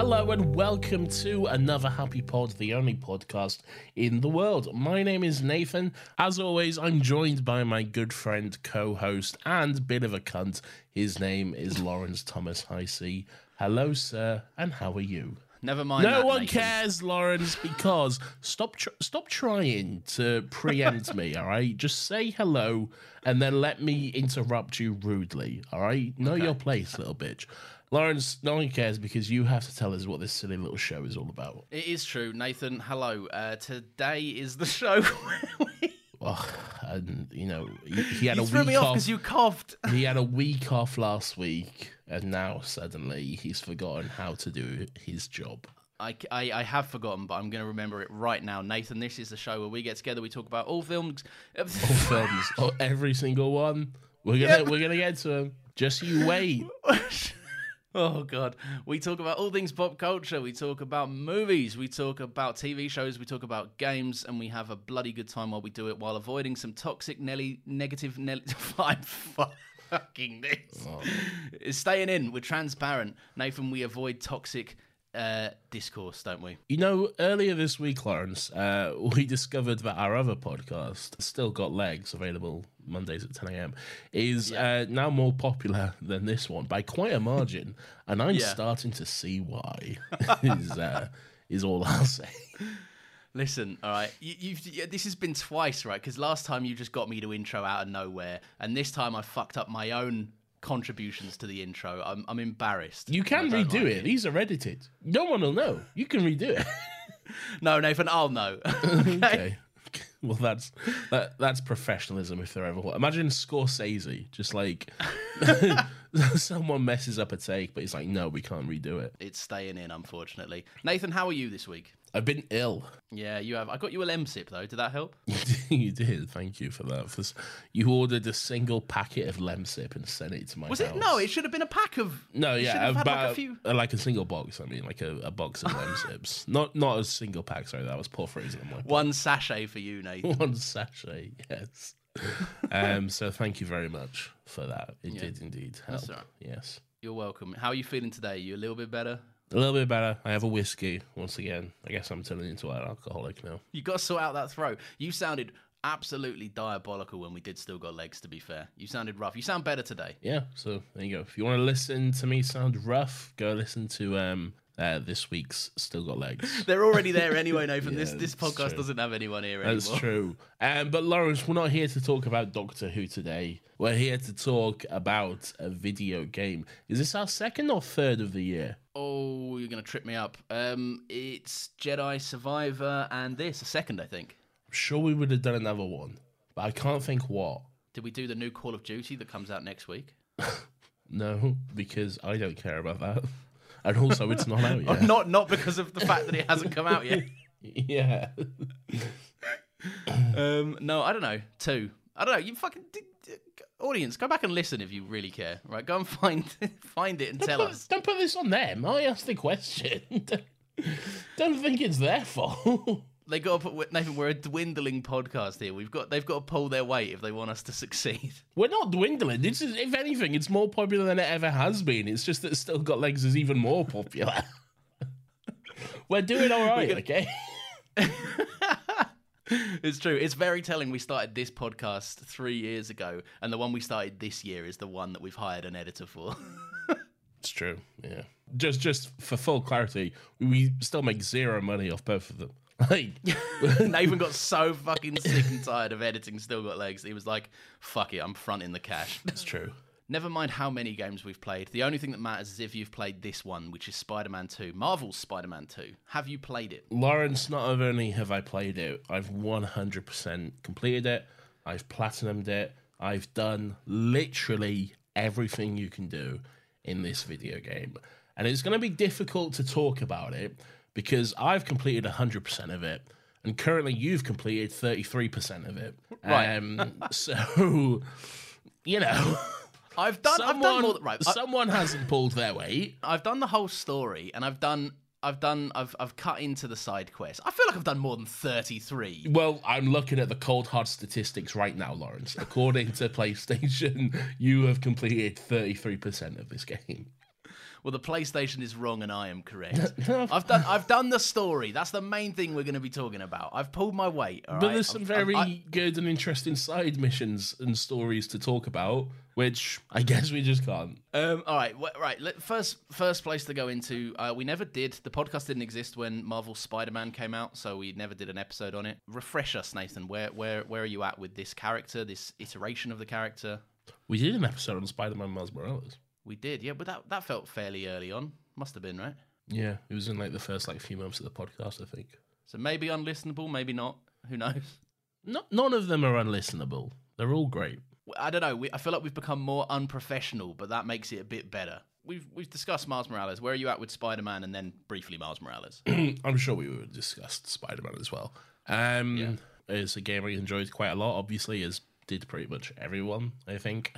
Hello and welcome to another Happy Pod, the only podcast in the world. My name is Nathan. As always, I'm joined by my good friend, co host, and bit of a cunt. His name is Laurence Thomas Hisee. Hello, sir, and how are you? Never mind. No that, one Nathan. cares, Laurence, because stop tr- stop trying to preempt me, all right? Just say hello and then let me interrupt you rudely, all right? Know your place, little bitch. Laurence, no one cares because you have to tell us what this silly little show is all about. It is true, Nathan. Hello. Uh, today is the show. where we- Oh, and you know, he, he had you a threw week me off because you coughed. He had a week off last week, and now suddenly he's forgotten how to do his job. I, I, I have forgotten, but I'm going to remember it right now. Nathan, this is the show where we get together, we talk about all films. All films, oh, every single one. We're gonna we're gonna get to them. Just you wait. Oh god, we talk about all things pop culture. We talk about movies. We talk about TV shows. We talk about games, and we have a bloody good time while we do it, while avoiding some toxic, Nelly, negative, Nelly. I'm fucking this. It's staying in. We're transparent, Nathan. We avoid toxic uh, discourse, don't we? You know, earlier this week, Laurence, uh, we discovered that our other podcast, Still Got Legs, available Mondays at 10 a.m., is uh, now more popular than this one by quite a margin. and I'm Yeah. starting to see why, is, uh, is all I'll say. Listen, all right. You, you've yeah, this has been twice, right? Because last time you just got me to intro out of nowhere, and this time I fucked up my own contributions to the intro. I'm I'm embarrassed. You can redo like it. These are edited. No one will know. You can redo it. No, Nathan, I'll know. okay. Well, that's that, that's professionalism if there ever was. Imagine Scorsese, just like someone messes up a take, but he's like, "No, we can't redo it." It's staying in, unfortunately. Nathan, how are you this week? I've been ill. Yeah, you have. I got you a Lemsip though. Did that help? you did. Thank you for that. For, you ordered a single packet of Lemsip and sent it to my Was house. it? No, it should have been a pack of. No, yeah, had, like, about a few. uh, like a single box. I mean, like a, a box of Lemsips. Not not a single pack. Sorry, that was poor phrasing. on my part. One sachet for you, Nathan. one sachet. Yes. um. So thank you very much for that. It Yeah. did indeed help. Right. Yes. You're welcome. How are you feeling today? You a little bit better? A little bit better. I have a whiskey once again. I guess I'm turning into an alcoholic now. You got to sort out that throat. You sounded absolutely diabolical when we did still got legs. To be fair, you sounded rough. You sound better today. Yeah. So there you go. If you want to listen to me sound rough, go listen to um uh, this week's Still Got Legs. They're already there anyway, Nathan. this Yeah, this that's podcast true. doesn't have anyone here anymore. That's true. Um, but Laurence, we're not here to talk about Doctor Who today. We're here to talk about a video game. Is this our second or third of the year? Oh, you're gonna trip me up. Um, it's Jedi Survivor and this a second, I think. I'm sure we would have done another one, but I can't think what. Did we do the new Call of Duty that comes out next week? No, because I don't care about that. And also, it's not out yet. not not because of the fact that it hasn't come out yet. yeah. Um, no, I don't know. Two. I don't know. You fucking d- d- audience, go back and listen if you really care. Right, go and find find it and tell Don't put, us. don't put this on them. I asked the question. don't think it's their fault. They got to put Nathan. We're a dwindling podcast here. We've got they've got to pull their weight if they want us to succeed. We're not dwindling. It's just, if anything, it's more popular than it ever has been. It's just that Still Got Legs is even more popular. We're doing all right, okay? It's true. It's very telling. We started this podcast three years ago, and the one we started this year is the one that we've hired an editor for. It's true. Yeah. Just just for full clarity, we still make zero money off both of them. Like, Nathan got so fucking sick and tired of editing Still Got Legs. He was like, "Fuck it, I'm fronting the cash." That's true. Never mind how many games we've played. The only thing that matters is if you've played this one, which is Spider-Man 2, Marvel's Spider-Man 2. Have you played it? Laurence, not only have I played it, I've 100% completed it. I've platinumed it. I've done literally everything you can do in this video game. And it's going to be difficult to talk about it because I've completed 100% of it. And currently you've completed 33% of it. Right. Um, so, you know, I've done. I've done someone, more. Than, right. I, someone hasn't pulled their weight. I've done the whole story, and I've done. I've done. I've. I've cut into the side quest. I feel like I've done more than thirty-three. Well, I'm looking at the cold hard statistics right now, Laurence. According to PlayStation, you have completed 33% of this game. Well, the PlayStation is wrong, and I am correct. I've done. I've done the story. That's the main thing we're going to be talking about. I've pulled my weight. all But right? there's some I've- very I- good and interesting side missions and stories to talk about, which I guess we just can't. Um, all right, right. Let, first, first place to go into. Uh, we never did. The podcast didn't exist when Marvel Spider-Man came out, so we never did an episode on it. Refresh us, Nathan. Where, where, where are you at with this character? This iteration of the character? We did an episode on Spider Man Miles Morales. We did, yeah, but that that felt fairly early on. Must have been right. Yeah, it was in like the first like few months of the podcast, I think. So maybe unlistenable, maybe not. Who knows? No, none of them are unlistenable. They're all great. I don't know. We, I feel like we've become more unprofessional, but that makes it a bit better. We've we've discussed Miles Morales. Where are you at with Spider-Man, and then briefly Miles Morales? I'm sure we would have discussed Spider Man as well. Um, It's a game I enjoyed quite a lot, obviously, as did pretty much everyone, I think.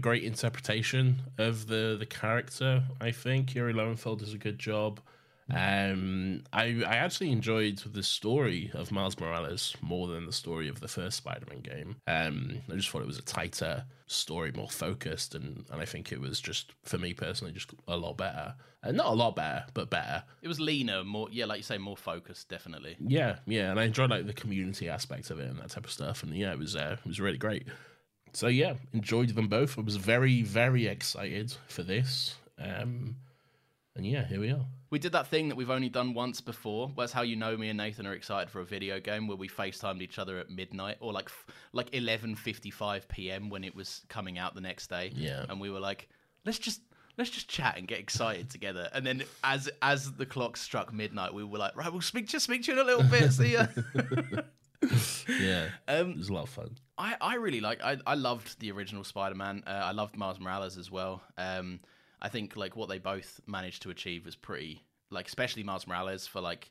Great interpretation of the, the character, I think. Yuri Lowenthal does a good job. Um, I I actually enjoyed the story of Miles Morales more than the story of the first Spider-Man game. Um, I just thought it was a tighter story, more focused, and, and I think it was just for me personally just a lot better. Uh, not a lot better, but better. It was leaner, more yeah, like you say, more focused, definitely. Yeah, yeah, and I enjoyed like the community aspect of it and that type of stuff, and yeah, it was uh, it was really great. So yeah, enjoyed them both. I was very very excited for this, um, and yeah, here we are. We did that thing that we've only done once before. That's how you know me and Nathan are excited for a video game where we FaceTimed each other at midnight or like like 11:55 p.m. when it was coming out the next day. Yeah. And we were like, let's just let's just chat and get excited together. And then as as the clock struck midnight, we were like, right, we'll speak just speak to you in a little bit. See ya. Yeah, Um, it was a lot of fun. I, I really like I, I loved the original Spider-Man. Uh, I loved Miles Morales as well. Um, I think like what they both managed to achieve was pretty like especially Miles Morales for like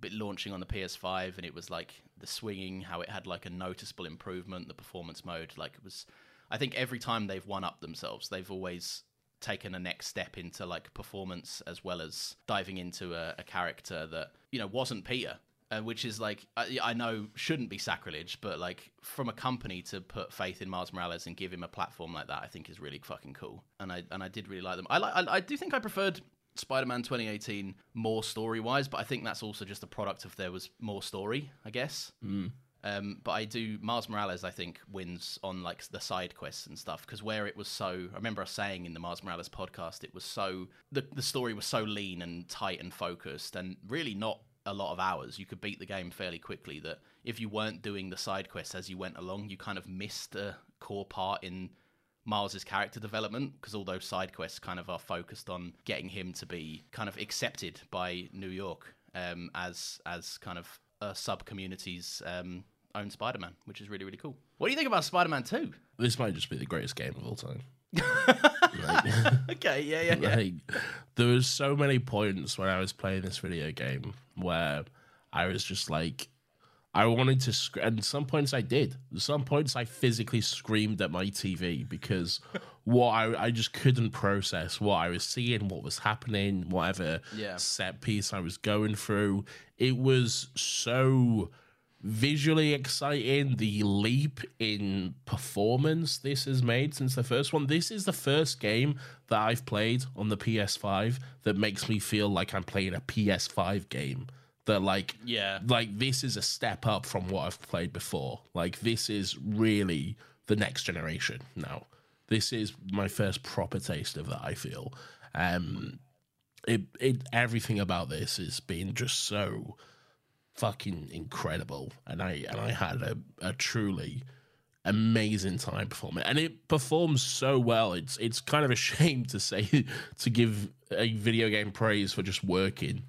bit launching on the PS5 and it was like the swinging how it had like a noticeable improvement the performance mode like it was I think every time they've one up themselves they've always taken a next step into like performance as well as diving into a, a character that you know wasn't Peter uh, which is like I, I know shouldn't be sacrilege, but like from a company to put faith in Miles Morales and give him a platform like that, I think is really fucking cool. And I and I did really like them. I like I, I do think I preferred Spider-Man 2018 more story-wise, but I think that's also just a product of there was more story, I guess. Um, but I do Miles Morales. I think wins on like the side quests and stuff because where it was so. I remember us saying in the Miles Morales podcast, it was so the the story was so lean and tight and focused, and really not a lot of hours. You could beat the game fairly quickly. That if you weren't doing the side quests as you went along, you kind of missed a core part in Miles's character development because all those side quests kind of are focused on getting him to be kind of accepted by New York um, as as kind of a sub community's um, own Spider-Man, which is really really cool. What do you think about Spider-Man Two? This might just be the greatest game of all time. okay, yeah, yeah, yeah. Like, there was so many points when I was playing this video game where I was just like, I wanted to, sc- and some points I did. Some points I physically screamed at my TV because what I, I just couldn't process what I was seeing, what was happening, whatever Yeah. set piece I was going through. It was so visually exciting. The leap in performance this has made since the first one. This is the first game that I've played on the PS5 that makes me feel like I'm playing a PS5 game. That like Yeah. like this is a step up from what I've played before. Like this is really the next generation now. This is my first proper taste of that. I feel. Um, it it everything about this has been just so fucking incredible, and I and I had a, a truly amazing time performing, and it performs so well. It's it's kind of a shame to say to give a video game praise for just working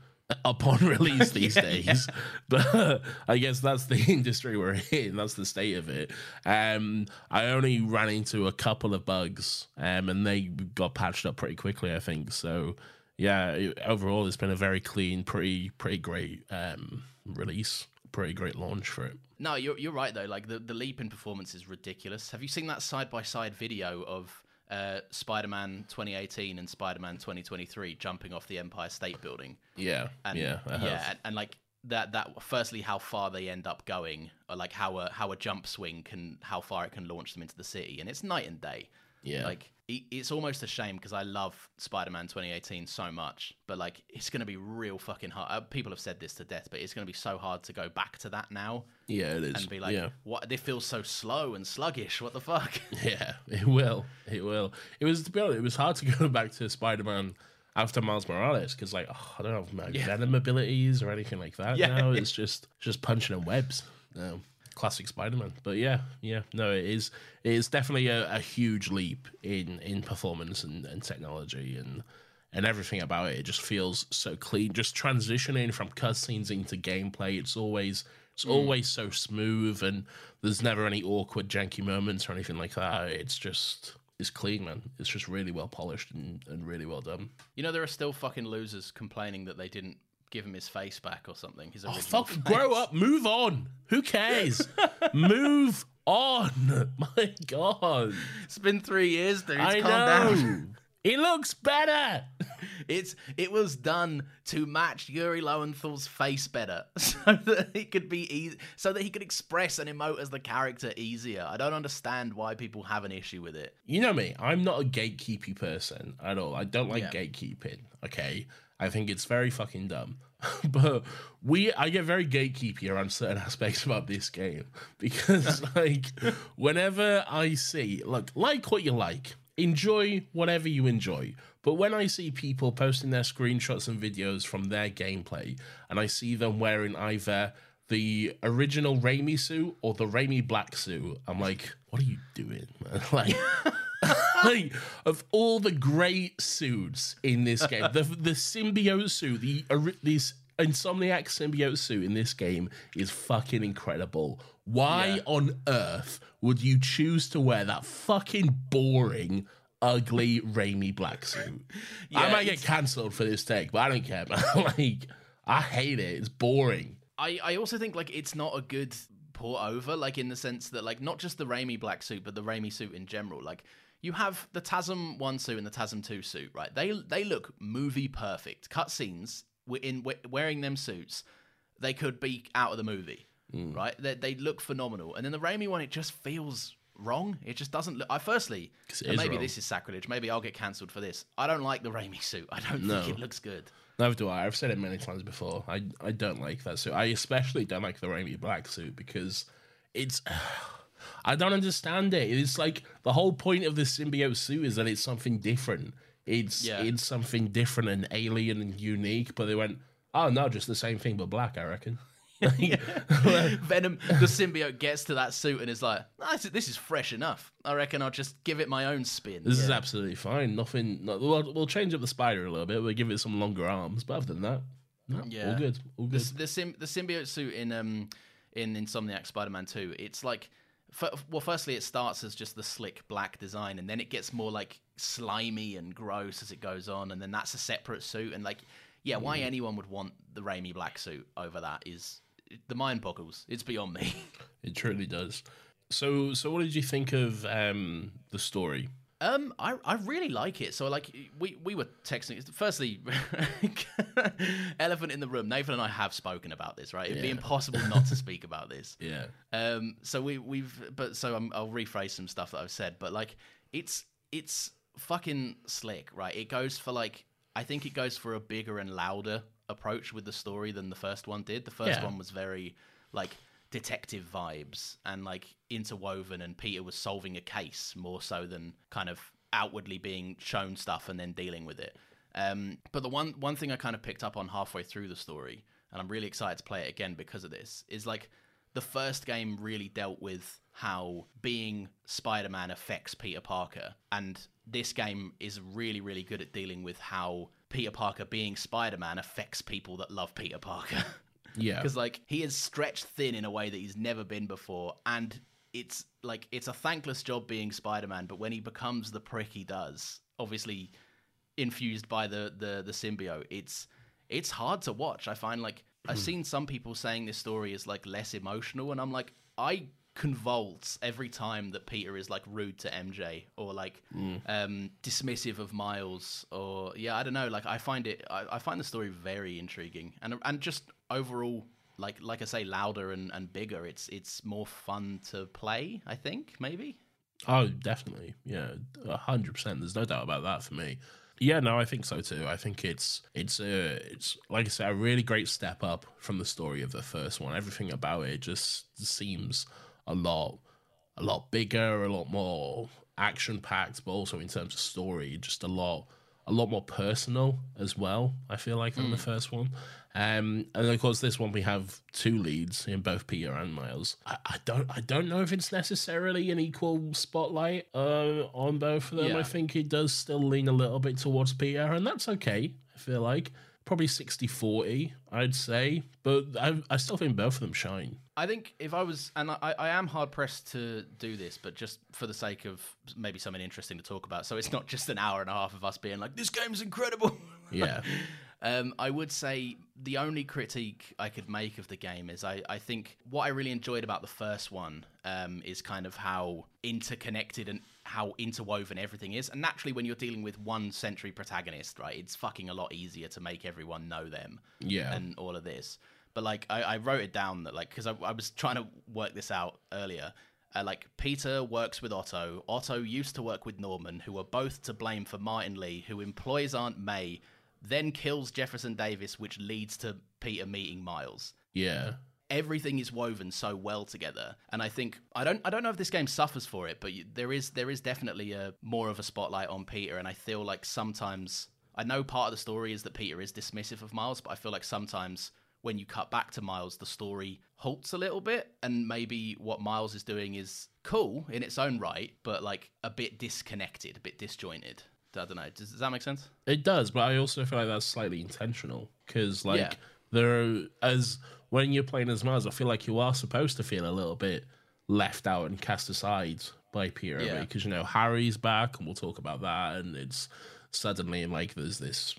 upon release these days, but I guess that's the industry we're in. That's the state of it. Um, I only ran into a couple of bugs, um, and they got patched up pretty quickly. I think so yeah, overall, it's been a very clean, pretty, pretty great um, release, pretty great launch for it. No, you're you're right though. Like the the leap in performance is ridiculous. Have you seen that side by side video of uh, Spider-Man 2018 and Spider-Man 2023 jumping off the Empire State Building? Yeah, And, yeah, yeah, and, and like that that firstly how far they end up going, or like how a how a jump swing can how far it can launch them into the city, and it's night and day. Yeah. like it's almost a shame because I love Spider-Man 2018 so much, but like it's gonna be real fucking hard. Uh, people have said this to death, but it's gonna be so hard to go back to that now yeah, it is. and be like, yeah. what? It feels so slow and sluggish. What the fuck? Yeah, it will. It will. It was to be honest, it was hard to go back to Spider Man after Miles Morales because like oh, I don't have my Yeah. venom abilities or anything like that. Yeah. Now it's just just punching in webs. No. Classic Spider Man. But yeah, yeah, no, it is it is definitely a, a huge leap in in performance and, and technology and and everything about it. It just feels so clean. Just transitioning from cutscenes into gameplay. It's always it's mm. always so smooth and there's never any awkward janky moments or anything like that. It's just it's clean, man. It's just really well polished and, and really well done. You know, there are still fucking losers complaining that they didn't give him his face back or something. His Oh fuck! face. Grow up, move on. Who cares? move on. My God, It's been three years, dude. I Calm know. down. It looks better. It's it was done to match Yuri Lowenthal's face better, so that he could be easy, so that he could express and emote as the character easier. I don't understand why people have an issue with it. You know me. I'm not a gatekeepy person at all. I don't like Yeah. gatekeeping. Okay, I think it's very fucking dumb. but we, I get very gatekeepy around certain aspects about this game because, like, whenever I see, look, like what you like, enjoy whatever you enjoy. But when I see people posting their screenshots and videos from their gameplay, and I see them wearing either the original Raimi suit or the Raimi black suit, I'm like, what are you doing, man? Like, like, of all the great suits in this game, the the symbiote suit, the this Insomniac symbiote suit in this game is fucking incredible. Why Yeah. on earth would you choose to wear that fucking boring, ugly Raimi black suit? I might get cancelled for this take, but I don't care, man. like, I hate it. It's boring. I, I also think like it's not a good port over, like in the sense that like not just the Raimi black suit, but the Raimi suit in general. Like you have the Tasm one suit and the Tasm two suit, right? They they look movie perfect. Cutscenes in wearing them suits, they could be out of the movie, Mm. right? They they look phenomenal. And then the Raimi one, it just feels wrong. It just doesn't look. I firstly, 'Cause it and maybe wrong. this is sacrilege. Maybe I'll get cancelled for this. I don't like the Raimi suit. I don't No. think it looks good. Neither do I. I've said it many times before. I I don't like that suit. I especially don't like the Raimi black suit because it's I don't understand it. It's like the whole point of the symbiote suit is that it's something different. It's Yeah. it's something different and alien and unique. But they went, oh no, just the same thing but black. I reckon. Venom, the symbiote gets to that suit and is like, "Ah, this is- fresh enough. I reckon I'll just give it my own spin. This is absolutely fine. Nothing. No, we'll, we'll change up the spider a little bit. We'll give it some longer arms. But other than that, no, Yeah. all good. All the, good. the, sim, the symbiote suit in um in Insomniac Spider-Man 2, it's like well firstly it starts as just the slick black design and then it gets more like slimy and gross as it goes on and then that's a separate suit and like yeah, why anyone would want the Raimi black suit over that is the mind boggles. It's beyond me. It truly does. So, so what did you think of um, the story? Um, I, I really like it. So like we we were texting. Firstly, elephant in the room. Nathan and I have spoken about this, right? It'd be impossible not to speak about this. Yeah. Um, so we we've but so I'm, I'll rephrase some stuff that I've said, but like it's it's fucking slick, right? It goes for like I think it goes for a bigger and louder approach with the story than the first one did. The first Yeah. one was very like detective vibes and like interwoven, and Peter was solving a case more so than kind of outwardly being shown stuff and then dealing with it. Um, but the one one thing I kind of picked up on halfway through the story, and I'm really excited to play it again because of this, is like the first game really dealt with how being Spider-Man affects Peter Parker, and this game is really, really good at dealing with how Peter Parker being Spider-Man affects people that love Peter Parker. Yeah. because like he is stretched thin in a way that he's never been before, and it's like it's a thankless job being Spider-Man. But when he becomes the prick he does, obviously infused by the the the symbiote, it's it's hard to watch. I find like I've hmm. seen some people saying this story is like less emotional, and I'm like I convulse every time that Peter is like rude to MJ or like um dismissive of Miles or yeah I don't know like I find it I, I find the story very intriguing and and just overall like like I say louder and, and bigger it's it's more fun to play I think maybe Oh, definitely. Yeah, a hundred percent. There's no doubt about that for me. Yeah, no, I think so too. I think it's it's a it's like I said, a really great step up from the story of the first one. Everything about it just seems a lot a lot bigger, a lot more action packed, but also in terms of story, just a lot a lot more personal as well. I feel like than the first one. Um, and of course, this one we have two leads in both Peter and Miles. I, I don't I don't know if it's necessarily an equal spotlight uh, on both of them. Yeah. I think it does still lean a little bit towards Peter, and that's okay. I feel like probably 60-40, I'd say, but I, I still think both of them shine. I think if I was, and I, I am hard pressed to do this, but just for the sake of maybe something interesting to talk about, so it's not just an hour and a half of us being like, "This game's incredible." Yeah. um, I would say the only critique I could make of the game is I, I think what I really enjoyed about the first one um, is kind of how interconnected and how interwoven everything is. And naturally, when you're dealing with one century protagonist, right, it's fucking a lot easier to make everyone know them Yeah. and all of this. But like, I, I wrote it down that like because I, I was trying to work this out earlier. Uh, like Peter works with Otto. Otto used to work with Norman, who are both to blame for Martin Lee, who employs Aunt May, then kills Jefferson Davis, which leads to Peter meeting Miles Yeah. Everything is woven so well together. And i think i don't i don't know if this game suffers for it but you, there is there is definitely a more of a spotlight on peter. And i feel like sometimes i know part of the story is that peter is dismissive of miles but i feel like sometimes when you cut back to miles the story halts a little bit. And maybe what miles is doing is cool in its own right but like a bit disconnected a bit disjointed. I don't know. Does, does that make sense? It does, but I also feel like that's slightly intentional. Because, like, Yeah. There are, as when you're playing as Miles, I feel like you are supposed to feel a little bit left out and cast aside by Peter Yeah. because you know Harry's back, and we'll talk about that, and it's suddenly like there's this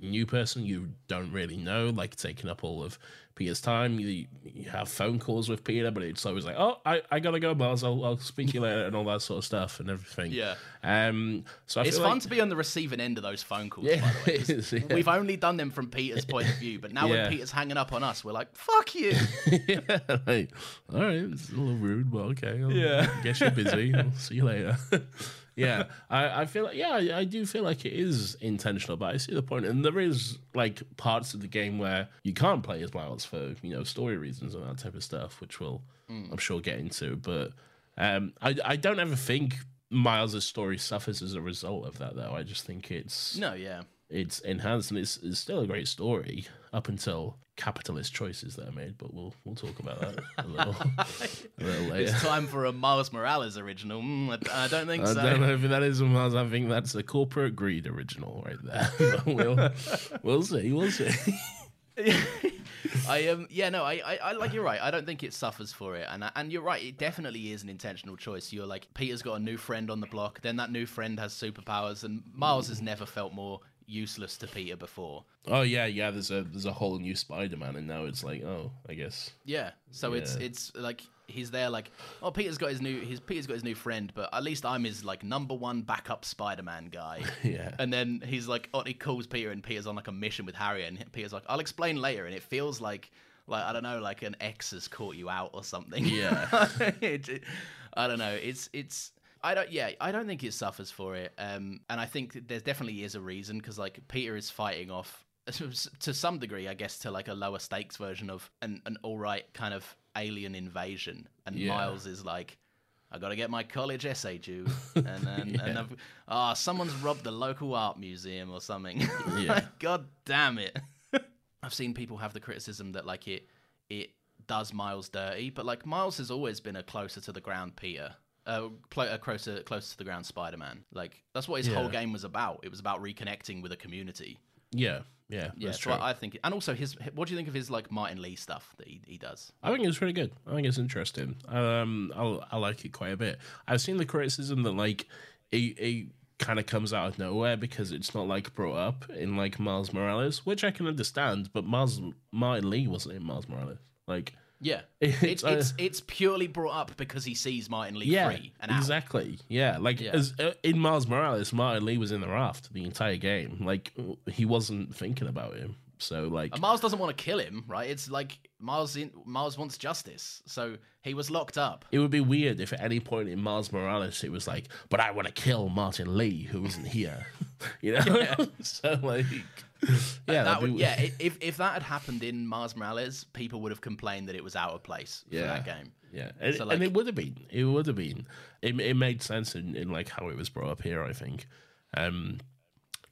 new person you don't really know, like taking up all of Peter's time. You, you have phone calls with Peter, but it's always like, oh, I, I gotta go, Miles. I'll, I'll speak to you later, and all that sort of stuff and everything. Yeah. Um. So I it's fun like, to be on the receiving end of those phone calls Yeah, by the way 'cause it is, yeah. we've only done them from peter's point of view but now Yeah. when peter's hanging up on us we're like fuck you yeah, like, all right, it's a little rude, but okay. I'll, yeah. guess you're busy. I'll see you later. yeah, I, I feel like yeah, I, I do feel like it is intentional, but I see the point, and there is like parts of the game where you can't play as Miles for you know story reasons and that type of stuff, which we'll I'm sure get into. But um, I I don't ever think Miles' story suffers as a result of that, though. I just think it's No, yeah. it's enhanced and it's, it's still a great story up until capitalist choices that are made. But we'll we'll talk about that a little, a little later. It's time for a Miles Morales original. Mm, I, I don't think I so. don't know if that is a Miles. I think that's a corporate greed original right there. We'll we'll see. We'll see. I um yeah no I, I I like you're right I don't think it suffers for it and and you're right it definitely is an intentional choice you're like Peter's got a new friend on the block then that new friend has superpowers and Miles has never felt more useless to Peter before Oh yeah, yeah. There's a there's a whole new Spider-Man, and now it's like, oh, I guess. yeah so it's Yeah. it's like he's there like oh Peter's got his new his Peter's got his new friend but at least I'm his like number one backup Spider-Man guy Yeah. and then he's like oh he calls Peter and Peter's on like a mission with Harry and Peter's like I'll explain later and it feels like like I don't know like an ex has caught you out or something Yeah. I don't know it's it's I don't yeah I don't think it suffers for it um and I think there definitely is a reason because like Peter is fighting off to some degree I guess to like a lower stakes version of an an all right kind of alien invasion and Yeah. Miles is like I got to get my college essay due, and then and I've- ah, someone's robbed the local art museum or something. Yeah. God damn it! I've seen people have the criticism that like it it does Miles dirty, but like Miles has always been a closer to the ground Peter. Uh, pl- a closer, closer to the ground Spider-Man. Like that's what his whole game was about. It was about reconnecting with a community. Yeah, yeah. Yeah, that's so I think, and also his. What do you think of his like Martin Lee stuff that he, he does? I think it's pretty good. I think it's interesting. Um, I I like it quite a bit. I've seen the criticism that like it, it kind of comes out of nowhere because it's not like brought up in like Miles Morales, which I can understand. But Miles Martin Lee wasn't in Miles Morales. Like Yeah, It's, it's uh, it's it's purely brought up because he sees Martin Lee yeah, free and out. exactly. Yeah, like Yeah. as uh, in Miles Morales, Martin Lee was in the raft the entire game. Like he wasn't thinking about him. So like And Miles doesn't want to kill him, right? It's like Miles in, Miles wants justice, so he was locked up. It would be weird if at any point in Miles Morales it was like, but I want to kill Martin Lee who isn't here. you know? so like Yeah, that be- yeah. If if that had happened in Miles Morales, people would have complained that it was out of place for Yeah. that game. Yeah, and, So, and it would have been. It would have been. It, it made sense in, in like how it was brought up here. I think. Um,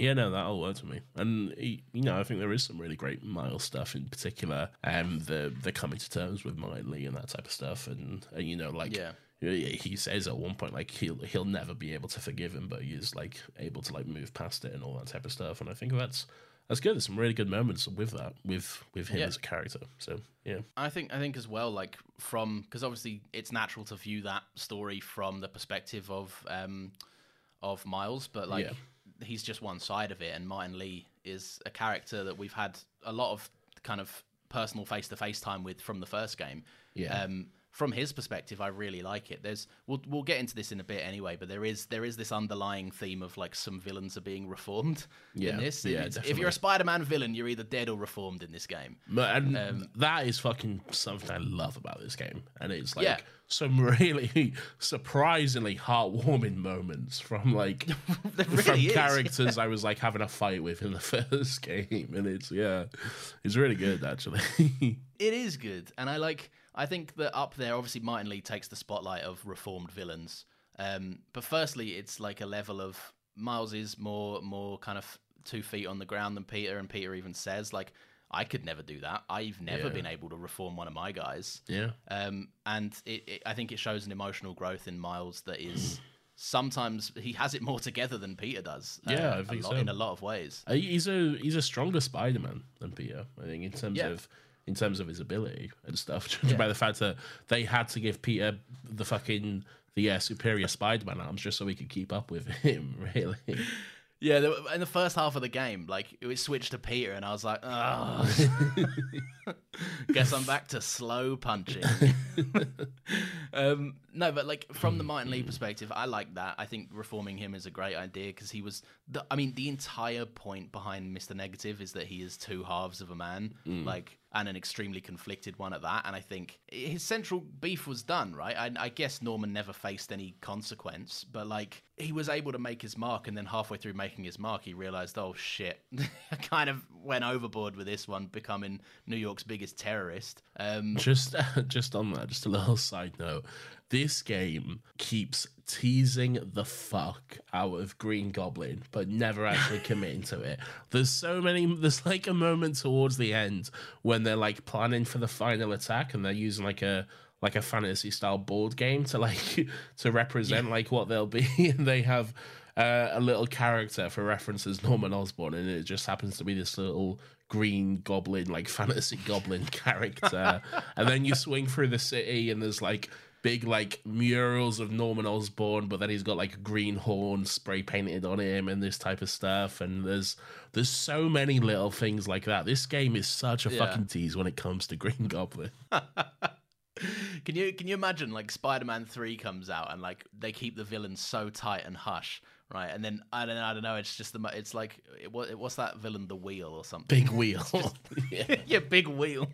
yeah, no, that all worked for me. And you know, I think there is some really great Miles stuff in particular. Um, the the coming to terms with Lee and that type of stuff, and, and you know, like Yeah. He he says at one point like he'll he'll never be able to forgive him, but he's like able to like move past it and all that type of stuff. And I think that's that's good. There's some really good moments with that with with him Yeah. as a character. So yeah, I think I think as well, like from because obviously it's natural to view that story from the perspective of um of Miles, but like Yeah. he's just one side of it, and Martin Lee is a character that we've had a lot of kind of personal face to face time with from the first game. Yeah. Um, from his perspective, I really like it. There's we'll we'll get into this in a bit anyway, but there is there is this underlying theme of like some villains are being reformed Yeah, in this. yeah, if you're a Spider-Man villain, you're either dead or reformed in this game. But and Um, that is fucking something I love about this game, and it's like Yeah. some really surprisingly heartwarming moments from like from is. characters I was like having a fight with in the first game, and it's yeah, it's really good actually. It is good, and I like. I think that up there, obviously, Martin Lee takes the spotlight of reformed villains. Um, but firstly, it's like a level of Miles is more more kind of two feet on the ground than Peter, and Peter even says like, "I could never do that. I've never Yeah. been able to reform one of my guys." yeah, Um, and it, it, I think it shows an emotional growth in Miles that is sometimes he has it more together than Peter does. uh, Yeah, I a think lot, so. in a lot of ways. Uh, he's a he's a stronger Spider-Man than Peter. I think in terms Yeah. of in terms of his ability and stuff, judging by the fact that they had to give Peter the fucking the uh, superior Spider-Man arms just so he could keep up with him. Really. Yeah, in the first half of the game, like it was switched to Peter, and I was like, oh, guess I'm back to slow punching. um, no, but like from the Martin Lee perspective, I like that. I think reforming him is a great idea because he was. The, I mean, the entire point behind Mister Negative is that he is two halves of a man, like, and an extremely conflicted one at that. And I think his central beef was done, right? I, I guess Norman never faced any consequence, but like he was able to make his mark, and then halfway through making his mark, he realized, oh shit, I kind of went overboard with this one, becoming New Biggest terrorist. Um, Just, just on that, just a little side note. This game keeps teasing the fuck out of Green Goblin, but never actually committing to it. There's so many. There's like a moment towards the end when they're like planning for the final attack, and they're using like a like a fantasy style board game to like to represent like what they'll be, and they have. Uh, a little character for reference as Norman Osborn, and it just happens to be this little green goblin, like fantasy goblin character. and then you swing through the city, and there's like big like murals of Norman Osborn, but then he's got like a green horn spray painted on him and this type of stuff. And there's there's so many little things like that. This game is such a Yeah. fucking tease when it comes to Green Goblin. Can you can you imagine like Spider-Man Three comes out and like they keep the villains so tight and hush, right? And then I don't know, I don't know. It's just the it's like it, what what's that villain? The Wheel or something? Big wheel. yeah, yeah, big wheel.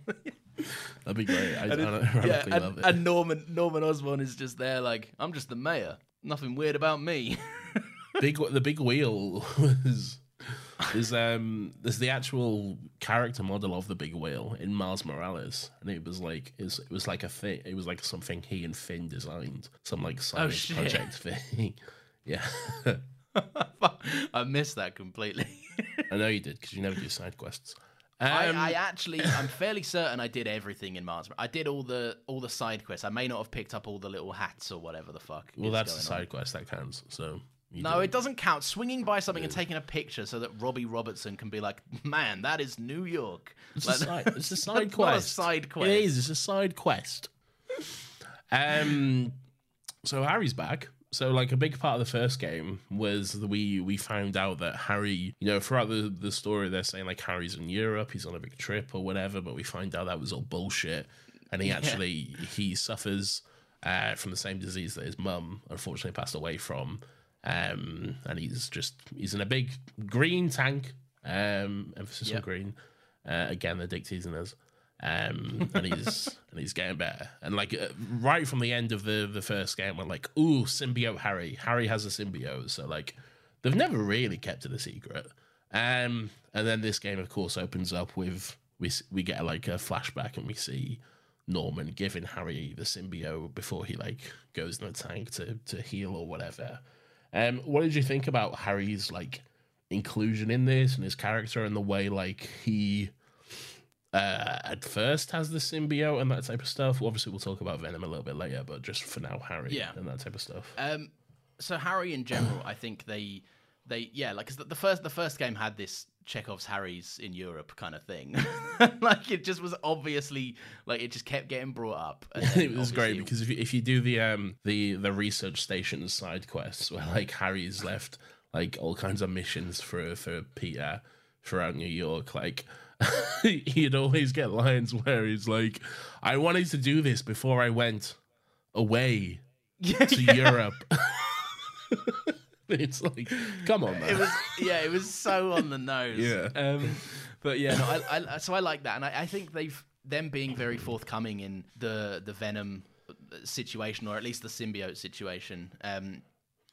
that'd be great. I, I, and, don't it- yeah, and, love it. and Norman Norman Osborn is just there like I'm just the mayor. Nothing weird about me. big the big wheel was there's um there's the actual character model of the big wheel in Miles Morales, and it was like it was, it was like a thing. It was like something he and Phin designed, some like science shit. project thing. Yeah, I missed that completely. I know you did because you never do side quests. Um, I, I actually, I'm fairly certain I did everything in Mars. I did all the all the side quests. I may not have picked up all the little hats or whatever the fuck. well, that's a side on. quest that counts. So No, it doesn't count. Swinging by something and taking a picture so that Robbie Robertson can be like, "Man, that is New York." It's Like, a side. It's a side not a quest. side quest. It is. It's a side quest. Um. So Harry's back. So like a big part of the first game was that we we found out that Harry, you know, throughout the the story they're saying like Harry's in Europe, he's on a big trip or whatever, but we find out that was all bullshit, and he actually he suffers uh, from the same disease that his mum unfortunately passed away from, um, and he's just he's in a big green tank, um, emphasis on green. Uh, again, the dick teasing us. Um, and he's and he's getting better. And like uh, right from the end of the the first game, we're like, "Ooh, symbiote Harry! Harry has a symbiote." So like, they've never really kept it a secret. Um, and then this game, of course, opens up with we we get like a flashback and we see Norman giving Harry the symbiote before he like goes in the tank to to heal or whatever. Um, what did you think about Harry's like inclusion in this and his character and the way like he uh, at first has the symbiote and that type of stuff? Obviously, we'll talk about Venom a little bit later, but just for now, Harry Yeah. and that type of stuff. Um, so Harry in general, I think they they yeah, like 'cause the, the first the first game had this Chekhov's Harry's in Europe kind of thing. like it just was obviously like it just kept getting brought up. it was great because if you, if you do the um the the research station side quests where like Harry's left like all kinds of missions for for Peter throughout New York, like he'd always get lines where he's like, "I wanted to do this before I went away to Europe." it's like, come on, man. it was yeah, it was so on the nose. Yeah. Um, but yeah, no, I, I, so I like that, and I, I think they've them being very forthcoming in the the Venom situation, or at least the symbiote situation. Um,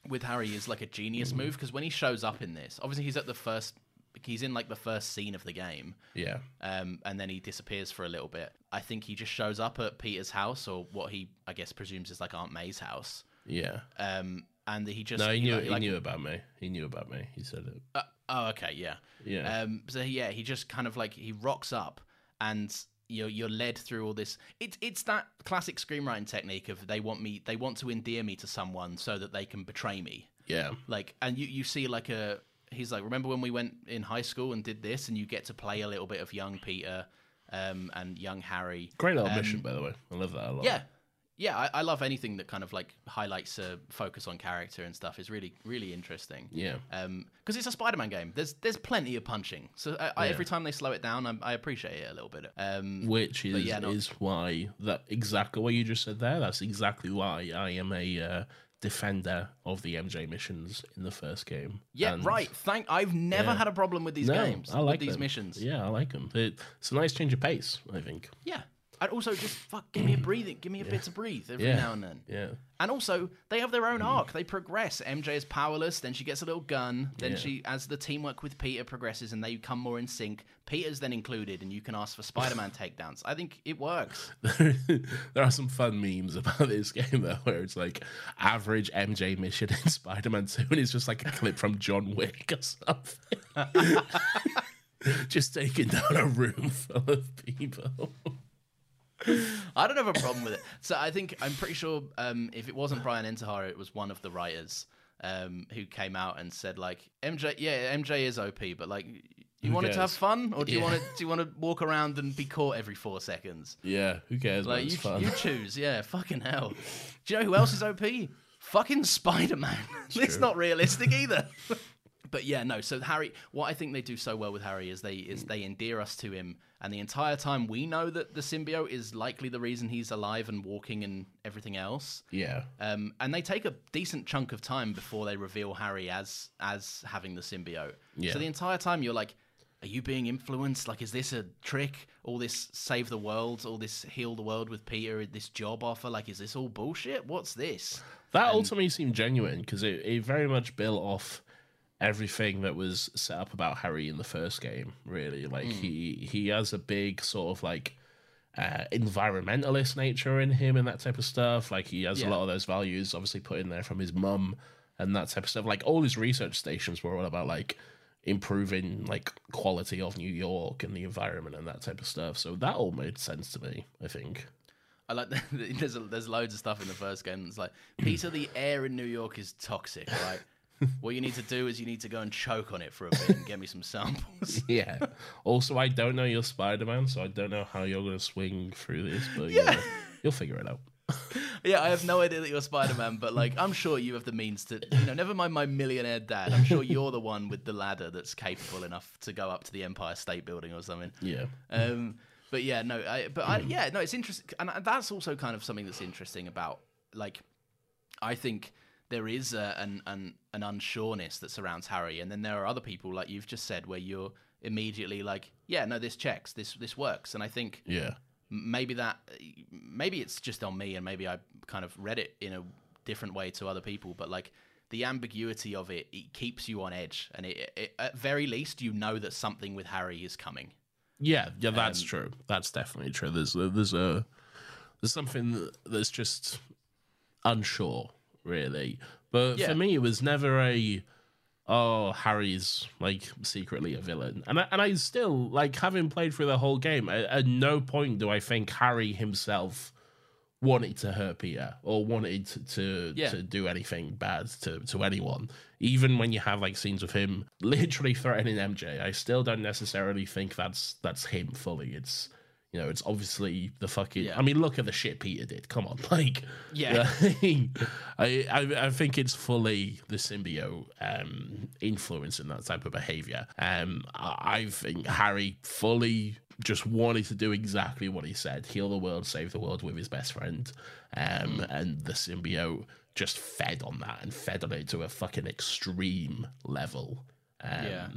with Harry is like a genius move because when he shows up in this, obviously he's at the first, he's in like the first scene of the game, yeah, um, and then he disappears for a little bit. I think he just shows up at Peter's house, or what he I guess presumes is like Aunt May's house, yeah. um, and he just No, he knew. He like- knew about me. He knew about me. He said it. Uh, oh, okay, yeah, Yeah. Um, so yeah, he just kind of like he rocks up, and you're you're led through all this. It's it's that classic screenwriting technique of they want me, they want to endear me to someone so that they can betray me. Yeah. Like, and you you see like a he's like, remember when we went in high school and did this, and you get to play a little bit of young Peter, um, and young Harry. Great little Um, mission, by the way. I love that a lot. Yeah. yeah, I, I love anything that kind of like highlights a focus on character and stuff. is really really interesting. Yeah. Um, because it's a Spider-Man game. There's there's plenty of punching. So I, I, Yeah. every time they slow it down, I, I appreciate it a little bit. Um, which is yeah, no- is why that exactly what you just said there. That's exactly why I am a uh, defender of the MJ missions in the first game. yeah, And- right. Thank. I've never Yeah. had a problem with these No, games. I like with these them. missions. Yeah, I like them. It's a nice change of pace. I think. Yeah. And also just fuck, give me a breathing, give me a bit to breathe every Yeah. now and then. Yeah. And also, they have their own mm. arc. They progress. MJ is powerless, then she gets a little gun. Then Yeah. she, as the teamwork with Peter progresses and they come more in sync, Peter's then included, and you can ask for Spider-Man takedowns. I think it works. there are some fun memes about this game though, where it's like average MJ mission in Spider-Man Two, and it's just like a clip from John Wick or something. just taking down a room full of people. I don't have a problem with it. So I think I'm pretty sure um, if it wasn't Bryan Intihar, it was one of the writers um, who came out and said like MJ, yeah, MJ is OP, but like. You want it to have fun, or do you Yeah. want to do you want to walk around and be caught every four seconds? Yeah, who cares? Like you, fun. you choose, yeah. Fucking hell. Do you know who else is OP? Fucking Spider Man. it's not realistic either. but yeah, no. So Harry, what I think they do so well with Harry is they is they endear us to him, and the entire time we know that the symbiote is likely the reason he's alive and walking and everything else. yeah, Um, and they take a decent chunk of time before they reveal Harry as as having the symbiote. Yeah. So the entire time you're like, are you being influenced? Like, is this a trick? All this save the world, all this heal the world with Peter, this job offer? Like, is this all bullshit? What's this? that ultimately seemed genuine because it, it very much built off everything that was set up about Harry in the first game. Really, like Hmm. he he has a big sort of like uh, environmentalist nature in him and that type of stuff. Like he has Yeah. a lot of those values, obviously put in there from his mum and that type of stuff. Like all his research stations were all about like improving like quality of New York and the environment and that type of stuff. So that all made sense to me. I think. I like there's a, there's loads of stuff in the first game It's like Peter, the air in New York is toxic, right? what you need to do is you need to go and choke on it for a bit and get me some samples. Yeah. also, I don't know you're Spider Man, so I don't know how you're going to swing through this, but yeah. you'll figure it out. Yeah, I have no idea that you're Spider Man, but like, I'm sure you have the means to, you know, never mind my millionaire dad. I'm sure you're the one with the ladder that's capable enough to go up to the Empire State Building or something. Yeah. Um, but yeah, no, I, but I, yeah, no, it's interesting, and that's also kind of something that's interesting about, like, I think there is a, an an an unsureness that surrounds Harry, and then there are other people like you've just said where you're immediately like, yeah, no, this checks, this this works, and I think Yeah. maybe that maybe it's just on me and maybe i kind of read it in a different way to other people but like the ambiguity of it it keeps you on edge and it, it at very least you know that something with harry is coming Yeah, yeah, Um, that's true. That's definitely true. There's there's a there's something that's just unsure, really. But Yeah. for me, it was never a oh Harry's like secretly a villain, and I, and I still like having played through the whole game. At, at no point do I think Harry himself wanted to hurt Peter or wanted to to, Yeah. to do anything bad to, to anyone. Even when you have like scenes of him literally threatening MJ, I still don't necessarily think that's that's him fully. It's you know, it's obviously the fucking. Yeah. I mean, look at the shit Peter did. Come on, like, Yeah. I, I I think it's fully the symbiote um, influencing that type of behavior. Um, I, I think Harry fully just wanted to do exactly what he said: heal the world, save the world with his best friend, um, and the symbiote just fed on that and fed on it to a fucking extreme level. Um, Yeah.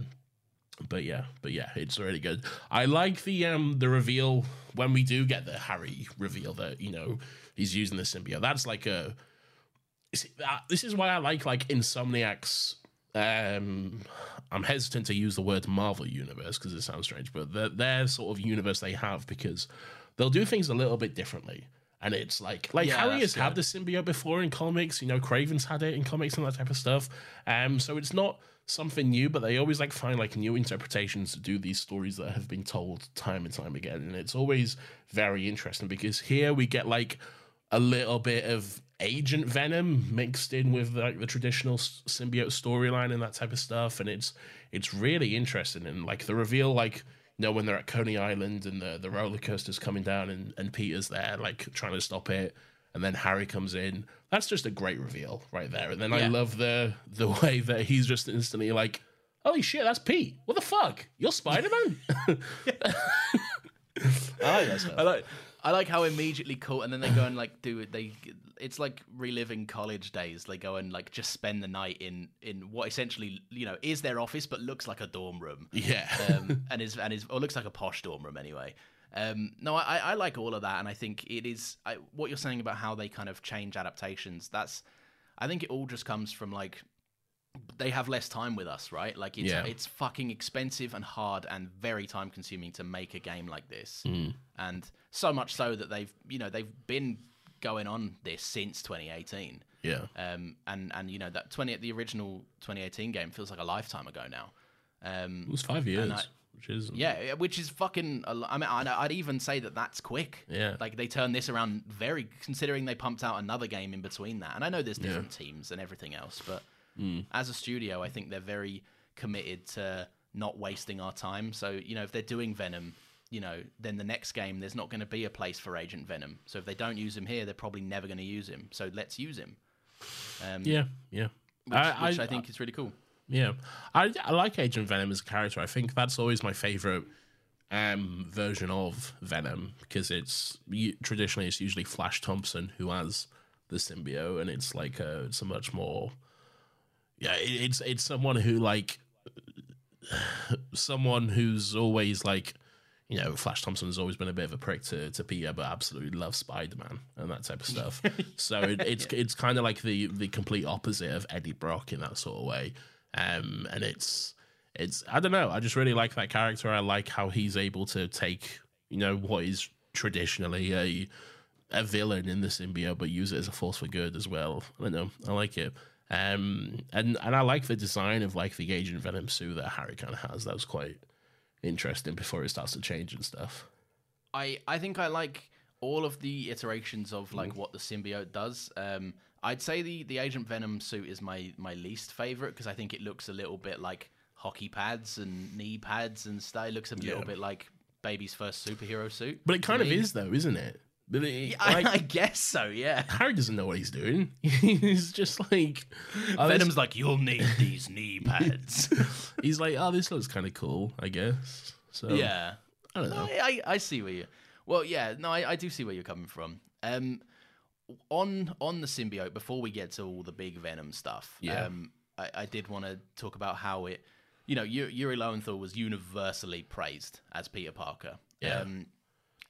But yeah, but yeah, it's really good. I like the um the reveal when we do get the Harry reveal that you know he's using the symbiote. That's like a. that- This is why I like like Insomniac's. Um, I'm hesitant to use the word Marvel universe because it sounds strange, but their, their sort of universe they have because they'll do things a little bit differently. And it's like like Yeah, Harry has that's had the symbiote before in comics. You know, Kraven's had it in comics and that type of stuff. Um, so it's not something new, but they always like find like new interpretations to do these stories that have been told time and time again, and it's always very interesting because here we get like a little bit of Agent Venom mixed in with like the traditional symbiote storyline and that type of stuff, and it's it's really interesting. And like the reveal, like you know when they're at Coney Island and the the roller coaster's coming down and and Peter's there like trying to stop it, and then Harry comes in. That's just a great reveal right there. And then I love the the way that he's just instantly like, "Holy shit, that's Pete! What the fuck? You're Spider Man." I like that stuff. I like I like how immediately cool, and then they go and like do it. They it's like reliving college days. They go and like just spend the night in in what essentially you know is their office, but looks like a dorm room. Yeah. um, and is and is or looks like a posh dorm room anyway. Um, no, I, I like all of that, and I think it is I, what you're saying about how they kind of change adaptations. That's I think it all just comes from like they have less time with us, right? Like it's Yeah. it's fucking expensive and hard and very time consuming to make a game like this. Mm. And so much so that they've, you know, they've been going on this since 2018. yeah. Um and and you know that 20 the original 2018 game feels like a lifetime ago now. Um It was five years, I- which is yeah, which is fucking. I mean, I'd, I'd even say that that's quick. Yeah. like they turned this around very, considering they pumped out another game in between that. And I know there's different teams and everything else, but Mm. as a studio, I think they're very committed to not wasting our time. So you know, if they're doing Venom, you know, then the next game there's not going to be a place for Agent Venom. So if they don't use him here, they're probably never going to use him. So let's use him. Um, yeah, yeah. which, I, which I, I think is really cool. Yeah, I, I like Agent Venom as a character. I think that's always my favorite um, version of Venom because it's traditionally it's usually Flash Thompson who has the symbiote, and it's like a it's a much more yeah it, it's it's someone who like someone who's always like you know Flash Thompson has always been a bit of a prick to to Peter, but absolutely loves Spider Man and that type of stuff. so it, it's it's kind of like the the complete opposite of Eddie Brock in that sort of way. Um, and it's it's I don't know. I just really like that character. I like how he's able to take you know what is traditionally a a villain in the symbiote, but use it as a force for good as well. I don't know. I like it. Um, and and I like the design of like the Agent Venom suit that Harry kind of has. That was quite interesting before it starts to change and stuff. I I think I like all of the iterations of like what the symbiote does. Um, I'd say the the Agent Venom suit is my my least favorite because I think it looks a little bit like hockey pads and knee pads and stuff. It looks a little Yeah. bit like baby's first superhero suit. But it kind of me. is though, isn't it? But it, Yeah, I, like, I guess so. Yeah. Harry doesn't know what he's doing. he's just like oh, this- Venom's like, you'll need these knee pads. he's like, oh, this looks kind of cool, I guess. So yeah. I don't know. I, I, I see where you. Well, yeah, no, I, I do see where you're coming from. Um, on on the symbiote, before we get to all the big Venom stuff, Yeah. um, I, I did want to talk about how it, you know, Yuri, Yuri Lowenthal was universally praised as Peter Parker. Yeah. Um,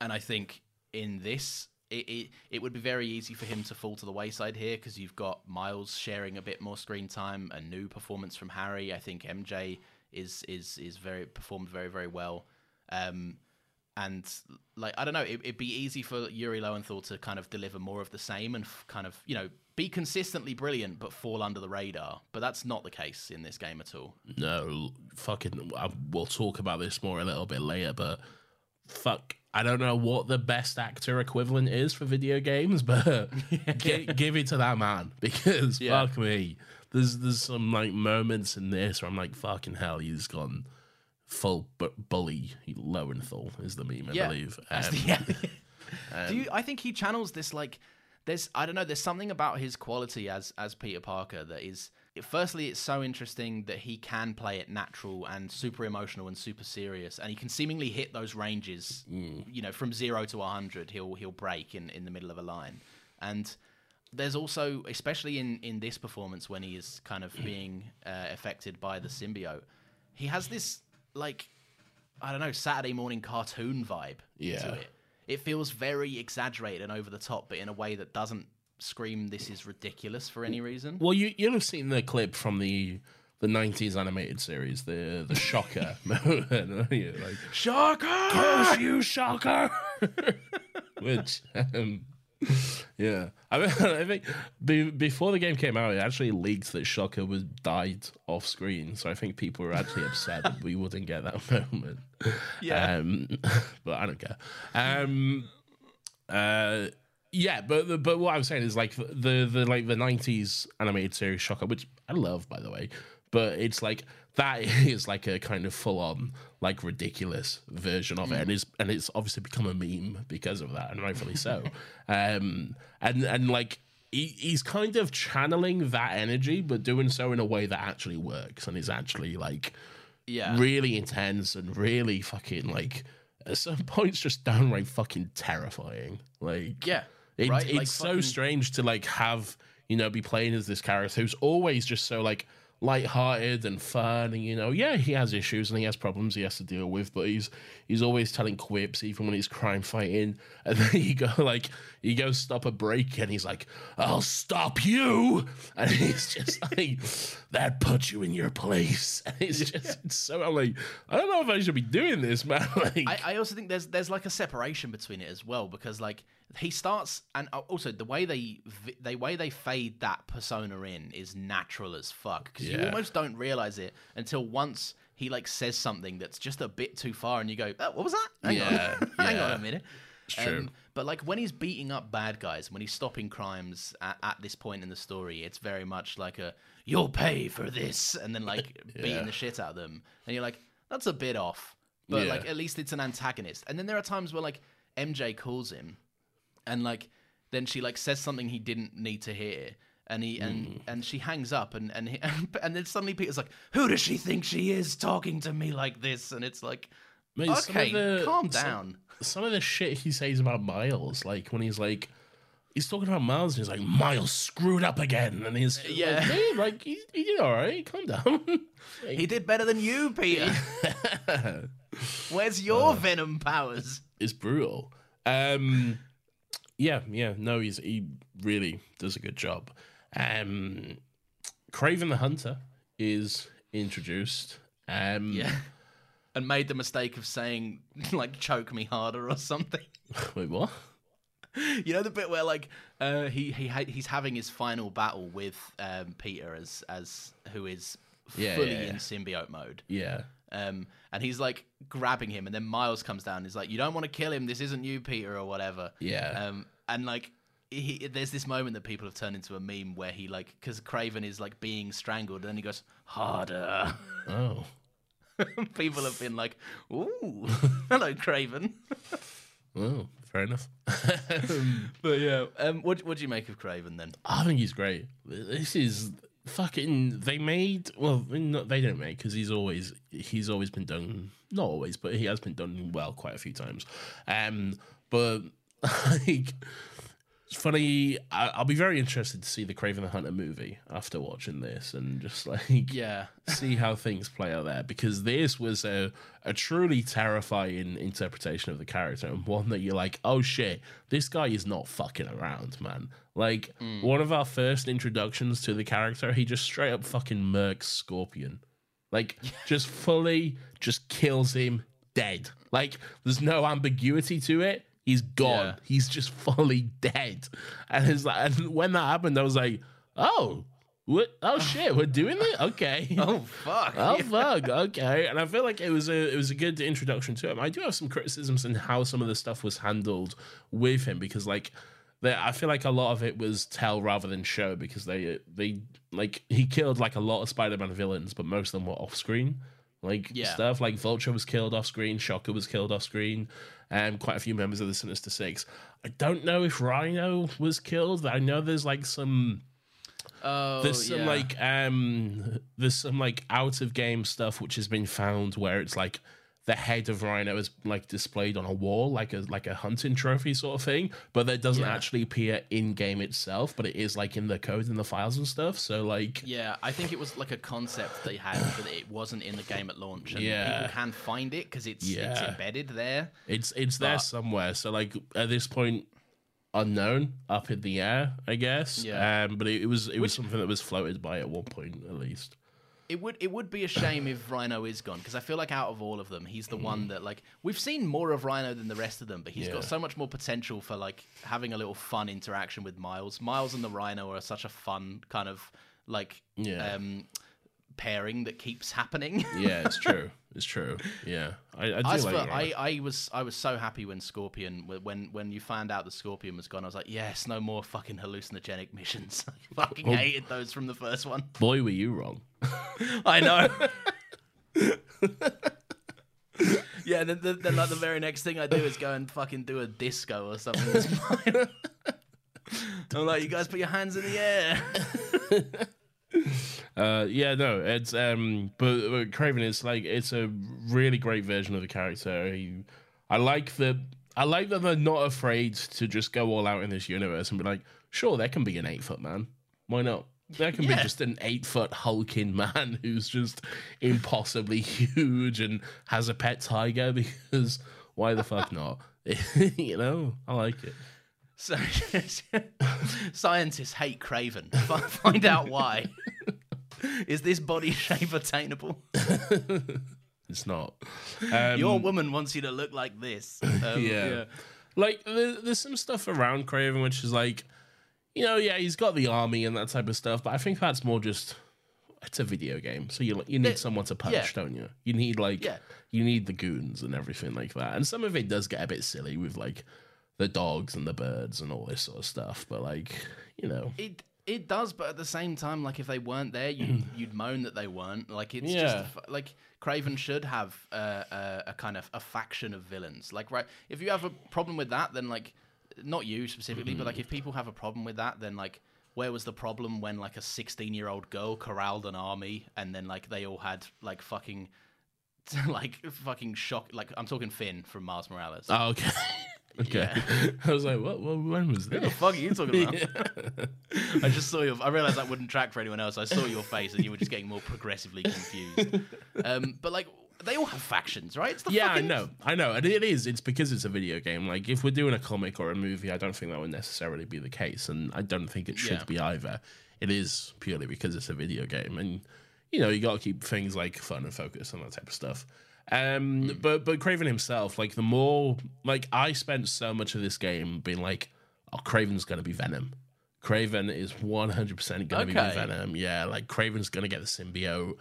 and I think in this, it, it it would be very easy for him to fall to the wayside here because you've got Miles sharing a bit more screen time, a new performance from Harry. I think MJ is is is very performed very very well. Um, and like I don't know, it, it'd be easy for Yuri Lowenthal to kind of deliver more of the same and f- kind of you know be consistently brilliant but fall under the radar. But that's not the case in this game at all. No, fucking. I, we'll talk about this more a little bit later, but fuck, I don't know what the best actor equivalent is for video games, but gi- give it to that man because Yeah. fuck me. There's there's some like moments in this where I'm like, fucking hell, he's gone full bu- bully. Lowenthal is the meme, I Yeah. believe. Um, yeah. Do you? I think he channels this like there's I don't know. There's something about his quality as as Peter Parker that is. Firstly, it's so interesting that he can play it natural and super emotional and super serious, and he can seemingly hit those ranges. You know, from zero to hundred, he'll he'll break in in the middle of a line, and there's also, especially in in this performance when he is kind of being uh, affected by the symbiote, he has this like I don't know Saturday morning cartoon vibe Yeah. to it. It feels very exaggerated and over the top, but in a way that doesn't scream this is ridiculous for any reason. Well, you you'll have seen the clip from the the '90s animated series, the the Shocker moment, won't you? Like Shocker! curse you, Shocker! Which, um, yeah, I mean, I think be, before the game came out, it actually leaked that Shocker was died off screen. So I think people were actually upset that we wouldn't get that moment. Yeah. um, but I don't care. Um, uh, yeah, but but what I'm saying is like the the like the '90s animated series Shocker, which I love by the way. but it's like that is like a kind of full on like ridiculous version of it, and it's and it's obviously become a meme because of that, and rightfully so. um, and and like he, he's kind of channeling that energy, but doing so in a way that actually works and is actually like Yeah. really intense and really fucking like at some points just downright fucking terrifying. Like Yeah, it, right? it's Like so fucking- strange to like have you know be playing as this character who's always just so like light-hearted and fun and you know yeah he has issues and he has problems he has to deal with but he's he's always telling quips even when he's crime fighting. And then you go like you go stop a break and he's like i'll stop you! And he's just like that puts you in your place. And it's just it's so i'm like i don't know if i should be doing this man. Like I, I also think there's there's like a separation between it as well because like he starts and uh, also the way they the way they fade that persona in is natural as fuck because you Yeah. almost don't realize it until once he like says something that's just a bit too far and you go oh, what was that hang Yeah, on hang on a minute It's true. Um, but like when he's beating up bad guys when he's stopping crimes at, at this point in the story it's very much like a you'll pay for this and then like beating the shit out of them and you're like that's a bit off but Yeah. like at least it's an antagonist. And then there are times where like MJ calls him, and like then she like says something he didn't need to hear, and he and Mm. and she hangs up, and and he, and then suddenly Peter's like, "Who does she think she is talking to me like this?" And it's like, Mate, okay, the- calm down. some of the shit he says about Miles, like when he's like, he's talking about Miles and he's like, Miles screwed up again, and he's Yeah. like, "Dude, like he, he did all right, calm down. He did better than you, Peter. Where's Uh. your venom powers? it's brutal. Um, yeah, yeah, no, he's he really does a good job. Um, Kraven the Hunter is introduced. Um, Yeah. And made the mistake of saying like choke me harder or something. wait, what? You know the bit where like uh, he he ha- he's having his final battle with um, Peter as as who is Yeah, fully yeah, yeah. in symbiote mode. Yeah, Um, and he's like grabbing him, and then Miles comes down. and He's like, "You don't want to kill him. This isn't you, Peter, or whatever." Yeah. Um, and like, he, there's this moment that people have turned into a meme where he like, because Kraven is like being strangled, and then he goes harder. oh, people have been like, "Ooh, hello, Kraven." oh, fair enough. but yeah, um, what what do you make of Kraven then? I think he's great. This is fucking. They made well, not, they don't make because he's always he's always been done. Not always, but he has been done well quite a few times. Um, but like. It's funny. I, I'll be very interested to see the Kraven the Hunter movie after watching this, and just like Yeah. see how things play out there because this was a, a truly terrifying interpretation of the character and one that you're like, oh shit, this guy is not fucking around, man. Like mm. one of our first introductions to the character, he just straight up fucking murks Scorpion. Like just fully just kills him dead. Like there's no ambiguity to it. He's gone. Yeah. He's just fully dead. And it's like and when that happened, I was like, oh, what oh shit, we're doing it? Okay. Oh fuck! Oh fuck, okay. And I feel like it was a it was a good introduction to him. I do have some criticisms in how some of the stuff was handled with him because like I feel like a lot of it was tell rather than show because they they like he killed like a lot of Spider-Man villains, but most of them were off screen. Like Yeah. stuff like Vulture was killed off screen, Shocker was killed off screen, and quite a few members of the Sinister Six. I don't know if Rhino was killed. I know there's like some Oh, there's some yeah. like um there's some like out of game stuff which has been found where it's like the head of Rhino is like displayed on a wall like a like a hunting trophy sort of thing, but that doesn't Yeah. actually appear in game itself, but it is like in the code and the files and stuff. So like Yeah, I think it was like a concept they had, but it wasn't in the game at launch. And Yeah. people can find it because it's it's embedded there. It's it's there somewhere. So like at this point, unknown, up in the air, I guess. Yeah. Um, but it, it was it was something that was floated by at one point at least. It would it would be a shame if Rhino is gone because I feel like out of all of them, he's the one that like we've seen more of Rhino than the rest of them, but he's Mm. Yeah. got so much more potential for like having a little fun interaction with Miles. Miles and the Rhino are such a fun kind of like Yeah. um, pairing that keeps happening. Yeah, it's true. it's true. Yeah, I, I like. I, I was I was so happy when Scorpion when when you found out the Scorpion was gone. I was like, yes, no more fucking hallucinogenic missions. I fucking hated those from the first one. Boy, were you wrong. I know. yeah, then, then, then like the very next thing I do is go and fucking do a disco or something. I'm like, you guys put your hands in the air. Uh, yeah, no, it's um, but, but Kraven is like it's a really great version of the character. He, I like the, I like that they're not afraid to just go all out in this universe and be like, sure, there can be an eight foot man. Why not? There can be just an eight foot hulking man who's just impossibly huge and has a pet tiger because why the fuck not? you know, I like it. So scientists hate Kraven. Find out why. Is this body shape attainable? It's not. Um, Your woman wants you to look like this. Um, yeah. Like there's some stuff around Kraven which is like, you know, yeah, he's got the army and that type of stuff, but I think that's more just it's a video game, so you you need Yeah, someone to punch, yeah. don't you? You need like Yeah. you need the goons and everything like that, and some of it does get a bit silly with like the dogs and the birds and all this sort of stuff, but like you know, It it does, but at the same time, like if they weren't there, you'd you'd moan that they weren't. Like it's just Yeah. f- like Kraven should have a, a, a kind of a faction of villains. Like right, if you have a problem with that, then like not you specifically, but like if people have a problem with that, then like where was the problem when like a sixteen year old girl corralled an army and then like they all had like fucking like fucking shock. Like I'm talking Phin from Miles Morales. oh, okay, okay. I was like, what? what when was What the fuck are you talking about? I just saw your. I realized that wouldn't track for anyone else. I saw your face, and you were just getting more progressively confused. Um, but like, they all have factions, right? It's the Yeah, fucking, I know, I know, and it is. It's because it's a video game. Like if we're doing a comic or a movie, I don't think that would necessarily be the case, and I don't think it should Yeah. be either. It is purely because it's a video game, and you know you got to keep things like fun and focus and that type of stuff. Um, but but Kraven himself, like the more like I spent so much of this game being like, oh, Kraven's gonna be Venom. Kraven is one hundred percent gonna be Venom. Yeah, like Kraven's gonna get the symbiote,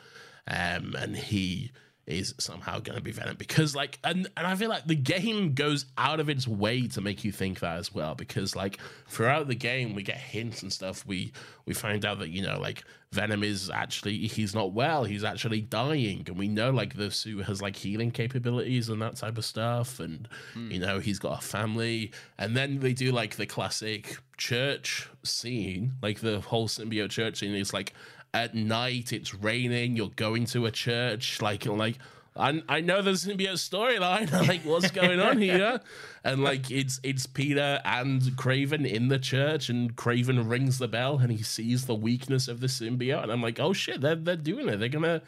um, and he is somehow gonna be Venom because like, and and I feel like the game goes out of its way to make you think that as well because like throughout the game we get hints and stuff. We we find out that you know like Venom is actually he's not well. He's actually dying, and we know like the suit has like healing capabilities and that type of stuff, and hmm. you know he's got a family. And then they do like the classic church scene, like the whole symbiote church scene. It's like at night, it's raining. You're going to a church, like like. I, I know there's gonna be a storyline. Like, what's going on here? And like, it's it's Peter and Kraven in the church, and Kraven rings the bell, and he sees the weakness of the symbiote, and I'm like, oh shit, they're they're doing it. They're gonna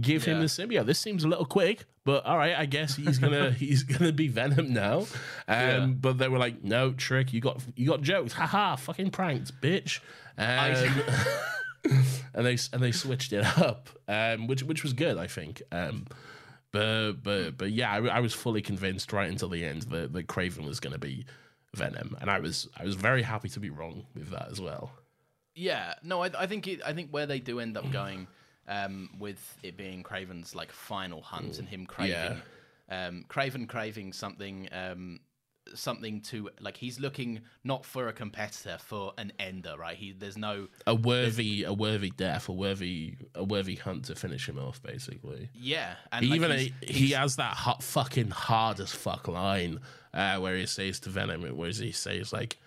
give him the symbiote. This seems a little quick, but all right, I guess he's gonna he's gonna be Venom now. Um, but they were like, no, trick, you got you got jokes, haha, fucking pranked, bitch. Um, and they and they switched it up, um, which which was good, I think. Um, but but but yeah, I, I was fully convinced right until the end that, that Kraven was going to be Venom, and I was I was very happy to be wrong with that as well. Yeah, no, I, I think it, I think where they do end up going um, with it being Kraven's like final hunt and him craving, um, Kraven craving something, um, something to like he's looking not for a competitor, for an ender, right? He there's no A worthy a worthy death, a worthy a worthy hunt to finish him off, basically. yeah, and He like, even he's- he has that hot fucking hard as fuck line uh, where he says to Venom, where he says like,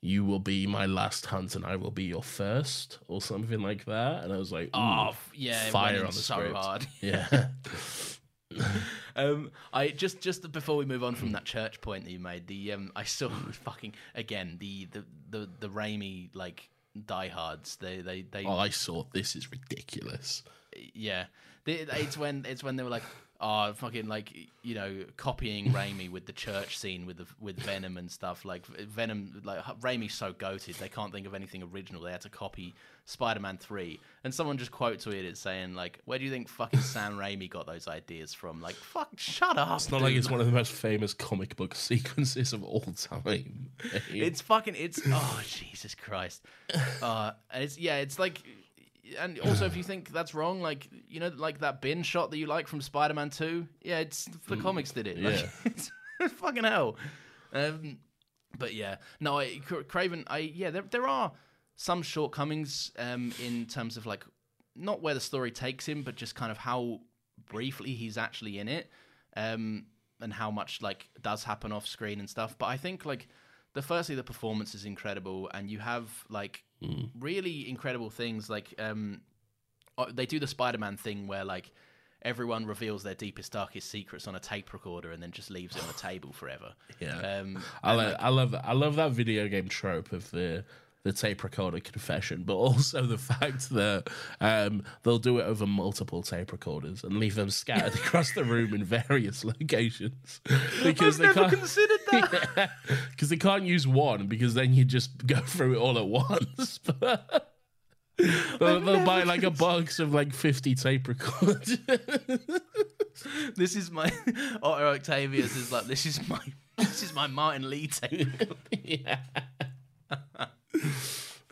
"You will be my last hunt, and I will be your first, or something like that. And I was like, Oh, yeah, fire on the so script. hard. Yeah, Um, I just just before we move on from that church point that you made, the um, I saw fucking again the the the the Raimi like diehards. They they they oh, I saw this is ridiculous. yeah. They, it's when it's when they were like, oh, fucking like you know, copying Raimi with the church scene with the with Venom and stuff. Like Venom, like Raimi's so goated, they can't think of anything original. They had to copy Spider-Man Three, and someone just quote tweeted it saying like, "Where do you think fucking Sam Raimi got those ideas from?" Like, fuck, shut up. It's not like it's one of the most famous comic book sequences of all time. It's fucking. It's oh Jesus Christ. Uh, and it's yeah. It's like, and also if you think that's wrong, like you know, like that bin shot that you like from Spider-Man Two. Yeah, it's the comics did it. Like, yeah. it's, fucking hell. Um, but yeah, no, I, Kraven. I yeah, there there are some shortcomings um in terms of like not where the story takes him, but just kind of how briefly he's actually in it, um, and how much like does happen off screen and stuff. But I think like the firstly the performance is incredible, and you have like really incredible things like um, uh, they do the Spider-Man thing where like everyone reveals their deepest darkest secrets on a tape recorder and then just leaves it on a table forever. Yeah. Um, I, like, I love. I love that video game trope of the the tape recorder confession, but also the fact that um, they'll do it over multiple tape recorders and leave them scattered across the room in various locations because they never can't considered that. because they can't use one because then you just go through it all at once. they'll, they'll buy like a box of like fifty tape recorders. this is my Otto Octavius is like this is my this is my Martin Li tape. yeah.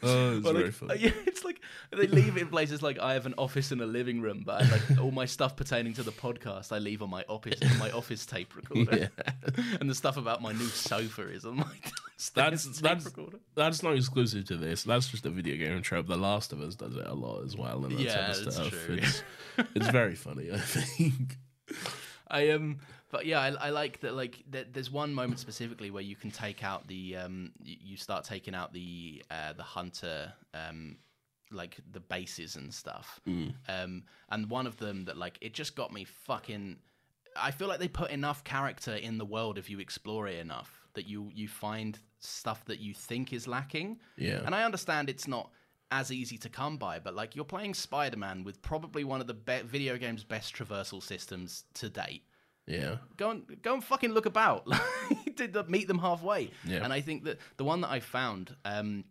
Oh, it's very like, funny. yeah, it's like they leave it in places like I have an office and a living room, but I, like all my stuff pertaining to the podcast I leave on my office my office tape recorder, yeah. and the stuff about my new sofa is on my That's tape that's recorder. that's not exclusive to this. That's just a video game trope. The Last of Us does it a lot as well, and that Yeah, type of that's stuff. true. It's, it's very funny. I think. I um, but yeah, I, I like that. Like, th- there's one moment specifically where you can take out the um, you start taking out the uh, the hunter um, like the bases and stuff. Um, and one of them that like it just got me fucking. I feel like they put enough character in the world if you explore it enough that you you find stuff that you think is lacking. Yeah. And I understand it's not as easy to come by, but like you're playing Spider-Man with probably one of the be- video game's best traversal systems to date Yeah. go and go and fucking look about. Did the, meet them halfway. Yeah. And I think that the one that I found, um,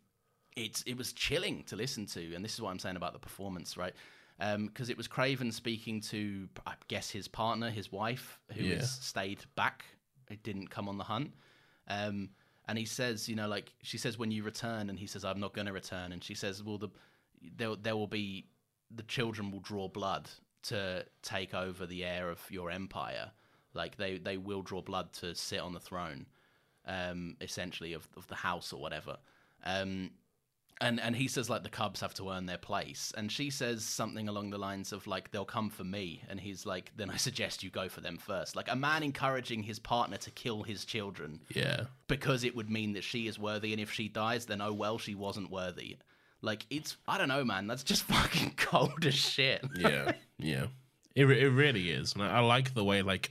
it's it was chilling to listen to, and this is what I'm saying about the performance, right? Because it was Kraven speaking to, I guess, his partner, his wife, who Yeah. has stayed back, it didn't come on the hunt. Um, and he says, you know, like she says, when you return, and he says, I'm not going to return, and she says, well, the there there will be the children will draw blood to take over the heir of your empire. Like they they will draw blood to sit on the throne, um, essentially of of the house or whatever. Um, and and he says like the Cubs have to earn their place, and she says something along the lines of like they'll come for me, and he's like, then I suggest you go for them first. Like a man encouraging his partner to kill his children Yeah. because it would mean that she is worthy, and if she dies, then oh well, she wasn't worthy. Like it's I don't know, man. That's just fucking cold as shit. Yeah. yeah. It it really is, and I, I like the way like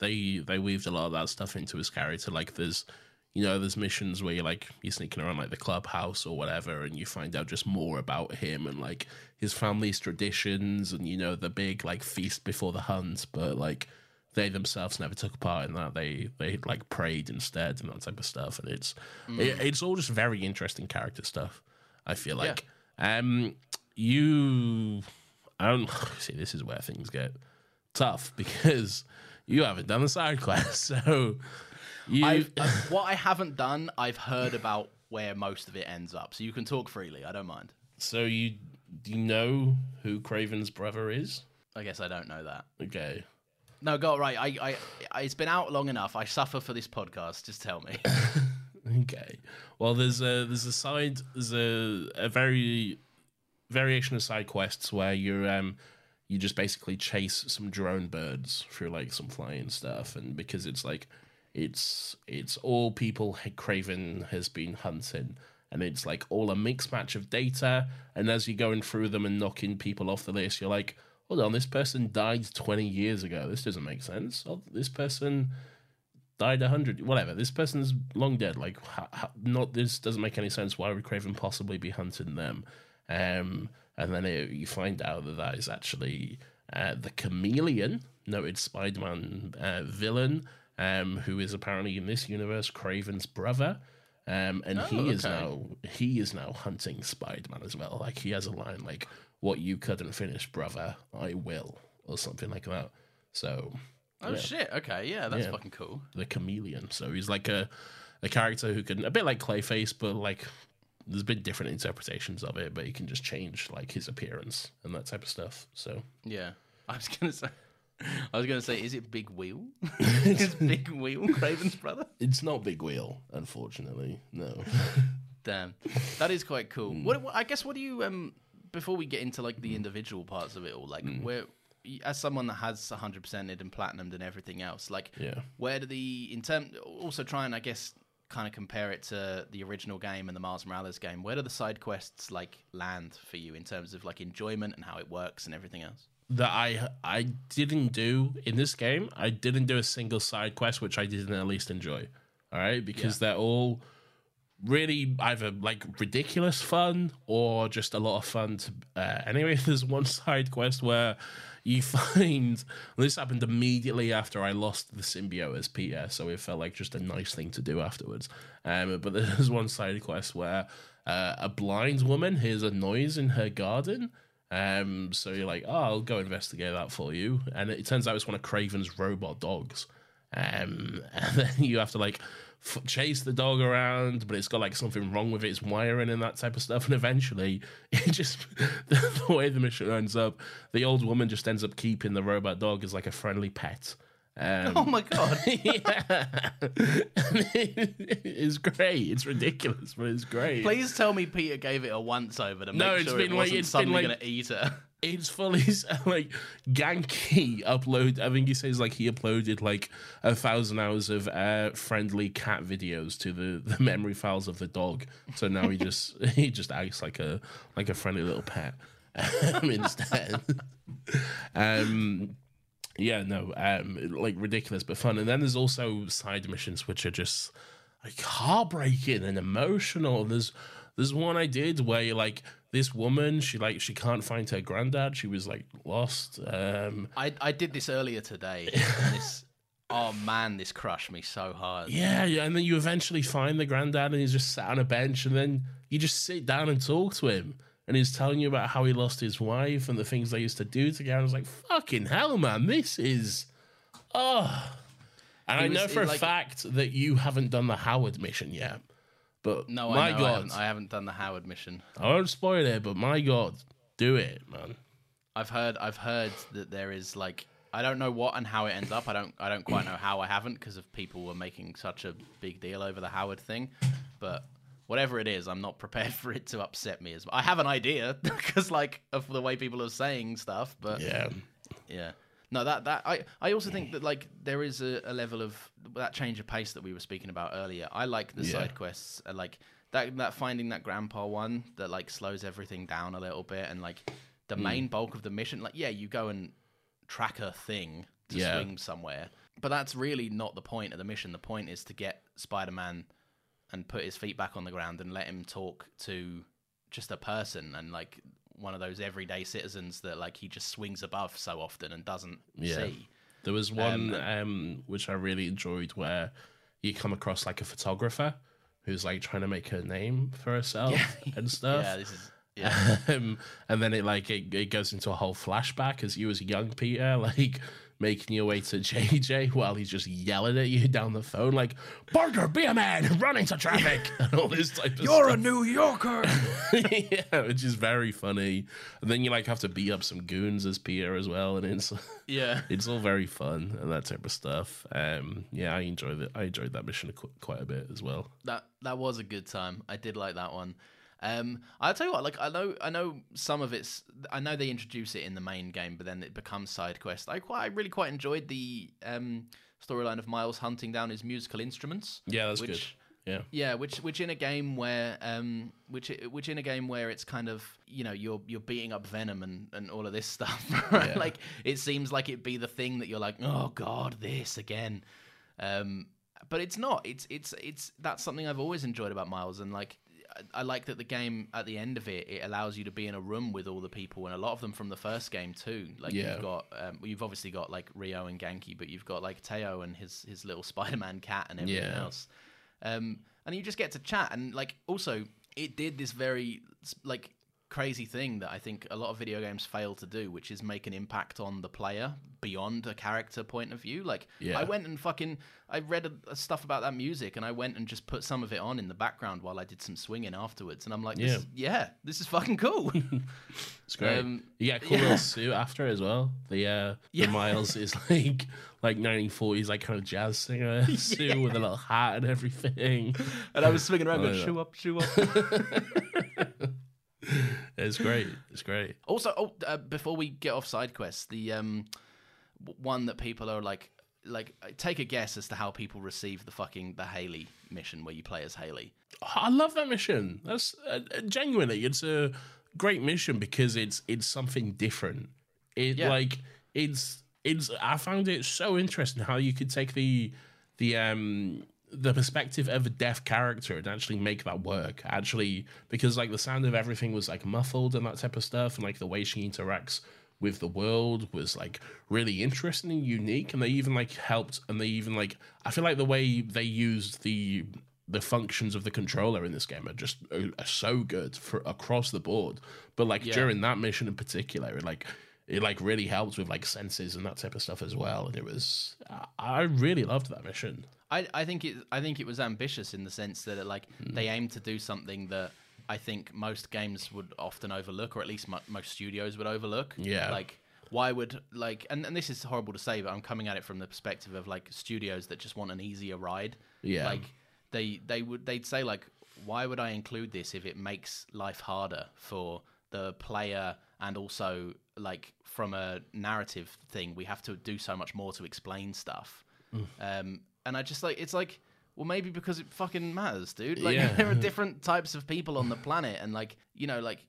they they weaved a lot of that stuff into his character. Like there's. You know, there's missions where you're like you're sneaking around like the clubhouse or whatever, and you find out just more about him and like his family's traditions, and you know the big like feast before the hunt. But like they themselves never took part in that. They they like prayed instead and that type of stuff. And it's it, it's all just very interesting character stuff. I feel like. Um, you, I don't see. This is where things get tough because you haven't done the side quest, so you. I've, uh, what I haven't done, I've heard about where most of it ends up, so you can talk freely. I don't mind. so you do you know who Kraven's brother is? I guess I don't know that. Okay. No, go right. I, I, I, it's been out long enough. I suffer for this podcast. Just tell me. Okay. Well, there's a there's a side there's a a very variation of side quests where you're um you just basically chase some drone birds through like some flying stuff, and because it's like it's it's all people Kraven has been hunting. And it's like all a mixed match of data, and as you're going through them and knocking people off the list, you're like, "Hold on, this person died 20 years ago. This doesn't make sense. Oh, this person died a hundred, whatever. This person's long dead. Like, ha, ha, not this doesn't make any sense. Why would Kraven possibly be hunting them? Um, and then it, you find out that that is actually uh, the Chameleon, noted Spider-Man uh, villain, um, who is apparently in this universe Kraven's brother. Um, and he is now he is now hunting Spider-Man as well. Like he has a line like, "What you couldn't finish, brother, I will," or something like that. So oh yeah shit. Okay. Yeah, that's Yeah. fucking cool. the chameleon. So he's like a a character who can a bit like Clayface, but like there's been different interpretations of it, but he can just change like his appearance and that type of stuff. So Yeah. I was gonna say. I was gonna say, is it Big Wheel? is Big Wheel Kraven's brother? it's not Big Wheel, unfortunately. No. Damn, that is quite cool. Hmm. What, what I guess what do you um before we get into like the individual parts of it all, like where as someone that has 100%ed and platinumed and everything else, like Yeah. where do the in term also try and I guess kind of compare it to the original game and the Miles Morales game. Where do the side quests like land for you in terms of like enjoyment and how it works and everything else? that I I didn't do in this game. I didn't do a single side quest, which I didn't at least enjoy. All right, because they're all really either like ridiculous fun or just a lot of fun. To, uh, anyway, there's one side quest where you find this happened immediately after I lost the symbiote as Peter, so it felt like just a nice thing to do afterwards. Um, but there's one side quest where uh, a blind woman hears a noise in her garden. Um, so you're like, oh, I'll go investigate that for you, and it turns out it's one of Kraven's robot dogs. Um, and then you have to like f- chase the dog around, but it's got like something wrong with its wiring and that type of stuff. And eventually, it just the, the way the mission ends up, the old woman just ends up keeping the robot dog as like a friendly pet. Um, Oh my god. yeah, it's great. It's ridiculous, but it's great. Please tell me Peter gave it a once over to make No, it's sure been it wasn't suddenly like- gonna eat her. It's fully like Ganke upload. I think he says like he uploaded like a thousand hours of uh, friendly cat videos to the, the memory files of the dog. So now he just he just acts like a like a friendly little pet um, instead. um, yeah, no, um, like ridiculous but fun. And then there's also side missions which are just like heartbreaking and emotional. There's there's one I did where you're like this woman, she like she can't find her granddad. She was like lost. Um, I I did this earlier today. this oh man, this crushed me so hard. yeah, yeah, and then you eventually find the granddad, and he's just sat on a bench, and then you just sit down and talk to him. And he's telling you about how he lost his wife and the things they used to do together. I was like, fucking hell, man, this is. Oh. And It I know for a like- fact that you haven't done the Howard mission yet. But No, my I know I God, haven't, I haven't done the Howard mission. I won't spoil it, but my God, do it, man. I've heard I've heard that there is like I don't know what and how it ends up. I don't I don't quite know how I haven't because of people were making such a big deal over the Howard thing. But whatever it is, I'm not prepared for it to upset me as Well. I have an idea because like of the way people are saying stuff, but Yeah. yeah. No, that that I I also think that like there is a, a level of that change of pace that we were speaking about earlier. I like the Yeah. side quests, uh, like that that finding that grandpa one that like slows everything down a little bit, and like the Hmm. main bulk of the mission. Like, yeah, you go and track a thing to Yeah. swing somewhere, but that's really not the point of the mission. The point is to get Spider Man and put his feet back on the ground and let him talk to just a person and like one of those everyday citizens that like he just swings above so often and doesn't Yeah. see. There was one um, which I really enjoyed where you come across like a photographer who's like trying to make her name for herself and stuff. Yeah, this is yeah. um, and then it like it, it goes into a whole flashback as you as a young Peter, like making your way to JJ while he's just yelling at you down the phone, like "Parker, be a man, run into traffic," and all this type of You're a. New Yorker. yeah, which is very funny. And then you like have to beat up some goons as Pierre as well, and it's yeah. it's all very fun and that type of stuff. Um, yeah, I enjoyed it. I enjoyed that mission quite a bit as well. That that was a good time. I did like that one. Um, I'll tell you what. Like I know, I know some of it's. I know they introduce it in the main game, but then it becomes side quest. I quite, I really quite enjoyed the um, storyline of Miles hunting down his musical instruments. Yeah, that's which, good. Yeah, Yeah, which which in a game where um which which in a game where it's kind of you know you're you're beating up Venom and, and all of this stuff, right? Yeah. Like it seems like it'd be the thing that you're like, oh god, this again. Um, but it's not. It's it's it's that's something I've always enjoyed about Miles, and like I, like that the game at the end of it it allows you to be in a room with all the people, and a lot of them from the first game too. Like Yeah. you've got um, you've obviously got like Rio and Ganke, but you've got like Teo and his his little Spider-Man cat and everything Yeah. else um, and you just get to chat and like also it did this very like crazy thing that I think a lot of video games fail to do, which is make an impact on the player beyond a character point of view. Like Yeah. I went and fucking I read a, a stuff about that music and I went and just put some of it on in the background while I did some swinging afterwards, and I'm like, this Yeah. yeah, this is fucking cool. it's great. Um, you get a cool yeah. little suit after as well. The uh, Yeah. the Miles is like like 1940s like kind of jazz singer suit with a little hat and everything. and I was swinging around, going, shoe up, shoe up. It's great. It's great. Also, oh, uh, before we get off side quests, the um, one that people are like, like, uh, take a guess as to how people receive the fucking the Hailey mission where you play as Hailey. I love that mission. That's uh, uh, genuinely, it's a great mission because it's it's something different. It Yeah. like it's it's. I found it so interesting how you could take the the um the perspective of a deaf character and actually make that work. Actually, because like the sound of everything was like muffled and that type of stuff, and like the way she interacts with the world was like really interesting and unique and they even like helped and they even like i feel like the way they used the the functions of the controller in this game are just are, are so good for across the board but like Yeah. during that mission in particular it like it like really helped with like senses and that type of stuff as well and it was i, I really loved that mission I, I think it I think it was ambitious in the sense that it, like they aimed to do something that I think most games would often overlook, or at least mo- most studios would overlook. Yeah. Like why would like and, and this is horrible to say, but I'm coming at it from the perspective of like studios that just want an easier ride. Yeah. Like they they would they'd say like why would I include this if it makes life harder for the player and also like from a narrative thing we have to do so much more to explain stuff. Um, and I just like it's like well maybe because it fucking matters, dude. Like Yeah. there are different types of people on the planet, and like you know like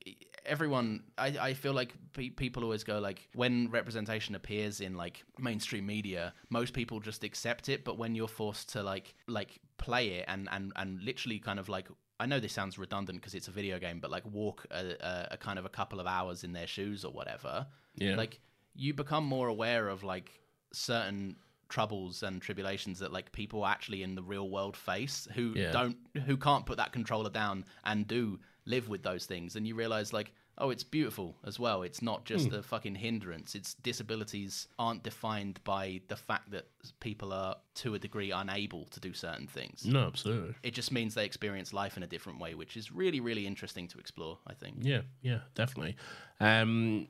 everyone I, I feel like pe- people always go like when representation appears in like mainstream media most people just accept it but when you're forced to like like play it and and and literally kind of like I know this sounds redundant because it's a video game, but like walk a, a, a kind of a couple of hours in their shoes or whatever. Yeah. Like you become more aware of like certain troubles and tribulations that like people actually in the real world face who Yeah. don't who can't put that controller down and do live with those things. And you realize like oh it's beautiful as well. It's not just Hmm. a fucking hindrance. It's disabilities aren't defined by the fact that people are to a degree unable to do certain things. No absolutely. It just means they experience life in a different way which is really really interesting to explore i think. Yeah, yeah, definitely. Um,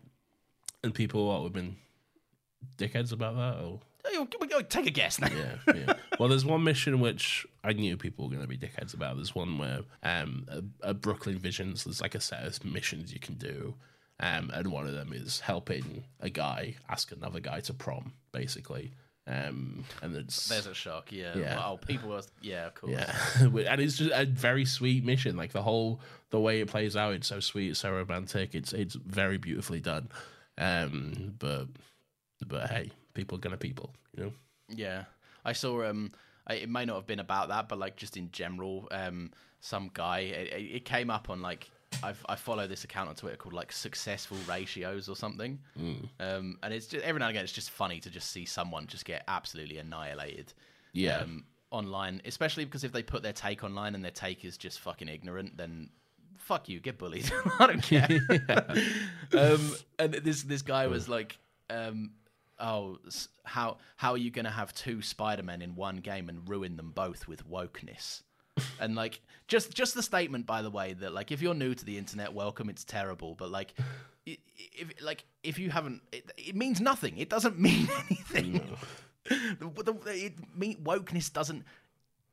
and people what have been dickheads about that, or take a guess now yeah, yeah. well, there's one mission which I knew people were going to be dickheads about. There's one where um, a, a Brooklyn Visions. There's like a set of missions you can do, um, and one of them is helping a guy ask another guy to prom, basically. Um, and it's there's a shock yeah, Yeah. oh people are yeah of course Yeah, and it's just a very sweet mission. Like the whole the way it plays out, it's so sweet, it's so romantic. It's it's very beautifully done. Um, but but hey, people are gonna people, you know. Yeah, I saw. Um, I, it may not have been about that, but like just in general, um, some guy. It, it came up on like I've, I follow this account on Twitter called like successful ratios or something. Mm. Um, and it's just every now and again, it's just funny to just see someone just get absolutely annihilated. Yeah. Um, online, especially because if they put their take online and their take is just fucking ignorant, then fuck you, get bullied. I don't care. um, and this this guy was like, um, oh, how how are you going to have two Spider Men in one game and ruin them both with wokeness? and like just just the statement by the way that like if you're new to the internet welcome it's terrible but like if like if you haven't it, it means nothing it doesn't mean anything the, the, it mean wokeness doesn't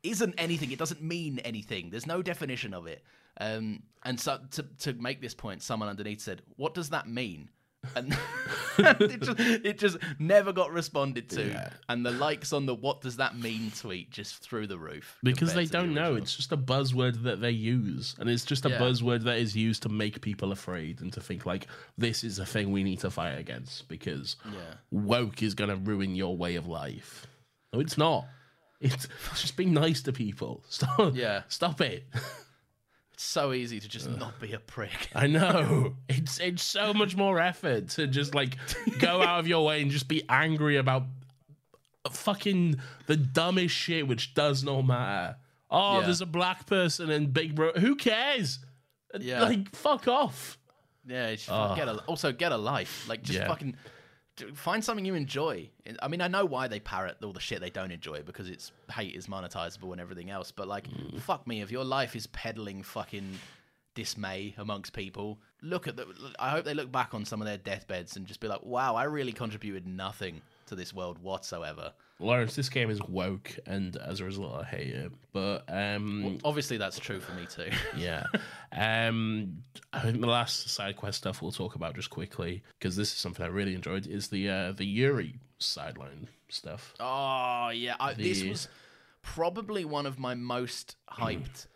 isn't anything. It doesn't mean anything. There's no definition of it. Um, and so to to make this point, someone underneath said, "What does that mean?" And it, just, it just never got responded to. Yeah. And the likes on the "What does that mean?" tweet just through the roof Because they to the don't know. It's just a buzzword that they use. And it's just a Yeah. buzzword that is used to make people afraid and to think like this is a thing we need to fight against because Yeah. woke is gonna ruin your way of life. No, it's not. It's just being nice to people. Stop Yeah. stop it. It's so easy to just not be a prick. I know. It's it's so much more effort to just like go out of your way and just be angry about fucking the dumbest shit which does not matter. Oh, Yeah. there's a black person in Big Bro. Who cares? Yeah. Like fuck off. Yeah, just fuck- get a, also get a life. Like just Yeah. fucking find something you enjoy. I mean, I know why they parrot all the shit they don't enjoy because it's hate is monetizable and everything else. But like, Mm. fuck me, if your life is peddling fucking dismay amongst people, look at the. I hope they look back on some of their deathbeds and just be like, "Wow, I really contributed nothing to this world whatsoever." Laurence, this game is woke, and as a result, I hate it. But um, Obviously, that's true for me too. yeah, um, I think the last side quest stuff we'll talk about just quickly because this is something I really enjoyed is the uh, the Yuri sideline stuff. Oh yeah, I, this was probably one of my most hyped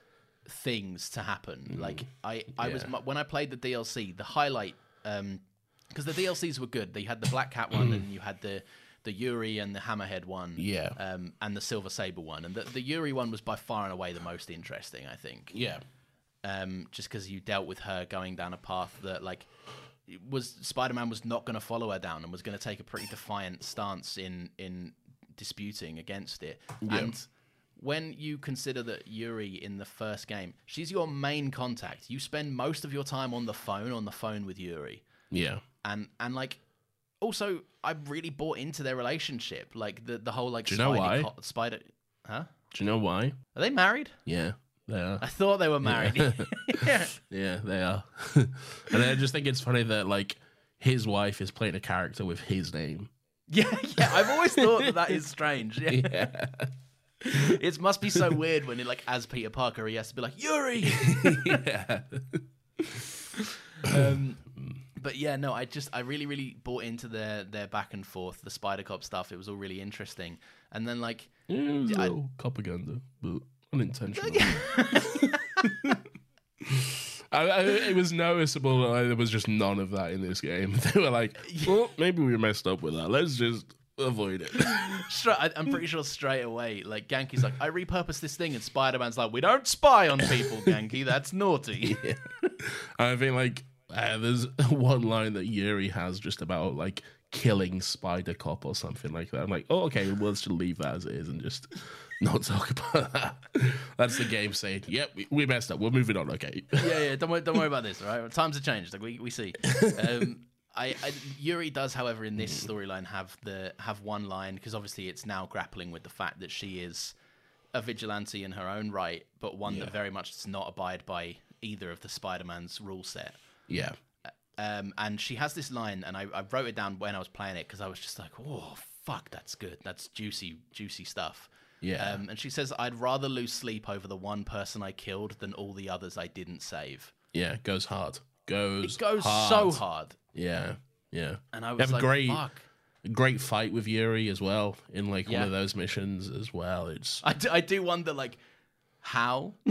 things to happen. Like I, I was when I played the DLC, the highlight because the DLCs were good. They had the Black Cat one, and you had the the Yuri and the Hammerhead one, Yeah. um, and the Silver Sable one. And the, the Yuri one was by far and away the most interesting, I think Yeah, um, just because you dealt with her going down a path that like was Spider-Man was not going to follow her down and was going to take a pretty defiant stance in in disputing against it. And when you consider that Yuri in the first game, she's your main contact. You spend most of your time on the phone on the phone with Yuri, yeah, and and like also I really bought into their relationship, like the the whole like Do you know why? co- Spider, huh? Do you know why? Are they married? Yeah, they are. I thought they were married. yeah. Yeah, they are. and I just think it's funny that like his wife is playing a character with his name. Yeah, yeah. I've always thought that that is strange. Yeah. Yeah, It must be so weird when, like, as Peter Parker, he has to be like Yuri. yeah, um, but yeah, no, I just I really, really bought into their their back and forth, the Spider Cop stuff. It was all really interesting. And then like, yeah it was a I- little propaganda, but unintentional. I, I, it was noticeable that there was just none of that in this game. They were like, "Well, maybe we messed up with that. Let's just avoid it." stra- I, I'm pretty sure straight away, like Ganke's like, I repurposed this thing, and Spider Man's like, we don't spy on people, Genki. That's naughty. I think like uh, there's one line that Yuri has just about like killing Spider Cop or something like that. I'm like, oh, okay, well, let's just leave that as it is and just not talk about that. That's the game saying, yep, we, we messed up. We're moving on. Okay. yeah, yeah. Don't worry, don't worry about this. All right, times have changed. Like we, we see. Um, I, I Yuri does, however, in this storyline have the have one line because obviously it's now grappling with the fact that she is a vigilante in her own right, but one that very much does not abide by either of the Spider-Man's rule set. Yeah. Um, and she has this line, and I, I wrote it down when I was playing it because I was just like, "Oh, fuck, that's good. That's juicy, juicy stuff." Yeah. Um, and she says, "I'd rather lose sleep over the one person I killed than all the others I didn't save." Yeah. It goes hard. Goes It goes hard. so hard, Yeah. Yeah. and I was have a like, great, "Fuck." great fight with Yuri as well in like one of those missions as well. It's I do, I do wonder, like, how?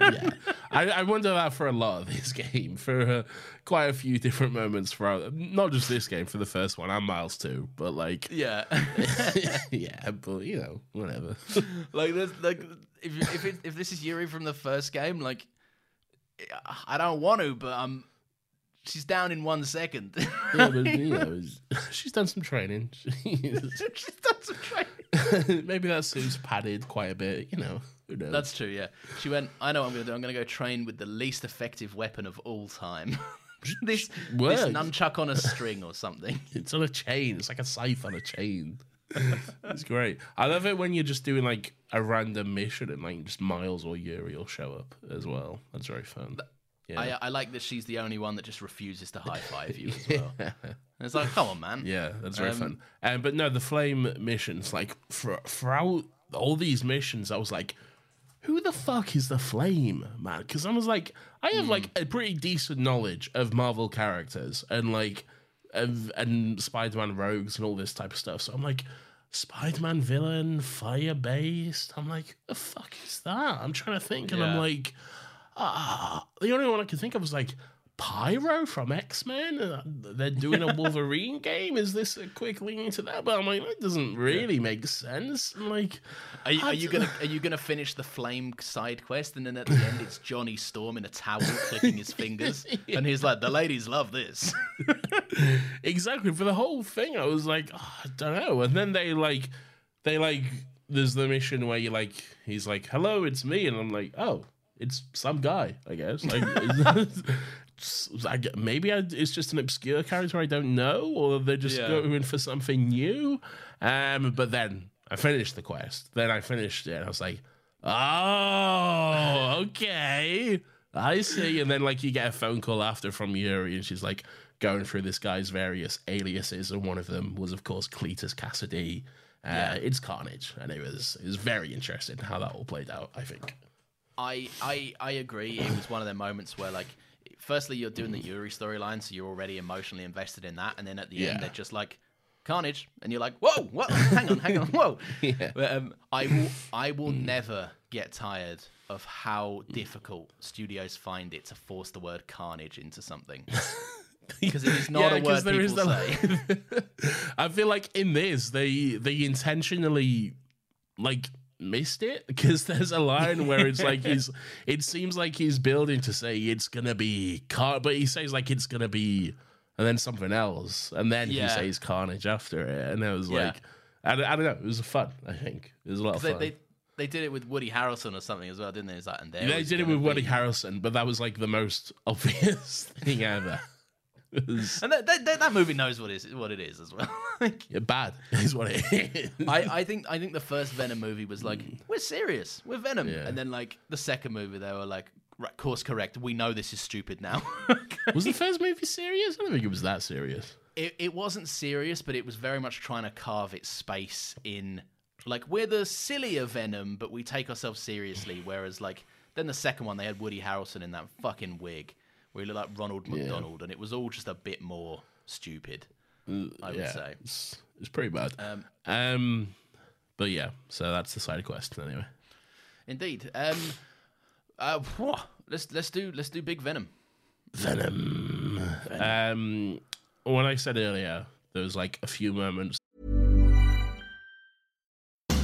yeah. I, I wonder that for a lot of this game, for uh, quite a few different moments throughout, not just this game, for the first one and Miles too, but like, yeah, yeah, but you know, whatever. like, this, like, if if it, if this is Yuri from the first game, like, I don't want to, but um, she's down in one second. yeah, but you know, she's done some training. She's done some training. Maybe that suit's padded quite a bit, you know. Who knows? That's true, yeah. She went, I know what I'm going to do. I'm going to go train with the least effective weapon of all time. this, this Works. nunchuck on a string or something. It's on a chain. It's like a scythe on a chain. it's great. I love it when you're just doing like a random mission and like just Miles or Yuri will show up as well. That's very fun. Yeah. I, I like that she's the only one that just refuses to high five you as well. And it's like, come on, man. Yeah, that's very Um, fun. Um, but no, the flame missions, like for, throughout all these missions, I was like, who the fuck is the flame, man? Because I was like, I have like a pretty decent knowledge of Marvel characters and like, of, and Spider Man rogues and all this type of stuff. So I'm like, Spider Man villain, fire based. I'm like, the fuck is that? I'm trying to think, and I'm like, ah, the only one I could think of was like Pyro from X Men. They're doing a Wolverine game. Is this a quick link into that? But I'm like, that doesn't really make sense. I'm like, Are you, are you gonna are you gonna finish the flame side quest and then at the end it's Johnny Storm in a towel clicking his fingers and he's like the ladies love this. exactly for the whole thing? I was like, oh, I don't know. And then they like, they like, there's the mission where you like, he's like, hello, it's me, and I'm like, oh, it's some guy, I guess. Like, I maybe I, it's just an obscure character I don't know, or they're just Yeah. going for something new. Um, but then I finished the quest. Then I finished it, and I was like, oh, okay. I see. And then like you get a phone call after from Yuri, and she's like going through this guy's various aliases, and one of them was of course Cletus Kasady. Uh, Yeah. It's Carnage, and it was it was very interesting how that all played out. I think. I, I I agree. It was one of the moments where like, firstly you're doing the Yuri storyline, so you're already emotionally invested in that, and then at the Yeah. end they're just like Carnage, and you're like, whoa, what? hang on, hang on, whoa. Yeah. But, um, I will I will never get tired of how difficult studios find it to force the word carnage into something. Because it is not Yeah, a word there people is say. I feel like in this they they intentionally like missed it because there's a line where it's like he's it seems like he's building to say it's gonna be car but he says like it's gonna be and then something else and then Yeah. he says carnage after it and it was Yeah. like I, don't- I don't know it was fun I think it was a lot of They, fun they they did it with Woody Harrelson or something as well, didn't they? It's like, and they did it with Woody be- Harrelson but that was like the most obvious thing ever And that, that, that- that movie knows what it is what it is as well. Like, yeah, bad is what it is I, I think I think the first Venom movie was like, mm. we're serious, we're Venom, Yeah. and then like the second movie they were like, right, course correct, we know this is stupid now. Was the first movie serious? I don't think it was that serious. it, it wasn't serious, but it was very much trying to carve its space in like we're the sillier Venom, but we take ourselves seriously. Whereas like then the second one they had Woody Harrelson in that fucking wig where he looked like Ronald McDonald, and it was all just a bit more stupid. I would yeah, say. it's, it's pretty bad. Um, Um, but yeah, so that's the side quest anyway. Indeed. Um, uh, let's let's do let's do Big Venom. Venom. Um, when I said earlier, there was like a few moments.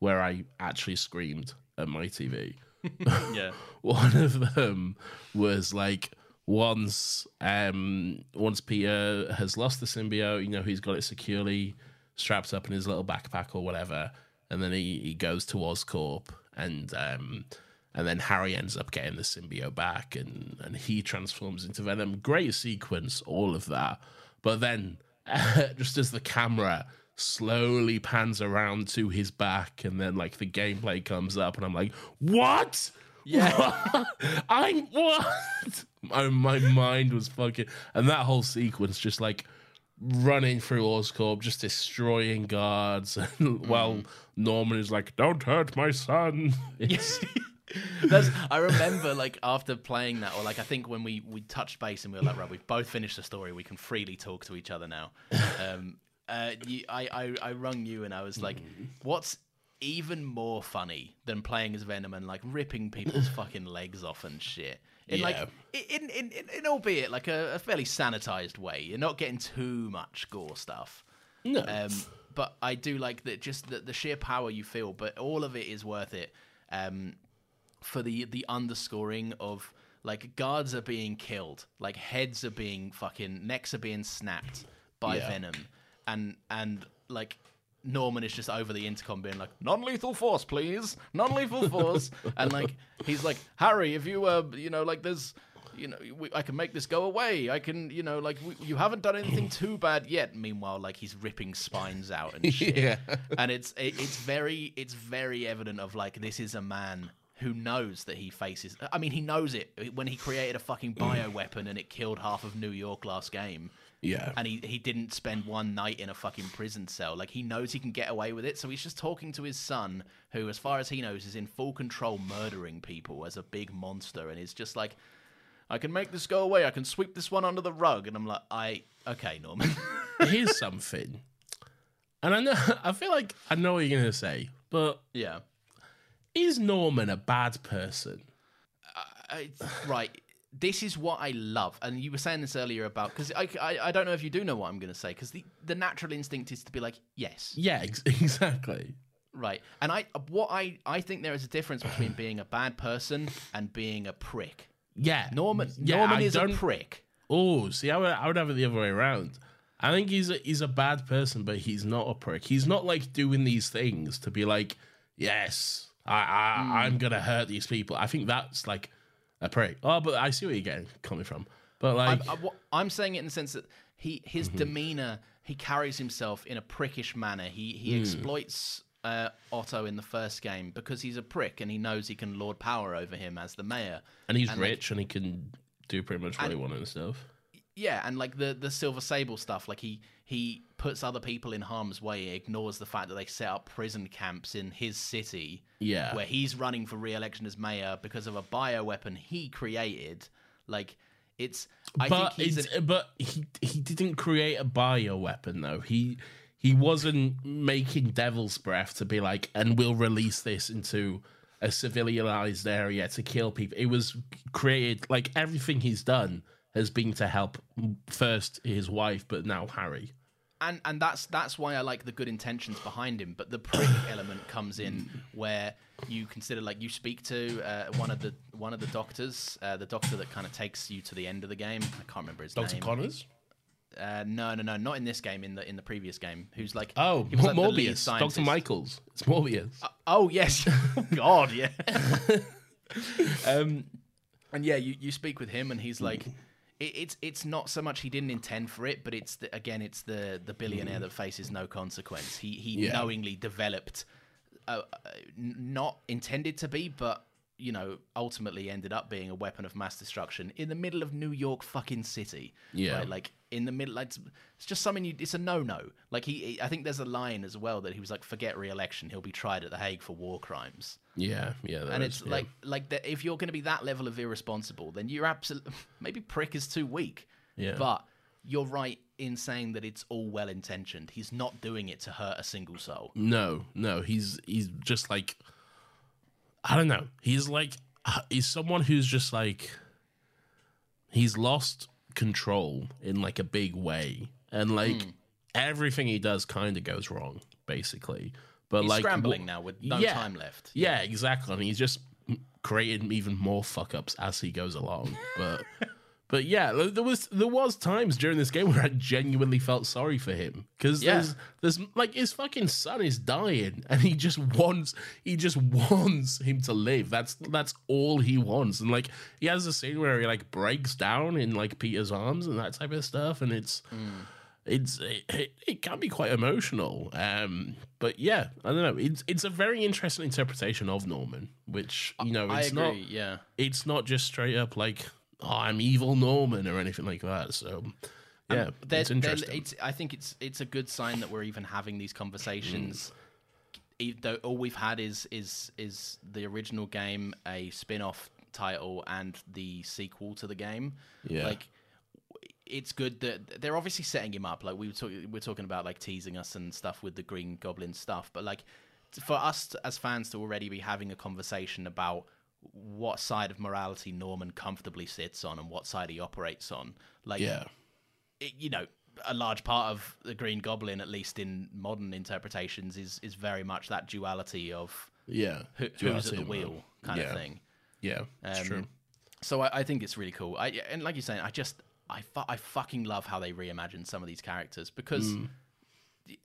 Where I actually screamed at my TV. Yeah. One of them was like once um once Peter has lost the symbiote, you know, he's got it securely strapped up in his little backpack or whatever, and then he, he goes to Oscorp and um and then Harry ends up getting the symbiote back and and he transforms into Venom. Great sequence, all of that. But then just as the camera slowly pans around to his back and then like the gameplay comes up and I'm like, "What?" Yeah. I'm what? My, my mind was fucking and that whole sequence just like running through Oscorp, just destroying guards and while Norman is like, Don't hurt my son. It's, That's, I remember like after playing that, or like I think when we we touched base and we were like, right, we've both finished the story. We can freely talk to each other now. Um, uh, you, I, I I rung you and I was like, what's even more funny than playing as Venom and like ripping people's fucking legs off and shit. In like Yeah. in in, in, in albeit like a, a fairly sanitized way. You're not getting too much gore stuff. no. Um, but I do like that just the, the sheer power you feel, but all of it is worth it. Um, for the the underscoring of like guards are being killed, like heads are being fucking necks are being snapped by Yeah. Venom, and and like Norman is just over the intercom being like non-lethal force, please, non-lethal force, and like he's like Harry, if you uh you know like there's. You know, we, I can make this go away. I can, you know, like we, you haven't done anything too bad yet. Meanwhile, like he's ripping spines out and shit Yeah. and it's it, it's very it's very evident of like this is a man who knows that he faces I mean he knows it when he created a fucking bioweapon and it killed half of New York last game Yeah. and he, he didn't spend one night in a fucking prison cell. Like he knows he can get away with it, so he's just talking to his son, who, as far as he knows, is in full control, murdering people as a big monster, and he's just like, "I can make this go away. I can sweep this one under the rug." And I'm like, "I okay, Norman." Here's something. And I know I feel like I know what you're gonna say, but yeah, is Norman a bad person? Uh, I, right. This is what I love, and you were saying this earlier about because I, I I don't know if you do know what I'm going to say because the the natural instinct is to be like yes, Yeah, ex- exactly. right, and I what I I think there is a difference between being a bad person and being a prick. Yeah. Norman yeah, Norman I is a prick. Oh, see, I would, I would have it the other way around. I think he's a, he's a bad person, but he's not a prick. He's not like doing these things to be like, yes, I, I Hmm. I'm gonna hurt these people. I think that's like a prick. Oh, but I see where you're getting coming from. But like, I'm, I, am saying it in the sense that he his Mm-hmm. demeanor, he carries himself in a prickish manner. He he Mm. exploits uh, Otto in the first game because he's a prick and he knows he can lord power over him as the mayor. and he's like, rich and he can do pretty much what he wants and stuff. Yeah, and like the the Silver Sable stuff, like he he puts other people in harm's way, ignores the fact that they set up prison camps in his city. Yeah. where he's running for re-election as mayor because of a bioweapon he created. Like it's, I but think he's it's, an, but he he didn't create a bio weapon though. He he wasn't making devil's breath to be like, and we'll release this into a civilized area to kill people. It was created like everything he's done has been to help first his wife, but now Harry. And and that's that's why I like the good intentions behind him. But the prick element comes in where you consider like you speak to uh, one of the one of the doctors, uh, the doctor that kind of takes you to the end of the game. I can't remember his Doctor name. Connors. Uh, no, no, no, not in this game. In the in the previous game, who's like Oh, he was like Morbius. Doctor. Michaels. It's Morbius. Oh yes, oh, God, yeah. um, and yeah, you, you speak with him, and he's like, it, it's it's not so much he didn't intend for it, but it's the, again, it's the the billionaire that faces no consequence. He he Yeah. knowingly developed, uh, uh, not intended to be, but you know, ultimately ended up being a weapon of mass destruction in the middle of New York fucking city. Yeah. right? like in the middle, like it's, it's just something you. It's a no no. Like he, I think there's a line as well that he was like, forget re-election, he'll be tried at the Hague for war crimes Yeah, yeah. and is, it's yeah. like like that if you're going to be that level of irresponsible then you're absolutely maybe prick is too weak Yeah. but you're right in saying that it's all well intentioned he's not doing it to hurt a single soul No, no, he's he's just like I don't know. He's like uh, he's someone who's just like he's lost control in like a big way, and like Hmm. everything he does kind of goes wrong, basically. But he's like scrambling now with no Yeah. time left Yeah, exactly. And he's just creating even more fuck ups as he goes along. But but yeah, there was there was times during this game where I genuinely felt sorry for him because Yeah. there's there's like his fucking son is dying and he just wants he just wants him to live. That's that's all he wants. And like he has a scene where he like breaks down in like Peter's arms and that type of stuff, and it's it's it, it, it can be quite emotional um but yeah i don't know it's it's a very interesting interpretation of norman which you know i it's agree not yeah it's not just straight up like oh i'm evil norman or anything like that. So um, yeah They're- it's interesting. it's- i think it's it's a good sign that we're even having these conversations. Mm. E- though all we've had is is is the original game a spin-off title and the sequel to the game. Yeah. like it's good that they're obviously setting him up. Like we were talking we're talking about like teasing us and stuff with the green goblin stuff but like for us to, as fans to already be having a conversation about what side of morality norman comfortably sits on and what side he operates on like yeah it- you know, a large part of the Green Goblin, at least in modern interpretations, is is very much that duality of yeah who, who's at the wheel kind yeah. of thing. yeah Um, true So I, I think it's really cool. I and like you're saying, I just I fu- I fucking love how they reimagine some of these characters because. Mm.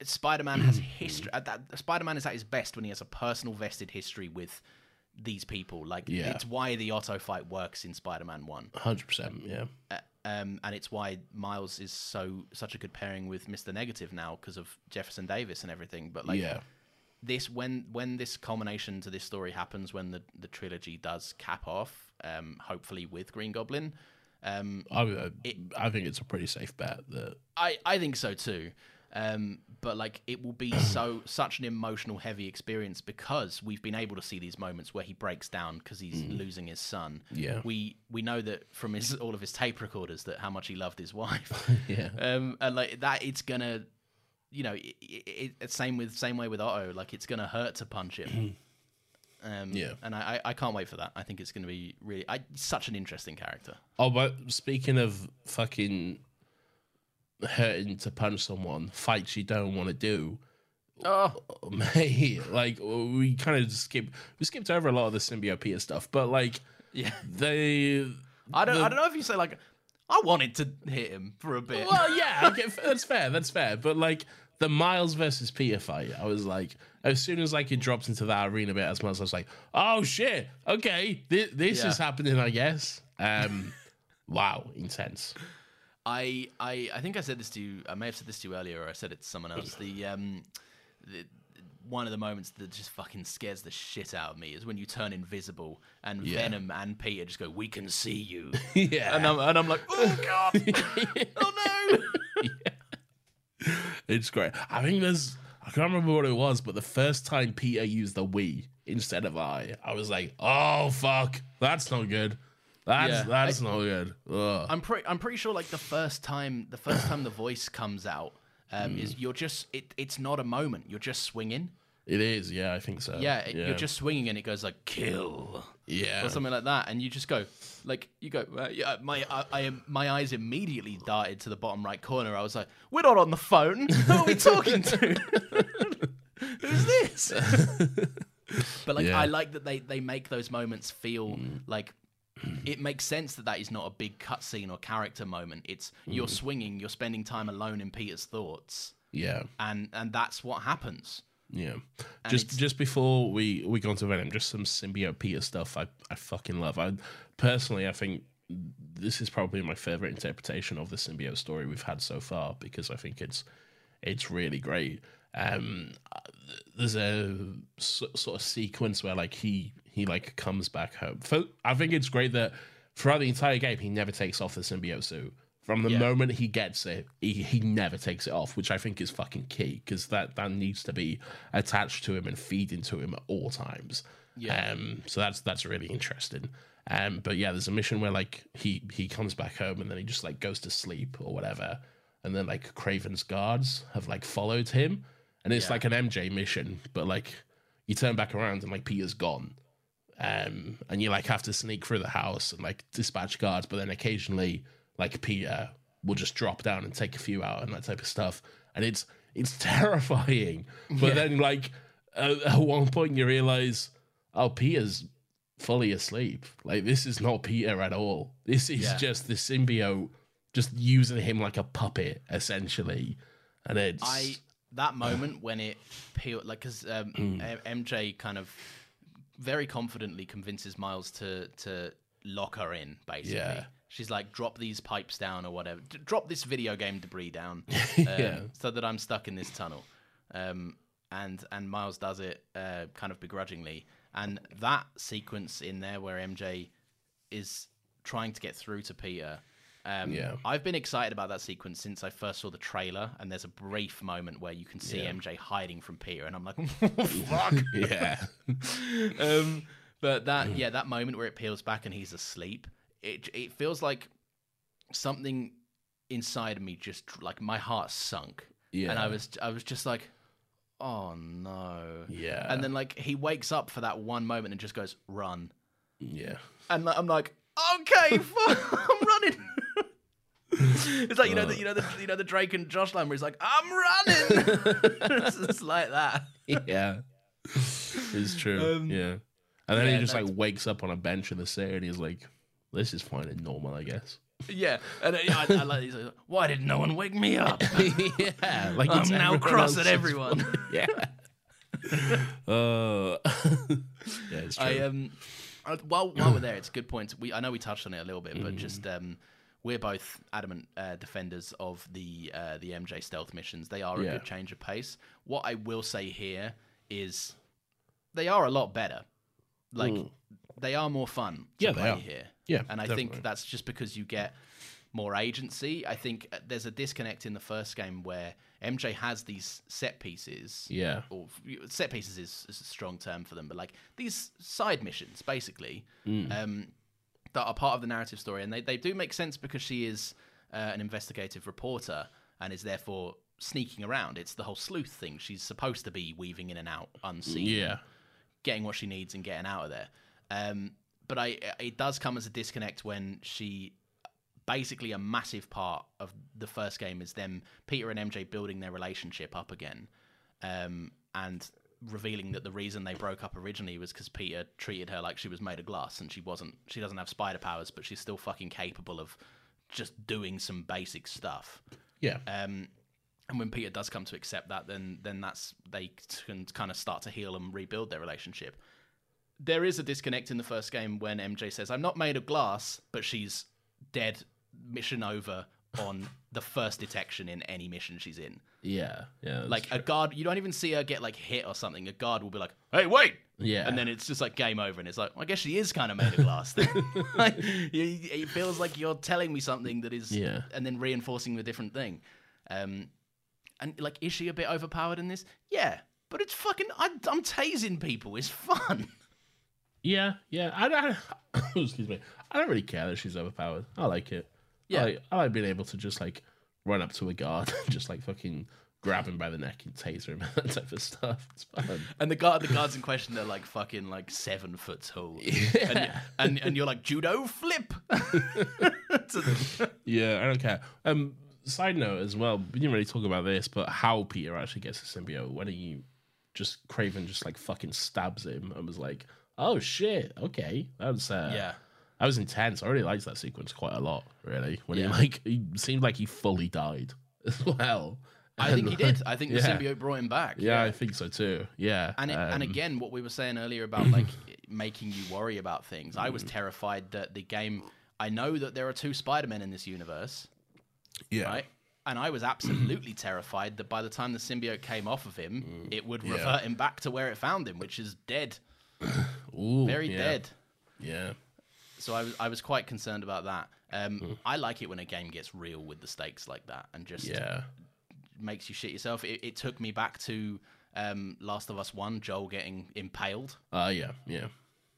Spider-Man has history. At that Spider-Man is at his best when he has a personal vested history with these people. Like Yeah. it's why the Otto fight works in Spider-Man One. 100% yeah Uh, um, and it's why Miles is so such a good pairing with Mister Negative now because of Jefferson Davis and everything. But like yeah this, when when this culmination to this story happens, when the the trilogy does cap off, um, hopefully with Green Goblin, Um, I, uh, I think it's a pretty safe bet that I, I think so too. Um, but like it will be so such an emotional heavy experience because we've been able to see these moments where he breaks down because he's losing his son. Yeah. we we know that from his all of his tape recorders that how much he loved his wife. Yeah. um, and like that, it's gonna, you know, it, it, it, same with same way with Otto. Like it's gonna hurt to punch him. Um, Yeah. and I, I I can't wait for that. I think it's going to be really I, such an interesting character. Oh, but speaking of fucking hurting to punch someone, fights you don't want to do. Oh, Mate, like we kind of skipped, we skipped over a lot of the symbiote stuff, but like yeah. they, I don't the- I don't know if you say like I wanted to hit him for a bit. well, yeah, okay, that's fair, that's fair, but like the Miles versus Peter fight, I was like, as soon as like it dropped into that arena bit as Miles, I was like, oh shit, okay, this, this Yeah. is happening, I guess. Um, wow, intense. I, I I think I said this to you. I may have said this to you earlier, or I said it to someone else. The um, the, one of the moments that just fucking scares the shit out of me is when you turn invisible and Yeah. Venom and Peter just go, "We can see you," yeah, and I'm and I'm like, "Oh god, oh no!" It's great. I think there's I can't remember what it was, but the first time Peter used the we instead of I, I was like, oh fuck, that's not good. That's Yeah. that's not good. Ugh. I'm pretty I'm pretty sure like the first time the first time the voice comes out um, Mm. is you're just it, it's not a moment. You're just swinging. It is, yeah, I think so. Yeah, it- you're just swinging and it goes like kill. yeah. or something like that, and you just go like you go. Uh, yeah, my I, I my eyes immediately darted to the bottom right corner. I was like, "We're not on the phone. Who are we talking to? Who's this?" but like, Yeah. I like that they they make those moments feel like. It makes sense that that is not a big cutscene or character moment. It's you're swinging, you're spending time alone in Peter's thoughts, yeah, and and that's what happens. yeah. And Just it's- just before we we go on to Venom, just some symbiote Peter stuff. I I fucking love. I personally, I think this is probably my favorite interpretation of the symbiote story we've had so far because I think it's it's really great. Um, there's a sort of sequence where like he he like comes back home. For, I think it's great that throughout the entire game he never takes off the symbiote suit. From the Yeah. moment he gets it, he, he never takes it off, which I think is fucking key because that that needs to be attached to him and feed into him at all times. Yeah. Um, so that's that's really interesting. Um, but yeah, there's a mission where like he he comes back home and then he just like goes to sleep or whatever, and then like Kraven's guards have like followed him, and it's Yeah. like an MJ mission, but like you turn back around and like Peter's gone, um, and you like have to sneak through the house and like dispatch guards, but then occasionally like Peter will just drop down and take a few out and that type of stuff, and it's it's terrifying. But then like at, at one point you realize, oh, Peter's fully asleep. Like this is not Peter at all. This is Yeah. just the symbiote just using him like a puppet essentially, and it's I that moment when it peeled like because um, Hmm. MJ kind of very confidently convinces Miles to to lock her in. Basically, Yeah. she's like, "Drop these pipes down or whatever. D- drop this video game debris down, um, Yeah. so that I'm stuck in this tunnel." Um, and and Miles does it uh, kind of begrudgingly, and that sequence in there where MJ is trying to get through to Peter. Um, Yeah. I've been excited about that sequence since I first saw the trailer, and there's a brief moment where you can see Yeah. MJ hiding from Peter, and I'm like, fuck. yeah, um, but that, yeah, that moment where it peels back and he's asleep, it it feels like something inside of me just like my heart sunk, yeah, and I was I was just like, oh no, yeah, and then like he wakes up for that one moment and just goes run, yeah. and I'm like, okay, fuck, I'm running. it's like you know the you know the you know the Drake and Josh line where he's like, I'm running. it's, it's like that. yeah, it's true. Um, yeah, and then yeah, he just like wakes up on a bench in the city, and he's like, "This is fine and normal, I guess." Yeah, and uh, yeah, I, I like. He's like, Why did no one wake me up? yeah, like I'm now cross at everyone. fault. yeah. Uh, yeah, it's true. I um, I- while while we're there, it's a good point. We I know we touched on it a little bit, Mm. but just um, we're both adamant uh, defenders of the uh, the MJ stealth missions. They are a Yeah. good change of pace. What I will say here is they are a lot better. Like Mm. they are more fun to Yeah, they play are. here. Yeah, and I definitely. think that's just because you get more agency. I think uh, there's a disconnect in the first game where MJ has these set pieces. Yeah. or set pieces is, is a strong term for them, but like these side missions, basically, Mm. um, that are part of the narrative story, and they they do make sense because she is uh, an investigative reporter and is therefore sneaking around. It's the whole sleuth thing. She's supposed to be weaving in and out unseen Yeah. getting what she needs and getting out of there. Um, but I, it does come as a disconnect when she, basically, a massive part of the first game is them Peter and MJ building their relationship up again, um, and revealing that the reason they broke up originally was because Peter treated her like she was made of glass and she wasn't. She doesn't have spider powers, but she's still fucking capable of just doing some basic stuff. Yeah. Um, and when Peter does come to accept that, then then that's they can kind of start to heal and rebuild their relationship. There is a disconnect in the first game when MJ says, "I'm not made of glass," but she's dead. Mission over on the first detection in any mission she's in. Yeah. Yeah. Like a guard, you don't even see her get like hit or something. A guard will be like, "Hey, wait!" Yeah. and then it's just like game over, and it's like, well, I guess she is kind of made of glass. Then, like, it feels like you're telling me something that is, Yeah. and then reinforcing the different thing. Um, and like, is she a bit overpowered in this? Yeah, but it's fucking. I, I'm tasing people. It's fun. Yeah, yeah. I don't. excuse me. I don't really care that she's overpowered. I like it. Yeah. I like, I like being able to just like run up to a guard, and just like fucking grab him by the neck and taser him, that type of stuff. It's fun. And the guard, the guards in question, they're like fucking like seven foot tall, and, you- and and you're like judo flip. Yeah, I don't care. Um, side note as well. We didn't really talk about this, but how Peter actually gets a symbiote when he just Kraven just like fucking stabs him and was like, "Oh shit, okay, that was uh, Yeah. That was intense." I really liked that sequence quite a lot. Really, when Yeah. he like he seemed like he fully died as well. I think he did. I think the yeah. symbiote brought him back. Yeah, I think so too. Yeah, And it, and um, again, what we were saying earlier about like making you worry about things, I was terrified that the game. I know that there are two Spider Men in this universe, yeah, right? And I was absolutely terrified that by the time the symbiote came off of him, it would revert him back to where it found him, which is dead, Ooh, very yeah, dead. Yeah, So I was I was quite concerned about that. Um, I like it when a game gets real with the stakes like that and just yeah, makes you shit yourself. It, it took me back to um, Last of Us One, Joel getting impaled. uh, yeah, yeah.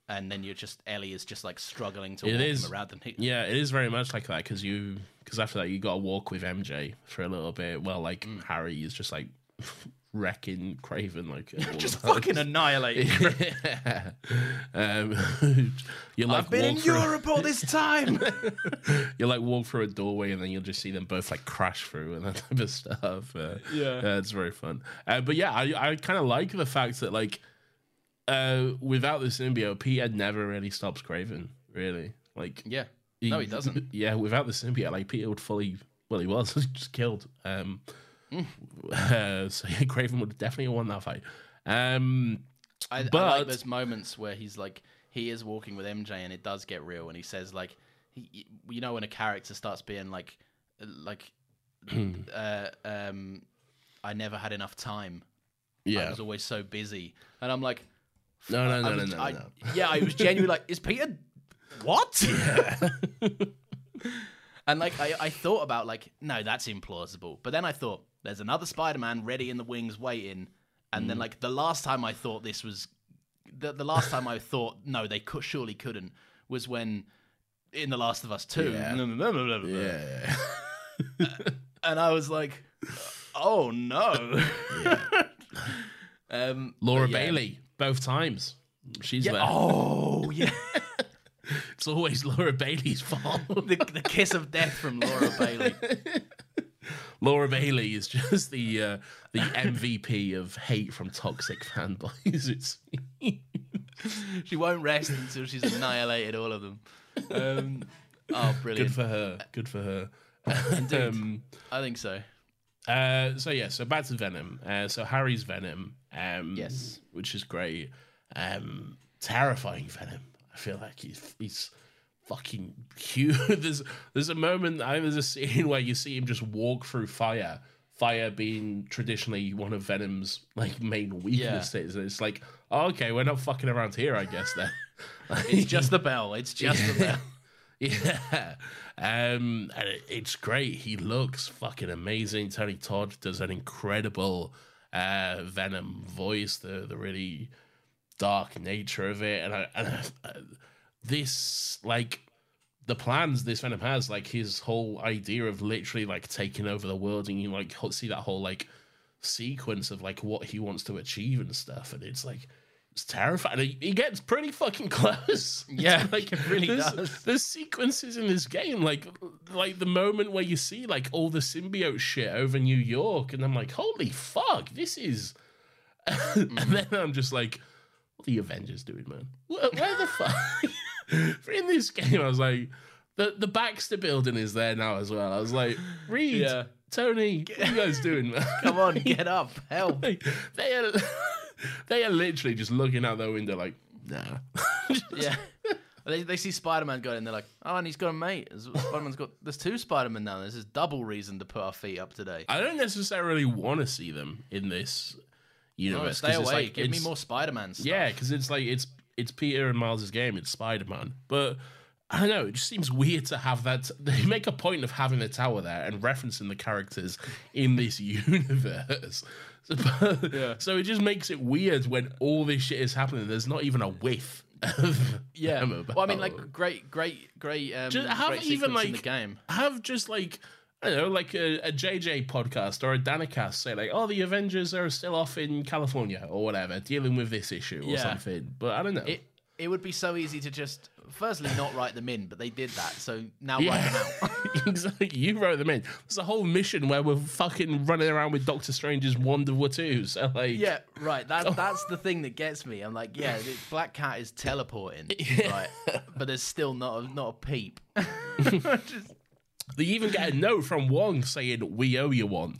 and then you're just Ellie is just like struggling to It walk is. him around and he, Yeah, it is very much like that because you because after that you got to walk with MJ for a little bit. Well, like Mm. Harry is just like wrecking Kraven, like just fucking annihilate. Yeah. um, you like I've been in Europe all this time. you'll like walk through a doorway and then you'll just see them both like crash through and that type of stuff. Uh, Yeah. uh, it's very fun. Uh, but yeah, I I kind of like the fact that like uh, without the symbiote, Peter never really stops Kraven. Really, like yeah, no, he doesn't. Yeah, without the symbiote, like Peter would fully. Well, he was just killed. Um, Mm. uh, so yeah, Kraven would definitely have won that fight. Um, I, I But- like those moments where he's like he is walking with MJ and it does get real and he says like he, you know when a character starts being like like uh, um I never had enough time. Yeah, I was always so busy, and I'm like. no, no, I no, no, no, I- no. Yeah, I was genuinely like, is Peter what? Yeah. and like I, I thought about like, no, that's implausible. But then I thought, there's another Spider-Man ready in the wings waiting. And Mm. then like the last time I thought this was the, the last time I thought, no, they could surely couldn't, was when in The Last of Us 2. Yeah. Yeah, And I was like, oh no. um Laura yeah. Bailey, both times. She's Yeah. there. Oh yeah. It's always Laura Bailey's fault. the, the kiss of death from Laura Bailey. Laura Bailey is just the uh, the MVP of hate from toxic fanboys. It's She won't rest until she's annihilated all of them. Um, oh, brilliant! good for her. Good for her. um, I think so. uh, so yeah, so back to Venom. Uh, so Harry's Venom. Um, Yes. which is great. Um, terrifying Venom. I feel like he's he's fucking huge. there's there's a moment. I there's a scene where you see him just walk through fire fire being traditionally one of Venom's like main weaknesses. And it's like, oh, okay, we're not fucking around here, I guess. Then It's just the bell. It's just the bell. yeah, um, and it, it's great. He looks fucking amazing. Tony Todd does an incredible uh, Venom voice. The the really dark nature of it, and I, and I, this like the plans this Venom has, like his whole idea of literally like taking over the world, and you like see that whole like sequence of like what he wants to achieve and stuff, and it's like it's terrifying. He, he gets pretty fucking close. Yeah, like it really there's- does. There's sequences in this game, like like the moment where you see like all the symbiote shit over New York, and I'm like, holy fuck, this is. and mm-hmm. then I'm just like, what are the Avengers doing, man? Where, where the fuck? in this game, I was like, the the Baxter building is there now as well. I was like, Reed, Yeah. Tony, what are you guys doing, man? Come on, get up, help. Like, they are they are literally just looking out their window like, nah. Yeah. They, they see Spider Man going, and they're like, "Oh, and he's got a mate. Spider Man's got. There's two Spider Man now. This is double reason to put our feet up today. I don't necessarily want to see them in this No, universe. stay 'cause it's away. like- Give me more Spider Man stuff. Yeah, because it's like it's it's Peter and Miles' game. It's Spider Man, but I don't know. It just seems weird to have that. They make a point of having the tower there and referencing the characters in this universe. So, so it just makes it weird when all this shit is happening. There's not even a whiff. Of Yeah. Well, I mean, like, great, great, great. Um, Just have great even like in the game. have just like I don't know, like a, a JJ podcast or a Danikast say like, oh, the Avengers are still off in California or whatever, dealing with this issue or Yeah. something. But I don't know. It it would be so easy to just firstly not write them in, but they did that. So now write yeah, them out. exactly. You wrote them in. There's a whole mission where we're fucking running around with Doctor Strange's wand of Watoomb. So like, Yeah, right. That that's the thing that gets me. I'm like, yeah, the Black Cat is teleporting, right? But there's still not a, not a peep. Just- they even get a note from Wong saying we owe you one.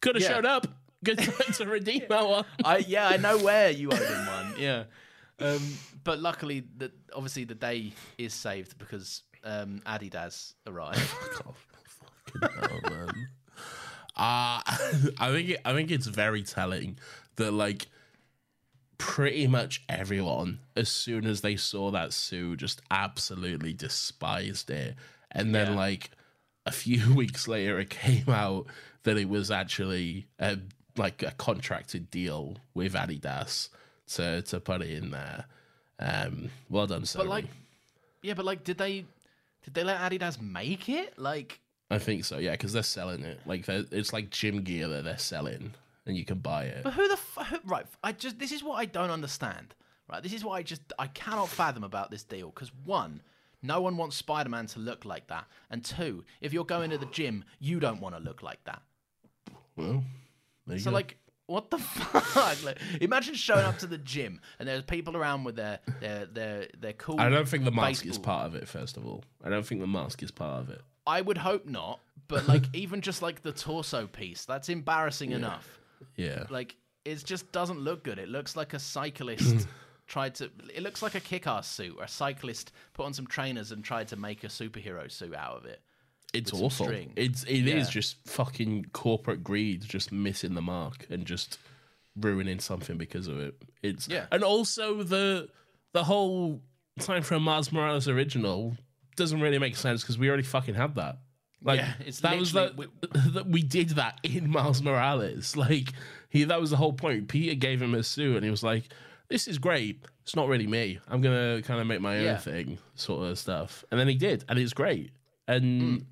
Could have Yeah. showed up. Good time to redeem our one. I yeah, I know where you owe him one. Yeah, um, but luckily, the, obviously the day is saved because um, Adidas arrived. Oh man. Uh, I think it, I think it's very telling that like pretty much everyone, as soon as they saw that Sue, just absolutely despised it, and then Yeah. like a few weeks later, it came out that it was actually a, like a contracted deal with Adidas to to put it in there. Um, well done, Sony. but like, yeah, but like, did they did they let Adidas make it? Like, I think so, yeah, because they're selling it. Like it's like gym gear that they're selling, and you can buy it. But who the f- right? I just this is what I don't understand. Right, this is what I just I cannot fathom about this deal. Because one, no one wants Spider-Man to look like that, and two, if you're going to the gym, you don't want to look like that. Well, there you So go. like, what the fuck? Like, imagine showing up to the gym and there's people around with their their their their cool. I don't think the mask is part of it. First of all, I don't think the mask is part of it. I would hope not, but like even just like the torso piece, that's embarrassing enough. Yeah, Like it just doesn't look good. It looks like a cyclist tried to. It looks like a kick-ass suit. A cyclist put on some trainers and tried to make a superhero suit out of it. it's awful. It's it is Yeah. just fucking corporate greed, just missing the mark and just ruining something because of it. It's Yeah. and also the the whole time for a Miles Morales original doesn't really make sense because we already fucking had that. Like Yeah, it's that was that, that we did that in Miles Morales. Like he that was the whole point. Peter gave him a suit and he was like, This is great. It's not really me. I'm gonna kind of make my own Yeah. thing, sort of stuff. And then he did, and it's great. And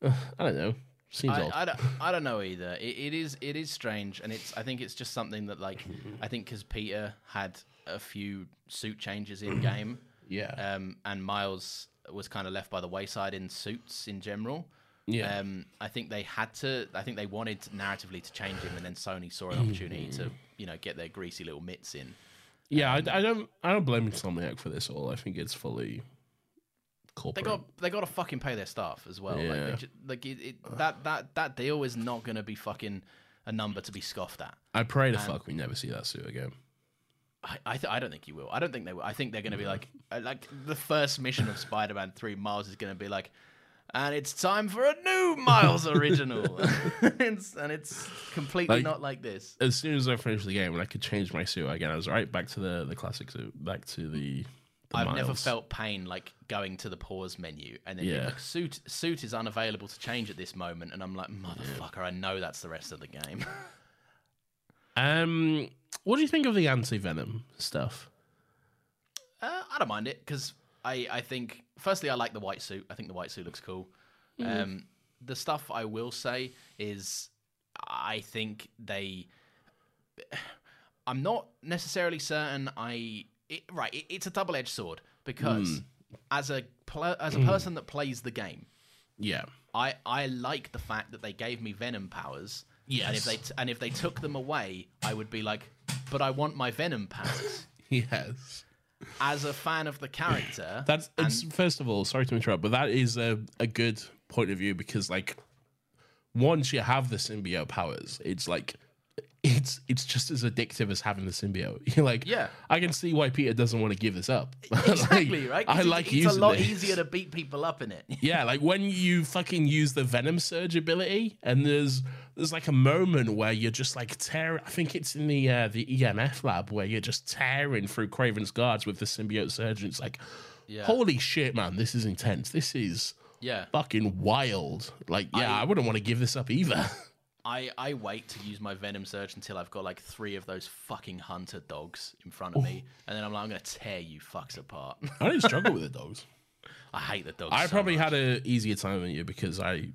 uh, I don't know. Seems I, odd. I don't, I don't know either. It, it is it is strange, and it's I think it's just something that like I think because Peter had a few suit changes in game, yeah. um, and Miles was kind of left by the wayside in suits in general. Yeah. Um, I think they had to. I think they wanted narratively to change him, and then Sony saw an opportunity to you know get their greasy little mitts in. Yeah, I, I don't. I don't blame Insomniac for this at all. I think it's fully corporate. They got they got to fucking pay their staff as well. Like, Yeah. they ju- like it, it, that that that deal is not going to be fucking a number to be scoffed at. I pray to fuck we never see that suit again. I I, th- I don't think you will. I don't think they will. I think they're going to be like uh, like the first mission of Spider-Man Three. Miles is going to be like, and it's time for a new Miles original. it's, and it's completely Like- not like this. As soon as I finished the game and I could change my suit again, I was right back to the the classic suit, back to the. the I've never felt pain like going to the pause menu and then Yeah. like suit suit is unavailable to change at this moment, and I'm like, motherfucker, I know that's the rest of the game. Um, what do you think of the anti venom stuff? Uh, I don't mind it because I, I think firstly I like the white suit. I think the white suit looks cool. Mm. Um, the stuff I will say is I think they. I'm not necessarily certain. I it, right. It, it's a double edged sword because mm. as a pl- as a mm. person that plays the game, Yeah, I I like the fact that they gave me venom powers. And if they t- and if they took them away, I would be like, but I want my venom powers. yes. As a fan of the character, That's it's first of all, sorry to interrupt, but that is a, a good point of view because like once you have the symbiote powers, it's like it's it's just as addictive as having the symbiote. You're like, Yeah. I can see why Peter doesn't want to give this up. Like, exactly right. 'Cause I it's- like it's using a lot this. easier to beat people up in it. Yeah, like when you fucking use the Venom Surge ability, and there's there's like a moment where you're just like tearing. I think it's in the uh, the EMF lab where you're just tearing through Kraven's guards with the symbiote surge. And it's like, Yeah. holy shit, man, this is intense. This is Yeah, fucking wild. Like, yeah, I, I- wouldn't want to give this up either. I I wait to use my venom surge until I've got like three of those fucking hunter dogs in front of me, and then I'm like, I'm gonna tear you fucks apart. I didn't struggle with the dogs. I hate the dogs. I so probably much. had a easier time than you because I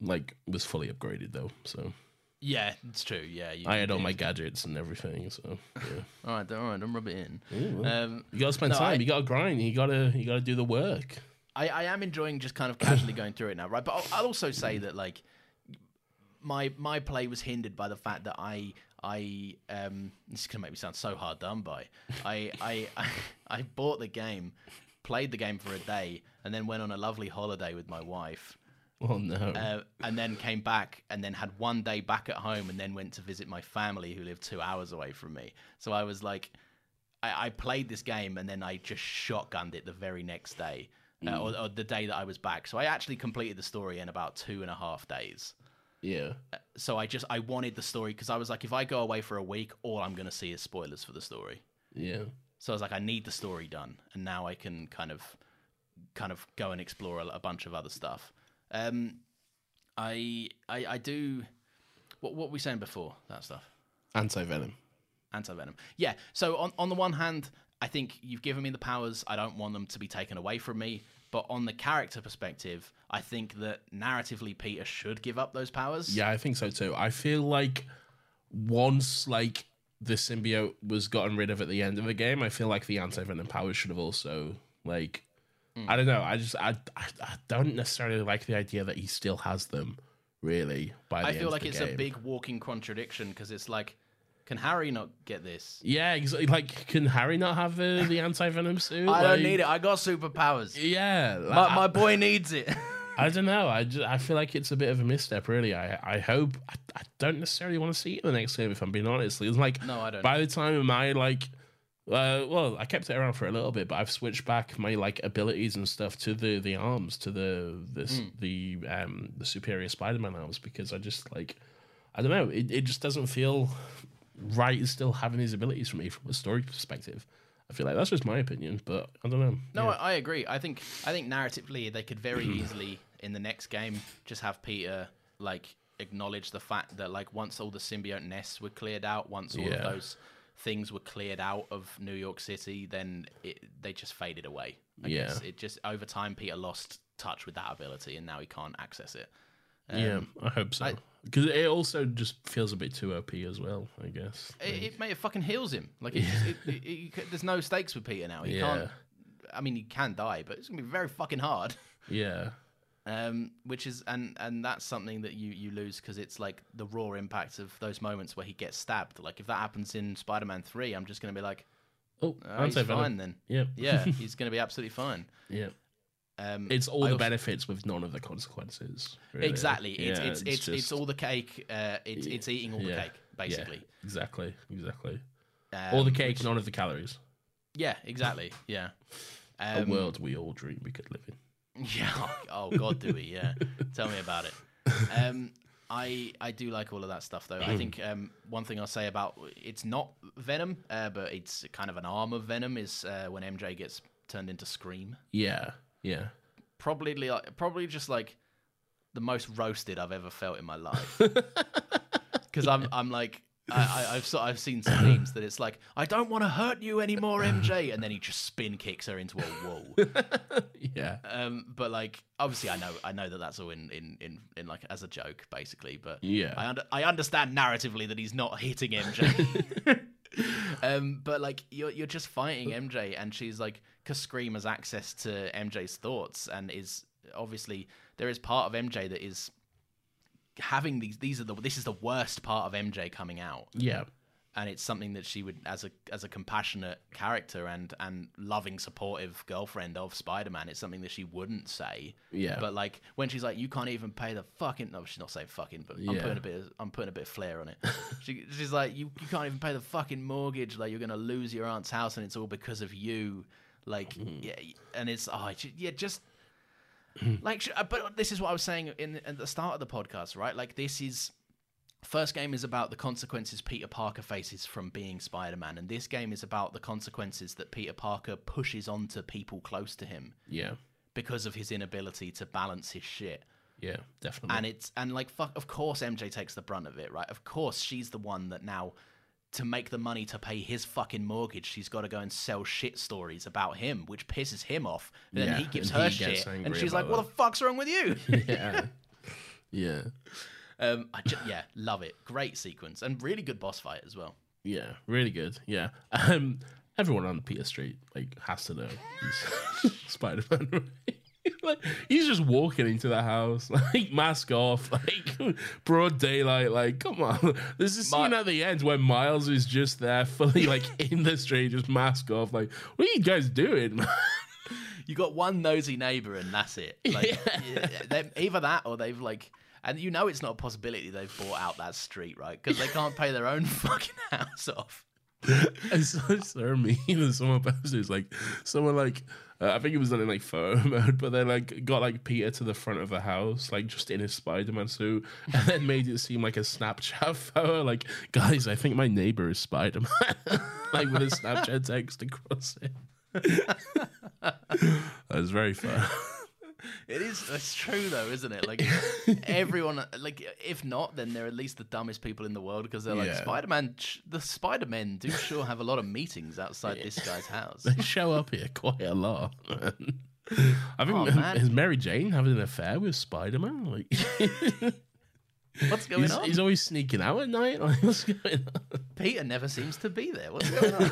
like was fully upgraded though. So Yeah, it's true. Yeah, you I had all my gadgets and everything. So yeah. All right, don't, all right, don't rub it in. Um, you gotta spend No, time. I- you gotta grind. You gotta you gotta do the work. I, I am enjoying just kind of casually going through it now, right? But I'll, I'll also say that like my my play was hindered by the fact that I I um this is gonna make me sound so hard done by. I I I, I bought the game, played the game for a day, and then went on a lovely holiday with my wife. Oh no. Uh, and then came back and then had one day back at home and then went to visit my family who lived two hours away from me. So I was like, I, I played this game and then I just shotgunned it the very next day, uh, or, or the day that I was back. So I actually completed the story in about two and a half days. Yeah. So I just I wanted the story because I was like, if I go away for a week, all I'm gonna see is spoilers for the story. Yeah. So I was like, I need the story done, and now I can kind of, kind of go and explore a, a bunch of other stuff. Um, I, I, I do. What, what were we saying before that stuff? Anti venom. Anti venom. Yeah. So on on the one hand, I think you've given me the powers. I don't want them to be taken away from me. But on the character perspective, I think that narratively Peter should give up those powers. Yeah, I think so too. I feel like once like the symbiote was gotten rid of at the end of the game, I feel like the anti venom powers should have also like hmm. I don't know. I just I, I I don't necessarily like the idea that he still has them. Really, by the I feel like it's a big walking contradiction because it's like, can Harry not get this? Yeah, exactly. Like, can Harry not have the the anti venom suit? I don't need it. I got superpowers. Yeah, My, like, my boy needs it. I don't know. I, just, I feel like it's a bit of a misstep, really. I I hope I, I don't necessarily want to see it in the next game. If I'm being honest, it's like No, I don't. By the time my like, uh, well, I kept it around for a little bit, but I've switched back my like abilities and stuff to the the arms, to the this Hmm. the um the superior Spider-Man arms because I just like I don't know. It it just doesn't feel right. Is still having these abilities for me from a story perspective. I feel like that's just my opinion, but I don't know. No, Yeah. I, I agree. I think I think narratively they could very easily in the next game just have Peter like acknowledge the fact that like once all the symbiote nests were cleared out, once all Yeah. of those things were cleared out of New York City, then it, they just faded away. I Yeah. guess it just over time Peter lost touch with that ability and now he can't access it. Yeah, Um, I hope so. Because it also just feels a bit too OP as well. I guess. It, it, mate, it fucking heals him. Like it, just- it, it, it, there's no stakes with Peter now. He Yeah. can't. I mean, he can die, but it's gonna be very fucking hard. Yeah. um, which is and and that's something that you you lose because it's like the raw impact of those moments where he gets stabbed. Like if that happens in Spider-Man Three, I'm just gonna be like, Oh, oh, he's anti-venom. fine then. Yeah. Yeah, he's gonna be absolutely fine. Yeah. Um, It's all I the also- benefits with none of the consequences. really. Exactly. It's Yeah, it's it's, it's just- all the cake. Uh, it's it's eating all the yeah, cake yeah, basically. exactly. Exactly. Um, all the cake, which- none of the calories. Yeah, exactly. Yeah. a Um, world we all dream we could live in. Yeah. Oh, oh God, do we? Yeah. Tell me about it. Um, I I do like all of that stuff though. I think um, one thing I'll say about it's not Venom, uh, but it's kind of an arm of Venom is uh, when MJ gets turned into Scream. Yeah, yeah. Probably like probably just like the most roasted I've ever felt in my life. Because I'm I'm like. I, I, I've so, I've seen some memes that it's like I don't want to hurt you anymore, MJ, and then he just spin kicks her into a wall. Yeah. Um, but like, obviously, I know, I know that that's all in, in, in, in like as a joke, basically. But Yeah. I, under, I understand narratively that he's not hitting MJ. um, but like, you're you're just fighting MJ, and she's like, because Scream has access to MJ's thoughts, and is obviously there is part of MJ that is having these. These are the this is the worst part of MJ coming out Yeah. And it's something that she would as a as a compassionate character and and loving supportive girlfriend of Spider-Man it's something that she wouldn't say Yeah. but like when she's like you can't even pay the fucking no she's not saying fucking but I'm Yeah. putting a bit of, I'm putting a bit of flair on it she, she's like you, you can't even pay the fucking mortgage like you're gonna lose your aunt's house and it's all because of you like Mm-hmm. yeah and it's oh yeah just like uh, but this is what I was saying in at the start of the podcast right like this is First game is about the consequences Peter Parker faces from being Spider Man, and this game is about the consequences that Peter Parker pushes onto people close to him Yeah. because of his inability to balance his shit. Yeah. Definitely. And it's and like fuck of course MJ takes the brunt of it, right? Of course she's the one that now to make the money to pay his fucking mortgage, she's got to go and sell shit stories about him, which pisses him off. And then he gives her he shit, and she's like, about "What the fuck's wrong with you?" yeah. Yeah. Um, I ju- yeah, love it. Great sequence and really good boss fight as well. Yeah, really good. Yeah. Um, everyone on Peter Street like has to know he's Spider Man. Like he's just walking into the house, like mask off, like broad daylight. Like, come on. There's a scene Mi- at the end where Miles is just there, fully like in the street, just mask off. Like, what are you guys doing? You got one nosy neighbor, and that's it. Like, yeah, either that or they've like, and you know it's not a possibility they've bought out that street, right? Because they can't pay their own fucking house off. I saw so mean and someone posted it's like someone like uh, I think it was done in like photo mode, but they like got like Peter to the front of the house, like just in his Spider Man suit, and then made it seem like a Snapchat photo. Like, guys, I think my neighbor is Spider Man, like with a Snapchat text across it. that was very fun. It is. It's true though, isn't it? Like everyone, like if not, then they're at least the dumbest people in the world because they're like Yeah. Spider Man. The Spider Men do sure have a lot of meetings outside this guy's house. They show up here quite a lot. man. I think Oh, man. is Mary Jane having an affair with Spider Man? Like, What's going he's, on? he's always sneaking out at night. Like, what's going on? Peter never seems to be there. What's going on?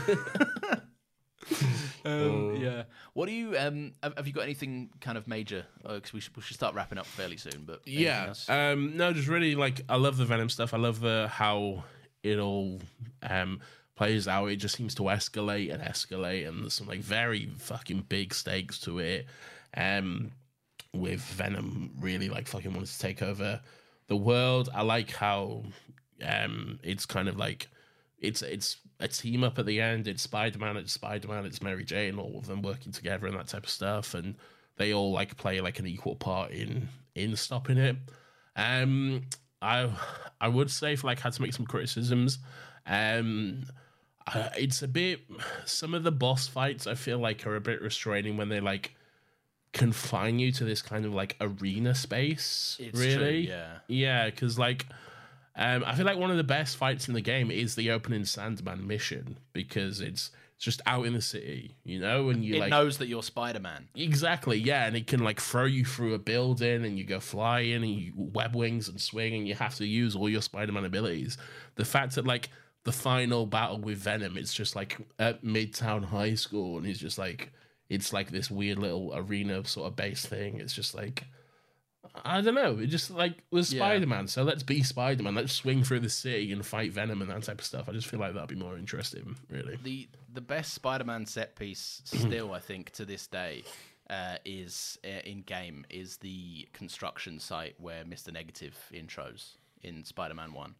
um, yeah. What do you um? Have, have you got anything kind of major? Because we should we should start wrapping up fairly soon. But Yeah. Um, no, just really like I love the Venom stuff. I love the how it all um plays out. It just seems to escalate and escalate, and there's some like very fucking big stakes to it. Um, with Venom really like fucking wants to take over the world. I like how um it's kind of like it's it's a team up at the end. It's Spider Man, it's Spider Man, it's Mary Jane, all of them working together and that type of stuff, and they all like play like an equal part in in stopping it. Um, I I would say if like had to make some criticisms, um, it's a bit some of the boss fights I feel like are a bit restraining when they like confine you to this kind of like arena space. It's true, really, yeah. yeah, because like. Um, I feel like one of the best fights in the game is the opening Sandman mission because it's just out in the city, you know, and you it like knows that you're Spider Man. Exactly, yeah, and it can like throw you through a building, and you go flying, and you web wings and swing, and you have to use all your Spider-Man abilities. The fact that like the final battle with Venom, it's just like at Midtown High School, and he's just like it's like this weird little arena sort of base thing. It's just like I don't know. It just like was Yeah. Spider Man, so let's be Spider Man. Let's swing through the city and fight Venom and that type of stuff. I just feel like that'd be more interesting, really. The the best Spider Man set piece still, I think, to this day. Uh, is uh, in game is the construction site where Mr. Negative intros in Spider-Man One.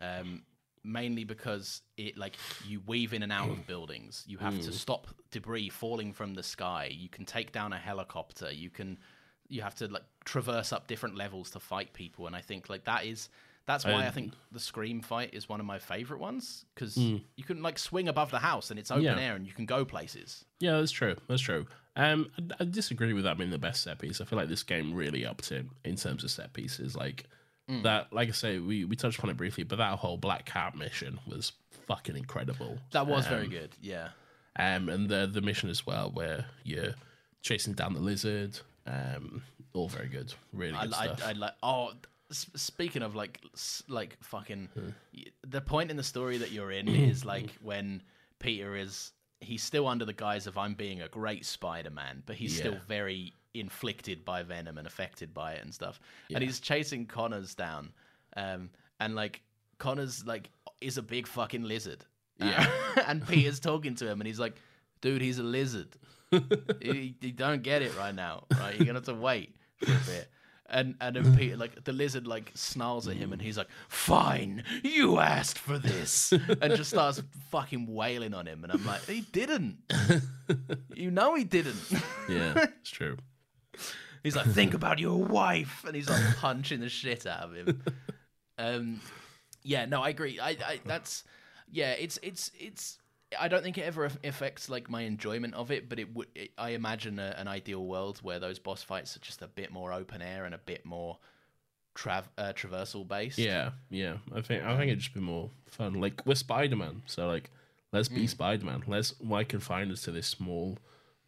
Um, mainly because it like you weave in and out of buildings. You have to stop debris falling from the sky. You can take down a helicopter. You can you have to like traverse up different levels to fight people. And I think like that is that's why I And- think the scream fight is one of my favorite ones because you can like swing above the house and it's open Yeah. air and you can go places. Yeah, that's true. That's true. Um, I, I disagree with that being the best set piece. I feel like this game really upped it in terms of set pieces. Like that, like I say, we, we touched upon it briefly, but that whole Black Cat mission was fucking incredible. That was very good. Yeah. Um, and the the mission as well, where you're chasing down the lizard. Um, all very good. Really I, good I, stuff. I like. Oh, speaking of like, like fucking, y- the point in the story that you're in is like when Peter is he's still under the guise of I'm being a great Spider-Man, but he's still very inflicted by venom and affected by it and stuff. And he's chasing Connors down, um, and like Connors like is a big fucking lizard. Yeah, and Peter's talking to him, and he's like, "Dude, he's a lizard." You, you don't get it right now, right? You're gonna have to wait for a bit. And and then Peter, like the lizard, like snarls at him, and he's like, "Fine, you asked for this," and just starts fucking wailing on him. And I'm like, "He didn't. you know he didn't." yeah, it's true. he's like, "Think about your wife," and he's like punching the shit out of him. Um, yeah, no, I agree. I, I that's yeah, it's it's it's. I don't think it ever affects like my enjoyment of it, but it would. It, I imagine a, an ideal world where those boss fights are just a bit more open air and a bit more trav- uh, traversal based. Yeah, yeah. I think I think it'd just be more fun. Like we're Spider Man, so like let's Mm. be Spider Man. Let's why confine us to this small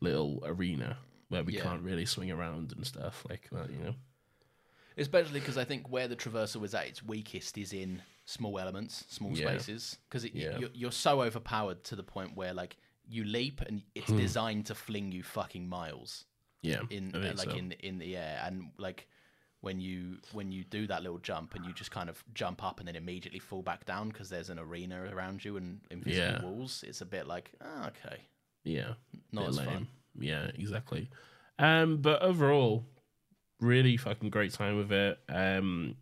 little arena where we Yeah. can't really swing around and stuff like that. You know. especially because I think where the traversal is at its weakest is in small elements, small Yeah. spaces, because Yeah. you're, you're so overpowered to the point where like you leap and it's designed to fling you fucking miles Yeah. in uh, like so. in in the air and like when you when you do that little jump and you just kind of jump up and then immediately fall back down because there's an arena around you and invisible Yeah. walls it's a bit like oh, okay Yeah. Not as lame. fun. Yeah, exactly. Um, but overall, really fucking great time with it. Um,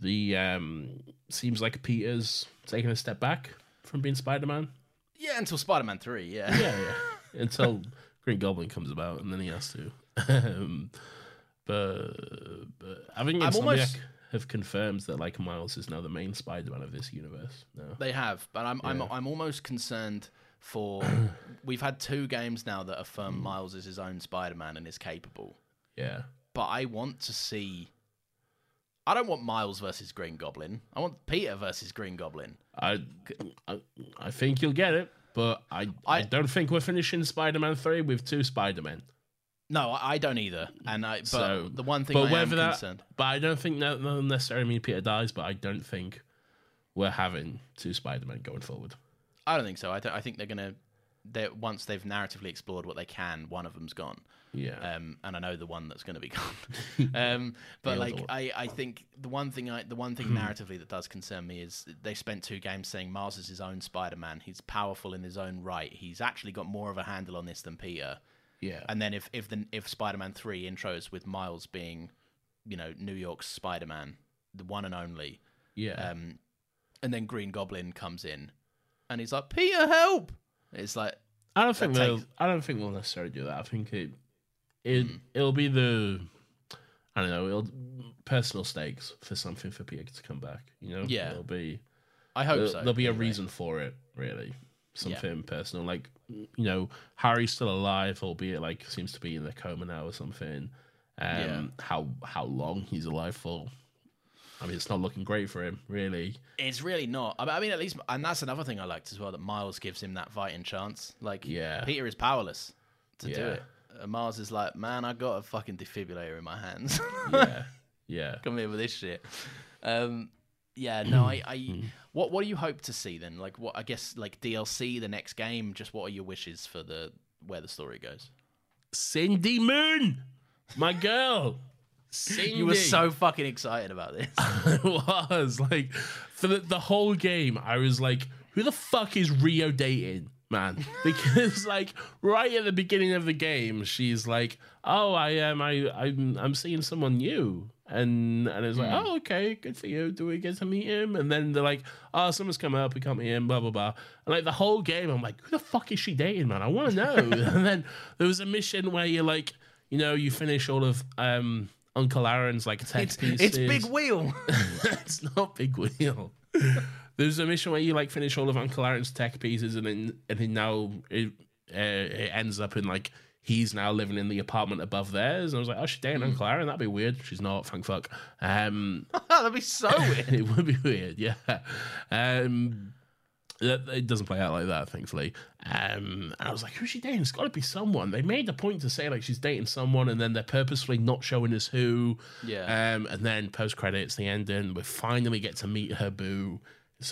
the um seems like Peter's taking a step back from being Spider Man. yeah until spider-man 3 yeah Yeah, yeah. Until Green Goblin comes about, and then he has to. um, but, but I think Insomniac almost- have confirmed that like Miles is now the main Spider Man of this universe. No. They have, but I'm I'm I'm almost concerned for. we've had two games now that affirm Miles is his own Spider-Man and is capable, Yeah. but I want to see. I don't want Miles versus Green Goblin. I want Peter versus Green Goblin. I, I, I think you'll get it, but I, I, I- don't think we're finishing Spider Man 3 with two Spider Men. No, I, don't either. And I, but So the one thing but I am whether that, concerned. But I don't think that necessarily mean Peter dies, but I don't think we're having two Spider Men going forward. I don't think so. I, don't, I think they're gonna. They once they've narratively explored what they can, one of them's gone. Yeah. Um, and I know the one that's going to be gone. um, but like. I, I think the one thing I, the one thing narratively that does concern me is they spent two games saying Miles is his own Spider-Man. He's powerful in his own right. He's actually got more of a handle on this than Peter. yeah. And then if if the if Spider-Man three intros with Miles being, you know, New York's Spider-Man, the one and only, yeah. um, and then Green Goblin comes in, and he's like, Peter, help! It's like, I don't think takes- I don't think we'll necessarily do that. I think it, it, Hmm. it'll be the, I don't know, it'll personal stakes for something for Peter to come back. You know, Yeah. it'll be. I hope there'll, so. there'll be a reason for it, really. Something personal, like you know, Harry's still alive, albeit like seems to be in a coma now or something. Um, Yeah. How how long he's alive for? I mean, it's not looking great for him, really. It's really not. I mean- at least, and that's another thing I liked as well that Miles gives him that fighting chance. Like, Yeah. Peter is powerless to do it. Miles is like, man, I got a fucking defibrillator in my hands. Yeah, yeah. Come here with this shit. Um, yeah, no, I, I, what, what do you hope to see then? Like, what I guess, like DLC, the next game. Just what are your wishes for the where the story goes? Cindy Moon, my girl. Cindy. You were so fucking excited about this. I was like for the, the whole game I was like who the fuck is Rio dating man because like right at the beginning of the game she's like oh I am I I'm I'm seeing someone new And and it's like, Hmm. oh, okay, good for you. Do we get to meet him? And then they're like, oh, someone's come up, we can't meet him, blah, blah, blah. And like the whole game, I'm like, who the fuck is she dating, man? I want to know. and then there was a mission where you're like, you know, you finish all of um, Uncle Aaron's like tech It's, pieces. it's Big Wheel. it's not Big Wheel. There's a mission where you like finish all of Uncle Aaron's tech pieces, and then and then now it, uh, it ends up in like he's now living in the apartment above theirs. And I was like, oh, she's dating Uncle Aaron. That'd be weird. She's not. Thank fuck. Um, That'd be so weird. it would be weird. Yeah. Um, it it doesn't play out like that, thankfully. Um, and I was like, who's she dating? It's got to be someone. They made the point to say like she's dating someone, and then they're purposefully not showing us who. Yeah. Um, and then post credits, the ending, we finally get to meet her boo.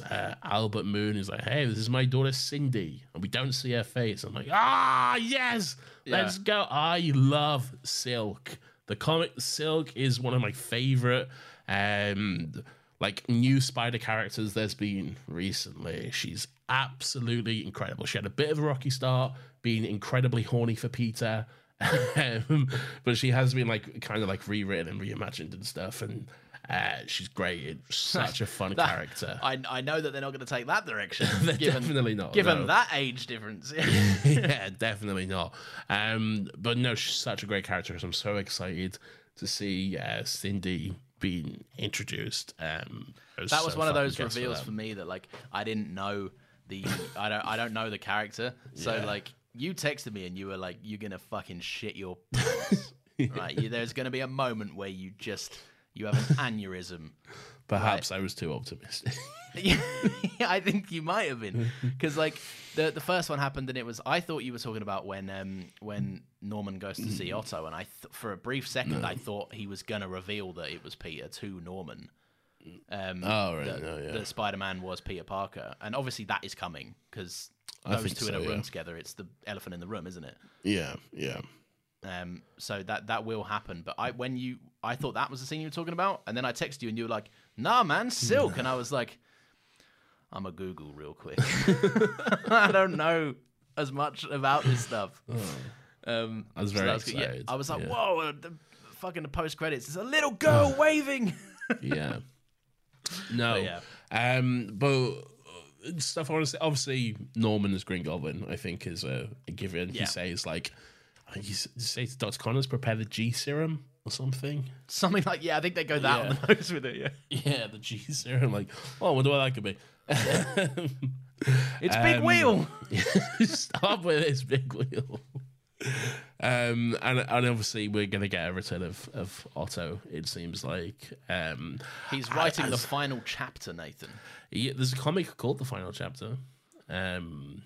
Uh, Albert Moon is like, hey, this is my daughter Cindy, and we don't see her face. I'm like, ah, yes, let's go. I love Silk. The comic Silk is one of my favorite, um, like new Spider characters there's been recently. She's absolutely incredible. She had a bit of a rocky start, being incredibly horny for Peter. um, but she has been like kind of like rewritten and reimagined and stuff and uh, she's great it's such a fun That- character I, I know that they're not going to take that direction. Given, definitely not, Given no. that age difference. yeah definitely not um but no she's such a great character so i'm so excited to see uh, cindy being introduced um I that was so one of those reveals that. for me that like I didn't know the I don't I don't know the character. So Yeah. like you texted me and you were like you're gonna fucking shit your right. You, there's gonna be a moment where you just you have an aneurysm. perhaps i was too optimistic yeah, I think you might have been because like the the first one happened and it was I thought you were talking about when um when Norman goes to see Otto and I th- for a brief second I thought he was gonna reveal that it was Peter to Norman. Um, Oh, right, that, no, yeah. that Spider Man was Peter Parker, and obviously that is coming because those two in a room yeah. together, it's the elephant in the room, isn't it? yeah yeah Um, so that that will happen. But I when you I thought that was the scene you were talking about, and then I texted you and you were like, "Nah, man, Silk," and I was like, "I'm a Google real quick. I don't know as much about this stuff." Um, I was so very that good. Yeah, excited, I was like, yeah. "Whoa!" uh, The fucking the post credits is a little girl waving. yeah. No. But yeah. Um, but uh, stuff I want to say. Obviously, Norman as Green Goblin, I think, is a, a given. Yeah. He says like, I think he s- to Doctor Connors, prepare the G serum or something. Something like yeah, I think they go that on Yeah. the nose with it. Yeah, Yeah, the G serum. Like, oh, what do I like it be? it's Big Um, Wheel. Stop with this big wheel. Um, and and obviously we're gonna get a return of, of Otto. It seems like um, He's writing I- the final chapter, Nathan. Yeah, there's a comic called The Final Chapter. Um,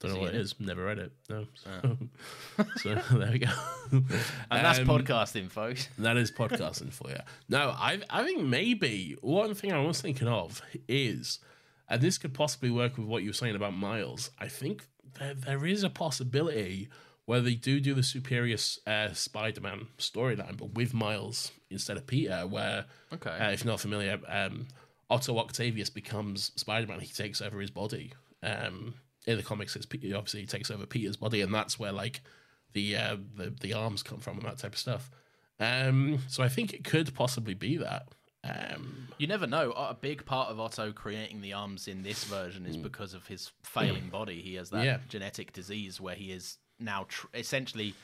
don't know what it it? is. Never read it. No. So, so there we go. And that's Um, podcasting, folks. That is podcasting for you. No, I I think maybe one thing I was thinking of is, and this could possibly work with what you were saying about Miles. I think there, there is a possibility where they do do the superior uh, Spider-Man storyline, but with Miles instead of Peter. Where, Okay. uh, if you're not familiar, um, Otto Octavius becomes Spider-Man. He takes over his body. Um, in the comics, it's obviously he takes over Peter's body, and that's where like the uh, the the arms come from and that type of stuff. Um, so I think it could possibly be that. Um, You never know. A big part of Otto creating the arms in this version is because of his failing body. He has that. Yeah. genetic disease where he is now tr- essentially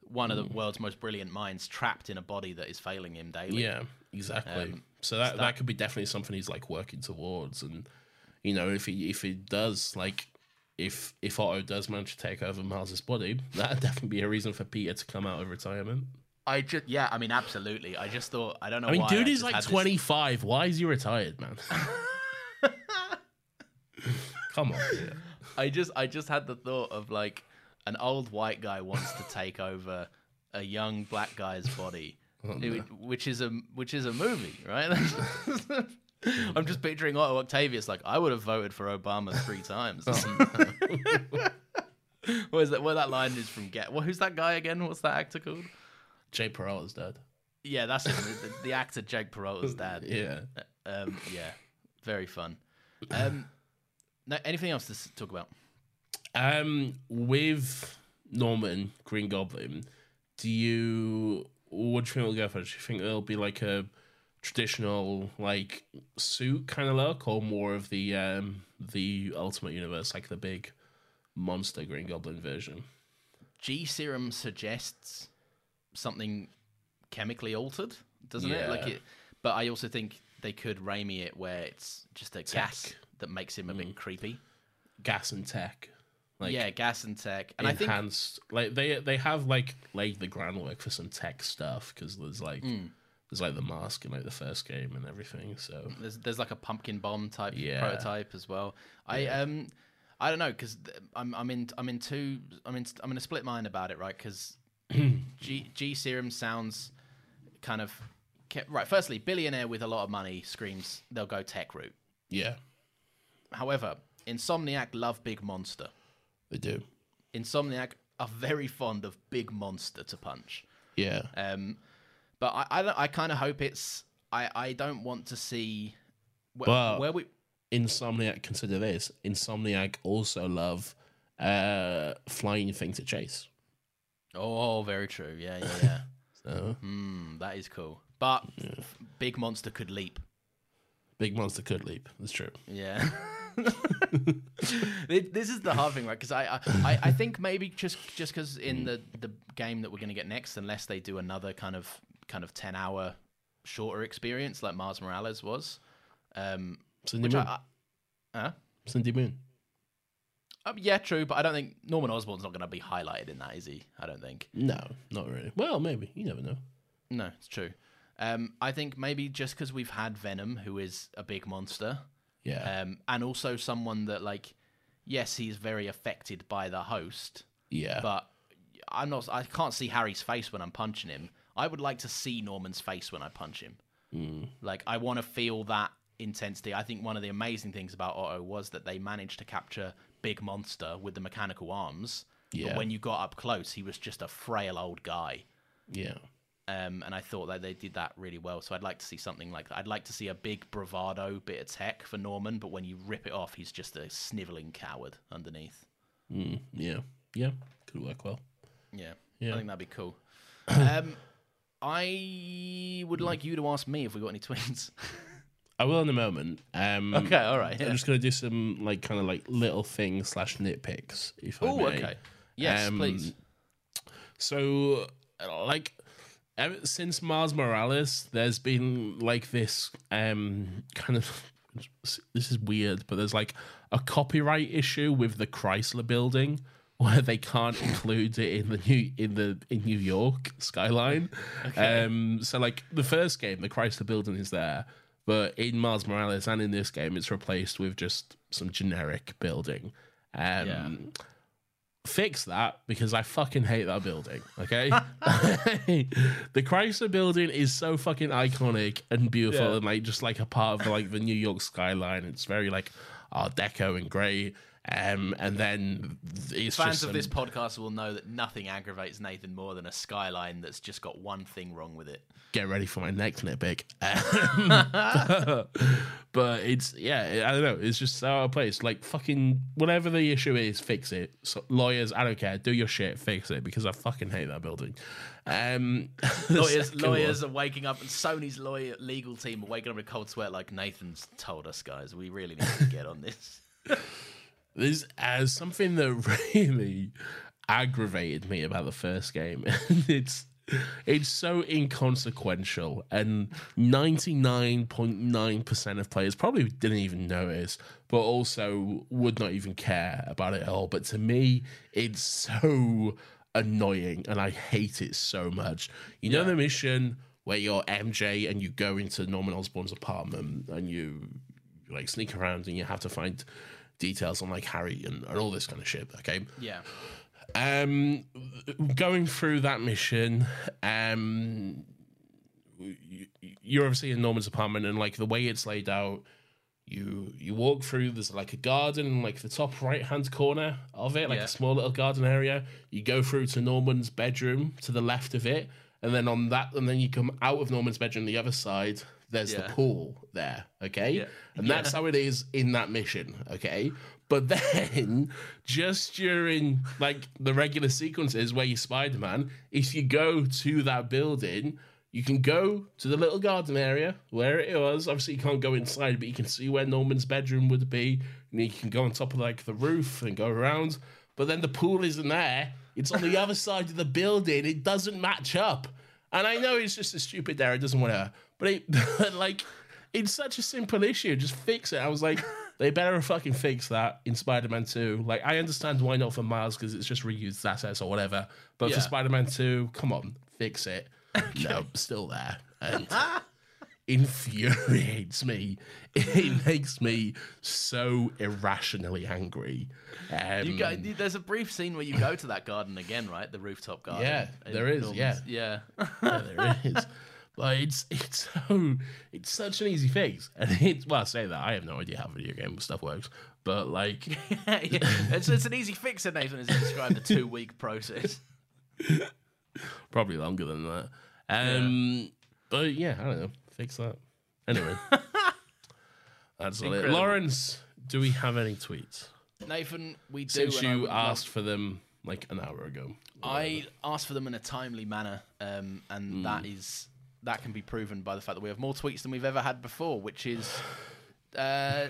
one of the Mm. world's most brilliant minds trapped in a body that is failing him daily. yeah, exactly. Um, so that, so that that- could be definitely something he's like working towards, and you know, if he if he does like. If if Otto does manage to take over Miles's body, that'd definitely be a reason for Peter to come out of retirement. I just yeah, I mean absolutely. I just thought I don't know. I mean, why dude I is like this- twenty five. Why is he retired, man? Come on. I just I just had the thought of like an old white guy wants to take over a young black guy's body, oh, It- which is a which is a movie, right? I'm just picturing Otto Octavius like I would have voted for Obama three times. Where's that? Where that line is from? Get well, who's that guy again? What's that actor called? Jake Peralta's dead. Yeah, that's him. the, the actor Jake Peralta's dad. Yeah. Um, yeah, very fun. Um, no, anything else to talk about? Um, with Norman Green Goblin, do you what do you think will go for? Do you think it'll be like a traditional like suit kind of look, or more of the um the Ultimate Universe, like the big monster Green Goblin version? G serum suggests something chemically altered, doesn't it? Like it. But I also think they could Raimi it where it's just a gas that makes him a bit creepy. Gas and tech, like yeah, gas and tech, and I think like they they have like laid the groundwork for some tech stuff because there's like Hmm. There's like the mask in like the first game and everything. So there's there's like a pumpkin bomb type Yeah. prototype as well. I um I don't know because I'm I'm in I'm in two I'm in I'm in a split mind about it right because G G serum sounds kind of right. Firstly, billionaire with a lot of money screams they'll go tech route. yeah, However, Insomniac love Big Monster. they do. Insomniac are very fond of Big Monster to punch. Yeah, Um, but I I, I kind of hope it's I I don't want to see where, Well- where we Insomniac. Consider this: Insomniac also love uh flying thing to chase. Oh, very true. Yeah, yeah, yeah. So Hmm, that is cool. But Big Monster could leap. big monster could leap. That's true. Yeah. This is the hard thing, right? Because I, I, I- I think maybe just just because in the the game that we're going to get next, unless they do another kind of kind of ten hour shorter experience like Miles Morales was, um, Cindy which Moon. I, I huh? Cindy Moon. Um, yeah, true, but I don't think Norman Osborn's not going to be highlighted in that, is he? I don't think. No, not really. Well, maybe you never know. No, it's true. Um, I think maybe just because we've had Venom, who is a big monster, Yeah, um, and also someone that, like, yes, he's very affected by the host, yeah, but I'm not. I can't see Harry's face when I'm punching him. I would like to see Norman's face when I punch him. Mm. Like, I want to feel that intensity. I think one of the amazing things about Otto was that they managed to capture big monster with the mechanical arms. Yeah. But when you got up close, he was just a frail old guy. yeah. Um, and I thought that they did that really well. So I'd like to see something like that. I'd like to see a big bravado bit of tech for Norman, but when you rip it off, he's just a sniveling coward underneath. Mm, yeah, yeah. Could work well. Yeah, Yeah. I think that'd be cool. um, I would like you to ask me if we got any twins. I will in a moment. Um, okay, all right. I'm just gonna do some like kind of like little things slash nitpicks. If I Oh, may. okay. Yes, Um, please. So, like, ever since Miles Morales, there's been like this um kind of this is weird, but there's like a copyright issue with the Chrysler Building where they can't include it in the new in the in New York skyline. Um, so like the first game, the Chrysler Building is there, but in Miles Morales and in this game, it's replaced with just some generic building. Um, Yeah. Fix that because I fucking hate that building. Okay, the Chrysler Building is so fucking iconic and beautiful Yeah. and like just like a part of like the New York skyline. It's very like Art Deco and great. Um, and then it's Fans of some- this podcast will know that nothing aggravates Nathan more than a skyline that's just got one thing wrong with it. get ready for my next nitpick. Um, but it's yeah, I don't know. It's just out of place. Like fucking whatever the issue is, fix it. So, lawyers, I don't care. Do your shit, fix it because I fucking hate that building. Um, the lawyers, one- are waking up, and Sony's lawyer legal team are waking up with a cold sweat. Like Nathan's told us, guys, we really need to get on this. There's uh, something that really aggravated me about the first game, and it's it's so inconsequential, and ninety nine point nine percent of players probably didn't even notice, but also would not even care about it at all. But to me, it's so annoying, and I hate it so much. You know the mission where you're MJ and you go into Norman Osborn's apartment and you like sneak around and you have to find details on like Harry and, and all this kind of shit. Okay. Yeah, Um, going through that mission, um, you, you're obviously in Norman's apartment, and like the way it's laid out, you you walk through. There's like a garden in like the top right hand corner of it, like Yeah. a small little garden area. You go through to Norman's bedroom to the left of it, and then on that, and then you come out of Norman's bedroom the other side. There's the pool there, okay? Yeah. And that's how it is in that mission, okay? But then, just during like the regular sequences where you're Spider Man, if you go to that building, you can go to the little garden area where it was. Obviously, you can't go inside, but you can see where Norman's bedroom would be. And you can go on top of like the roof and go around. But then the pool isn't there. It's on the other side of the building. It doesn't match up. And I know it's just a stupid error. It doesn't want to, but it, like, it's such a simple issue. Just fix it. I was like, they better fucking fix that in Spider Man 2. Like, I understand why not for Miles because it's just reused assets or whatever. But Yeah. for Spider Man 2, come on, fix it. No, still there. And infuriates me. It makes me so irrationally angry. Um, You go, there's a brief scene where you go to that garden again, right? The rooftop garden. Yeah, there is, Norman's- yeah. yeah, there is. But it's it's so it's such an easy fix, and it's well, I say that I have no idea how video game stuff works, but like yeah. It's, it's an easy fix, said Nathan, as he described the two week process. probably longer than that. Um, but yeah, I don't know, fix that. Anyway, that's all it. Laurence, do we have any tweets Nathan, we do. since you asked for them like an hour ago? I asked for them in a timely manner, um, and that is that can be proven by the fact that we have more tweets than we've ever had before, which is uh,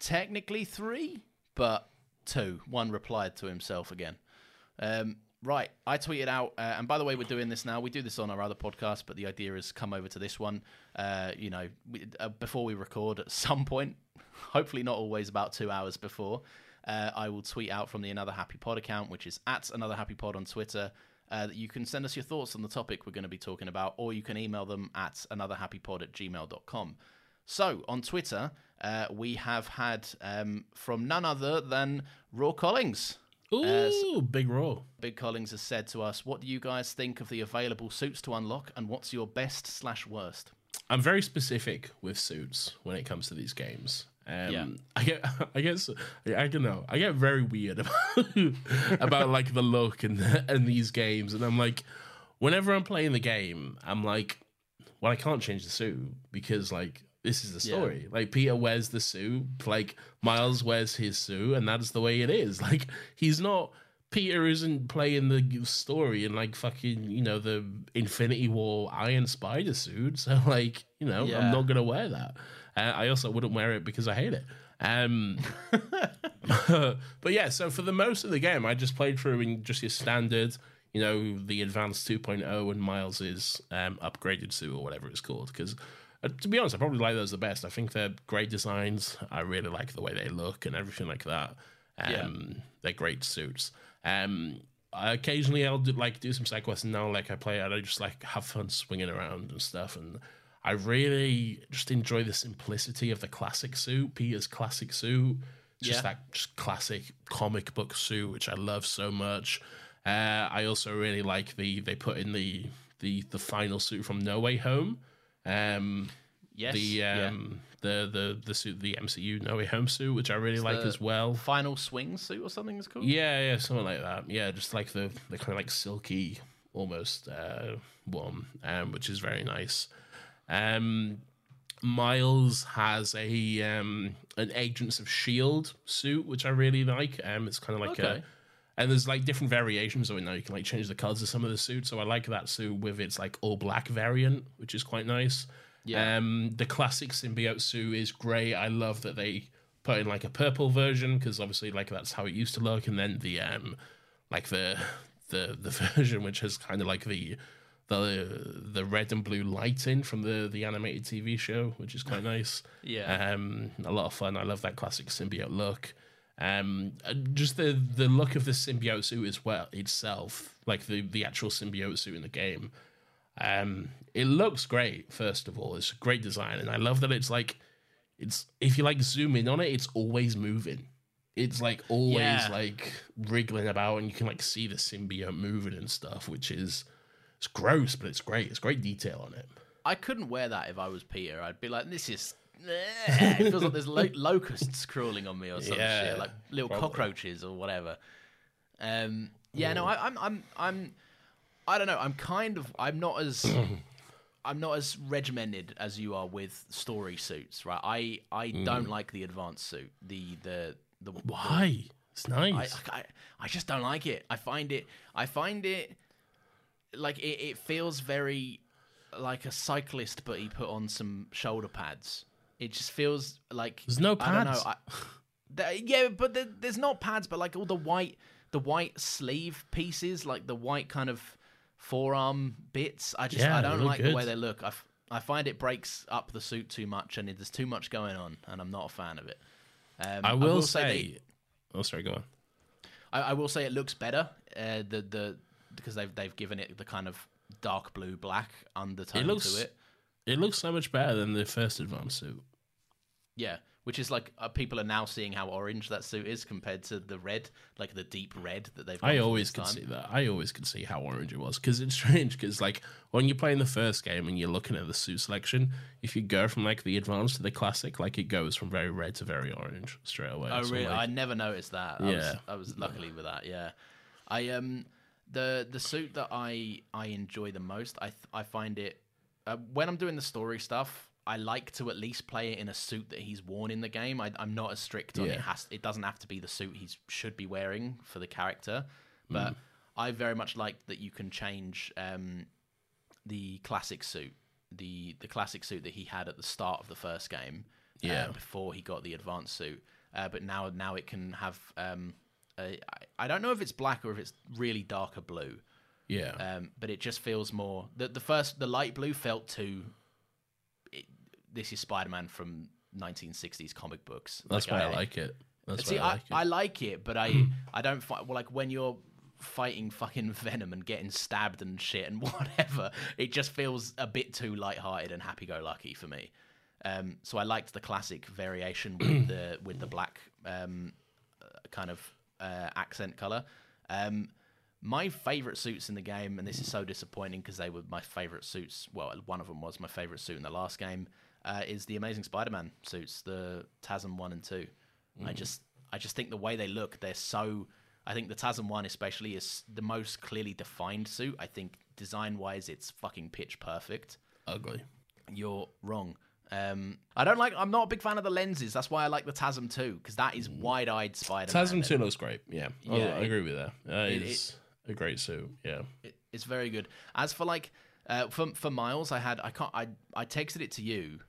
technically three, but two. One replied to himself again. Um, right, I tweeted out, uh, and by the way, we're doing this now. We do this on our other podcast, but the idea is come over to this one. Uh, you know, we, uh, before we record at some point, hopefully not always about two hours before. Uh, I will tweet out from the Another Happy Pod account, which is at Another Happy Pod on Twitter. Uh, that you can send us your thoughts on the topic we're going to be talking about, or you can email them at anotherhappypod at gmail.com. So on Twitter, uh, we have had um, from none other than Raw Collings. Ooh, big Raw. Big Collings has said to us, "What do you guys think of the available suits to unlock, and what's your best slash worst?" I'm very specific with suits when it comes to these games. Um, Yeah. I get, I guess, I don't know. I get very weird about, about like the look and and these games, and I'm like, whenever I'm playing the game, I'm like, well, I can't change the suit because like this is the Yeah. story. Like Peter wears the suit, like Miles wears his suit, and that's the way it is. Like he's not. Peter isn't playing the story in like fucking, you know, the Infinity War Iron Spider suit. So like, you know, Yeah. I'm not gonna wear that. Uh, I also wouldn't wear it because I hate it. Um, but yeah, so for the most of the game, I just played through in just your standard, you know, the advanced 2.0 and Miles's um, upgraded suit or whatever it's called. Because uh, to be honest, I probably like those the best. I think they're great designs. I really like the way they look and everything like that. Um, They're great suits. Um, occasionally I'll do, like do some side quests and now like I play it, I just like have fun swinging around and stuff. And I really just enjoy the simplicity of the classic suit, Peter's classic suit. Just Yeah. that just classic comic book suit, which I love so much. Uh, I also really like the they put in the the the final suit from No Way Home. Um, Yes, the yeah. um the the the suit the MCU No Way Home suit, which I really like the as well. Final swing suit or something is called. Yeah, yeah, something like that. Yeah, just like the the kind of like silky almost uh, one, um, which is very nice. Um, Miles has a um, an Agents of Shield suit, which I really like. Um, it's kind of like a and there's like different variations of it now. You can like change the colors of some of the suits. So I like that suit with its like all black variant, which is quite nice. Yeah. Um, the classic symbiote suit is great. I love that they put in like a purple version because obviously like that's how it used to look, and then the um like the the the version which has kind of like the the the red and blue lighting from the the animated TV show, which is quite nice. Yeah. Um, a lot of fun. I love that classic symbiote look. Um, just the the look of the symbiote suit as well itself, like the the actual symbiote suit in the game. Um, it looks great. First of all, it's a great design, and I love that it's like it's if you like zoom in on it, it's always moving. It's like always Yeah. like wriggling about, and you can like see the symbiote moving and stuff, which is it's gross, but it's great. It's great detail on it. I couldn't wear that if I was Peter. I'd be like, this is. it feels like there's lo- locusts crawling on me or some Yeah, shit, like little probably. cockroaches or whatever. Um, yeah, no, I, I'm, I'm, I'm, I don't know. I'm kind of, I'm not as, I'm not as regimented as you are with story suits, right? I I don't like the advanced suit. The the the Why? It's nice. I, I I just don't like it. I find it I find it like it, it feels very like a cyclist, but he put on some shoulder pads. It just feels like There's no I don't know. pads. I, There- yeah, but there, there's not pads, but like all the white, the white sleeve pieces, like the white kind of forearm bits. I just Yeah, I don't like the way they look. I, f- I find it breaks up the suit too much, and it, there's too much going on, and I'm not a fan of it. Um, I will, they- say. oh, sorry. Go on. I, I will say it looks better. Uh, the the because they've they've given it the kind of dark blue black undertone It looks. to it. It looks so much better than the first advanced suit. Yeah, which is like uh, people are now seeing how orange that suit is compared to the red, like the deep red that they've. I always can time. see that. I always can see how orange it was because it's strange. Because like when you're playing the first game and you're looking at the suit selection, if you go from like the advanced to the classic, like it goes from very red to very orange straight away. Oh So, really? like, I never noticed that. I was, Yeah. I was luckily with that. Yeah, I um the the suit that I I enjoy the most. I th- I find it uh, when I'm doing the story stuff. I like to at least play it in a suit that he's worn in the game. I, I'm not as strict on it. Has it doesn't have to be the suit he should be wearing for the character, Mm. but I very much like that you can change um, the classic suit, the the classic suit that he had at the start of the first game, uh, Yeah. before he got the advanced suit. Uh, but now now it can have. Um, I, I don't know if it's black or if it's really darker blue. yeah. Um, but it just feels more. The the first the light blue felt too. It, this is Spider Man from 1960s comic books. That's why I like it. That's See, why I like it. I like it, but I I don't find well like when you're fighting fucking Venom and getting stabbed and shit and whatever, it just feels a bit too light-hearted and happy-go-lucky for me. Um, so I liked the classic variation with the with the black um, uh, kind of uh, accent color. Um, my favorite suits in the game, and this is so disappointing because they were my favorite suits. Well, one of them was my favorite suit in the last game. Uh, is the Amazing Spider-Man suits, the TASM one and two. I just, I just think the way they look, they're so. I think the TASM one especially is the most clearly defined suit. I think design-wise, it's fucking pitch perfect. Ugly. You're wrong. Um, I don't like. I'm not a big fan of the lenses. That's why I like the TASM two because that is wide-eyed Spider-Man. Tasm 2 looks great. Yeah. I- Yeah, I it- agree with that. Uh, it- it's a great suit. Yeah. It- it's very good. As for like uh, for for Miles, I had I can't I I texted it to you.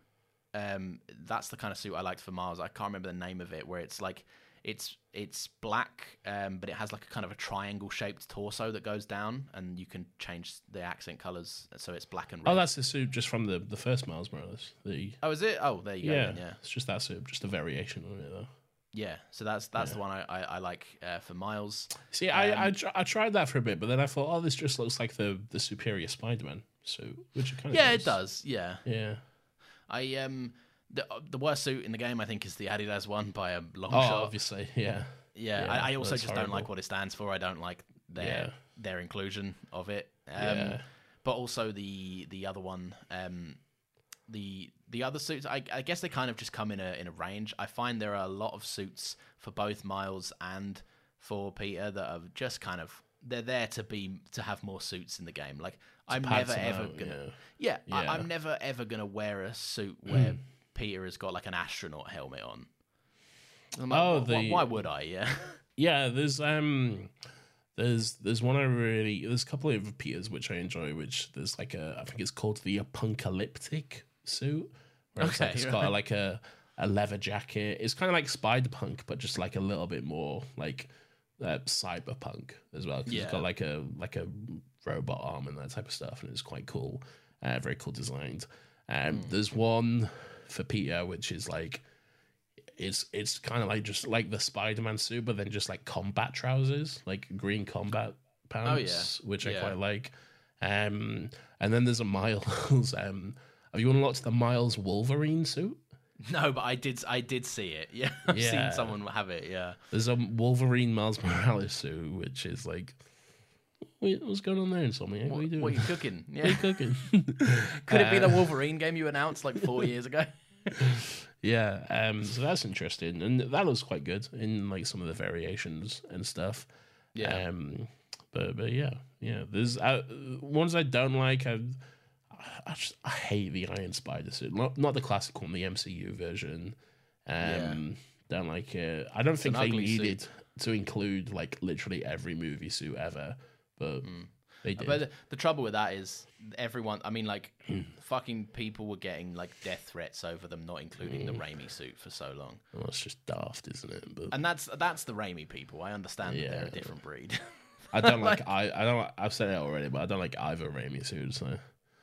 Um, that's the kind of suit I liked for Miles. I can't remember the name of it. Where it's like it's it's black, um, but it has like a kind of a triangle shaped torso that goes down, and you can change the accent colors so it's black and red. Oh, that's the suit just from the, the first Miles Morales. The oh, is it? Oh, there you go. yeah, then, yeah, It's just that suit, just a variation on it though. yeah. So that's that's the one I I, I like uh, for Miles. See, I I, tr- I tried that for a bit, but then I thought, oh, this just looks like the the superior Spider-Man suit, which it kind of Yeah, it does. Yeah. Yeah. I um the the worst suit in the game I think is the Adidas one by a long Oh, shot. obviously, yeah. Yeah, Yeah, I, I also just don't like what it stands for. I don't like their Yeah. their inclusion of it. Um, Yeah. But also the the other one, um, the the other suits. I, I guess they kind of just come in a in a range. I find there are a lot of suits for both Miles and for Peter that are just kind of they're there to be to have more suits in the game. Like I'm never ever out, gonna yeah. yeah, Yeah. I'm never ever gonna wear a suit where Peter has got like an astronaut helmet on. Like, Oh, the- why would I? Yeah. Yeah, there's um there's there's one I really there's a couple of Peters which I enjoy, which there's like a I think it's called the apocalyptic suit. Where it's like Okay, it's got right. like a a leather jacket. It's kind of like spider punk, but just like a little bit more like uh, cyberpunk as well. Yeah. it's got like a like a robot arm and that type of stuff, and it's quite cool. Uh, very cool designed. Um, Hmm. There's one for Peter, which is like it's it's kind of like just like the Spider-Man suit, but then just like combat trousers, like green combat pants, which I Oh, Yeah. quite like. Um, and then there's a Miles. Um, have you unlocked the Miles Wolverine suit? No, but I did. I did see it. Yeah, I've Yeah. seen someone have it. Yeah. There's a Wolverine Miles Morales suit, which is like, what's going on there, Insomniac? What, are you doing? What are you cooking? What are you cooking? Could it be Uh, the Wolverine game you announced like four years ago? Yeah, um, so that's interesting, and that looks quite good in like some of the variations and stuff. Yeah. Um, but but yeah, yeah. There's uh, ones I don't like. I I just I hate the Iron Spider suit. Not not the classic one, the MCU version. Um, Don't like it. I don't think they ugly suit. needed to include like literally every movie suit ever, but they did. But the, the trouble with that is everyone. I mean, like, fucking people were getting like death threats over them not including the Raimi suit for so long, well, it's just daft, isn't it? But and that's that's the Raimi people. I understand that they're Yeah. a different breed. I don't like, I I don't I've said it already, but I don't like either Raimi suits. So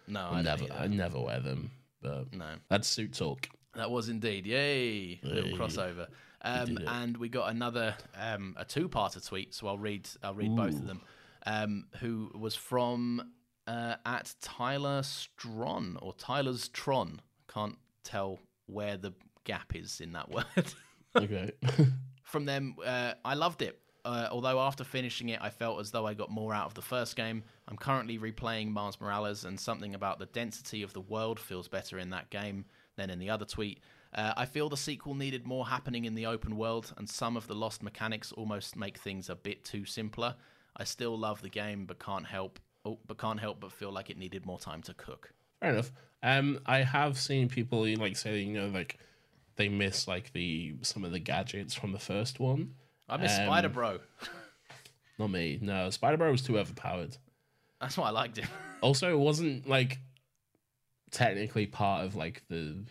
no, I I never. I never wear them. But No, that's suit talk. that was indeed yay little Hey. crossover. Um, did it. and we got another um, a two-parter tweet, so I'll read I'll read both of them. Um, who was from uh, at Tyler Stron or Tyler's Tron? Can't tell where the gap is in that word. Okay. from them, uh, I loved it. Uh, although after finishing it, I felt as though I got more out of the first game. I'm currently replaying Miles Morales, and something about the density of the world feels better in that game than in the other tweet. Uh, I feel the sequel needed more happening in the open world, and some of the lost mechanics almost make things a bit too simpler. I still love the game, but can't help, oh, but can't help but feel like it needed more time to cook. Fair enough. Um, I have seen people like say, you know, like they miss like the some of the gadgets from the first one. I miss Um, Spider Bro. Not me. No, Spider Bro was too overpowered. That's why I liked it. Also, it wasn't like technically part of like the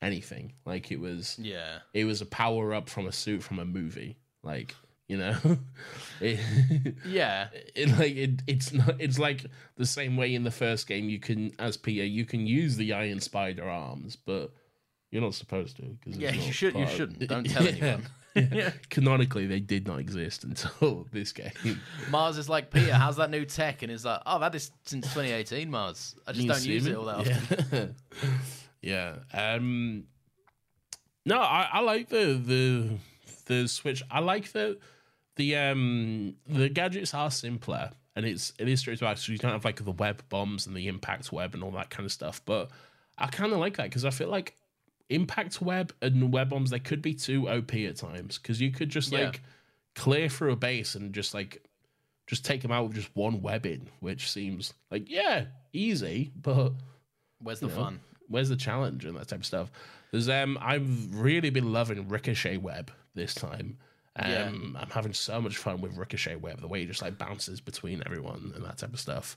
anything. Like it was, yeah. it was a power up from a suit from a movie. Like you know, it, Yeah. it like it, it's not. It's like the same way in the first game. You can, as Peter, you can use the Iron Spider arms, but you're not supposed to. Cause Yeah, you should you of, shouldn't Don't tell anyone. yeah. Canonically, they did not exist until this game. Miles is like, Peter, how's that new tech? And he's like, oh, I've had this since 2018, Miles. I just You don't use it all that often. Yeah. yeah. Um No, I, I like the the the switch. I like the the um the gadgets are simpler and it's it is straight back, so you don't have like the web bombs and the impact web and all that kind of stuff. But I kind of like that because I feel like impact web and web bombs they could be too OP at times because you could just Yeah. like clear through a base and just like just take them out with just one web in, which seems like yeah easy, but Where's the know, fun? Where's the challenge and that type of stuff? There's um I've really been loving Ricochet Web this time. Um Yeah. I'm having so much fun with Ricochet Web, the way he just like bounces between everyone and that type of stuff.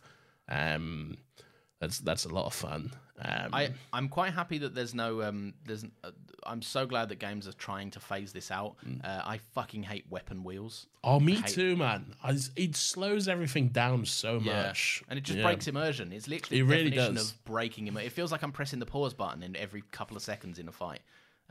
Um that's that's a lot of fun. Um I, I'm quite happy that there's no um there's uh, I'm so glad that games are trying to phase this out. Mm. Uh, I fucking hate weapon wheels. Oh me hate- too, man. I, it slows everything down so much. and it just Yeah. breaks immersion. It's literally It the really definition does. of breaking immersion. It feels like I'm pressing the pause button in every couple of seconds in a fight.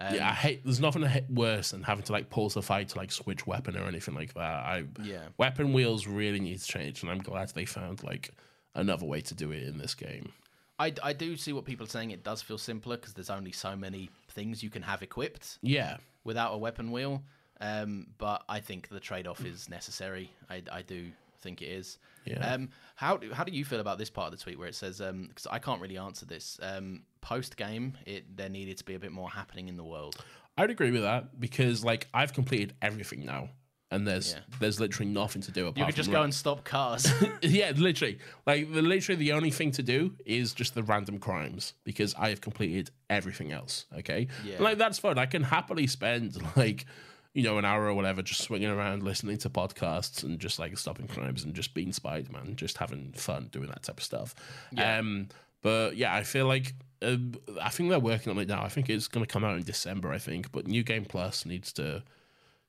Um, yeah, I hate. There's nothing worse than having to like pause the fight to like switch weapon or anything like that. I Yeah. weapon wheels really need to change, and I'm glad they found like another way to do it in this game. I, I do see what people are saying. It does feel simpler because there's only so many things you can have equipped Yeah, without a weapon wheel. Um, but I think the trade off is necessary. I, I do think it is. Yeah. Um, how do, how do you feel about this part of the tweet where it says because I can't really answer this. Um, Post game, it there needed to be a bit more happening in the world. I'd agree with that because like I've completed everything now, and there's Yeah. there's literally nothing to do apart You could just from go like- and stop cars. yeah, literally. Like the literally the only thing to do is just the random crimes because I have completed everything else. Okay, Yeah. like that's fun. I can happily spend like you know an hour or whatever just swinging around listening to podcasts and just like stopping crimes and just being Spider Man, just having fun doing that type of stuff. Um, but yeah, I feel like. Uh, I think they're working on it now. I think it's going to come out in December. I think, but New Game Plus needs to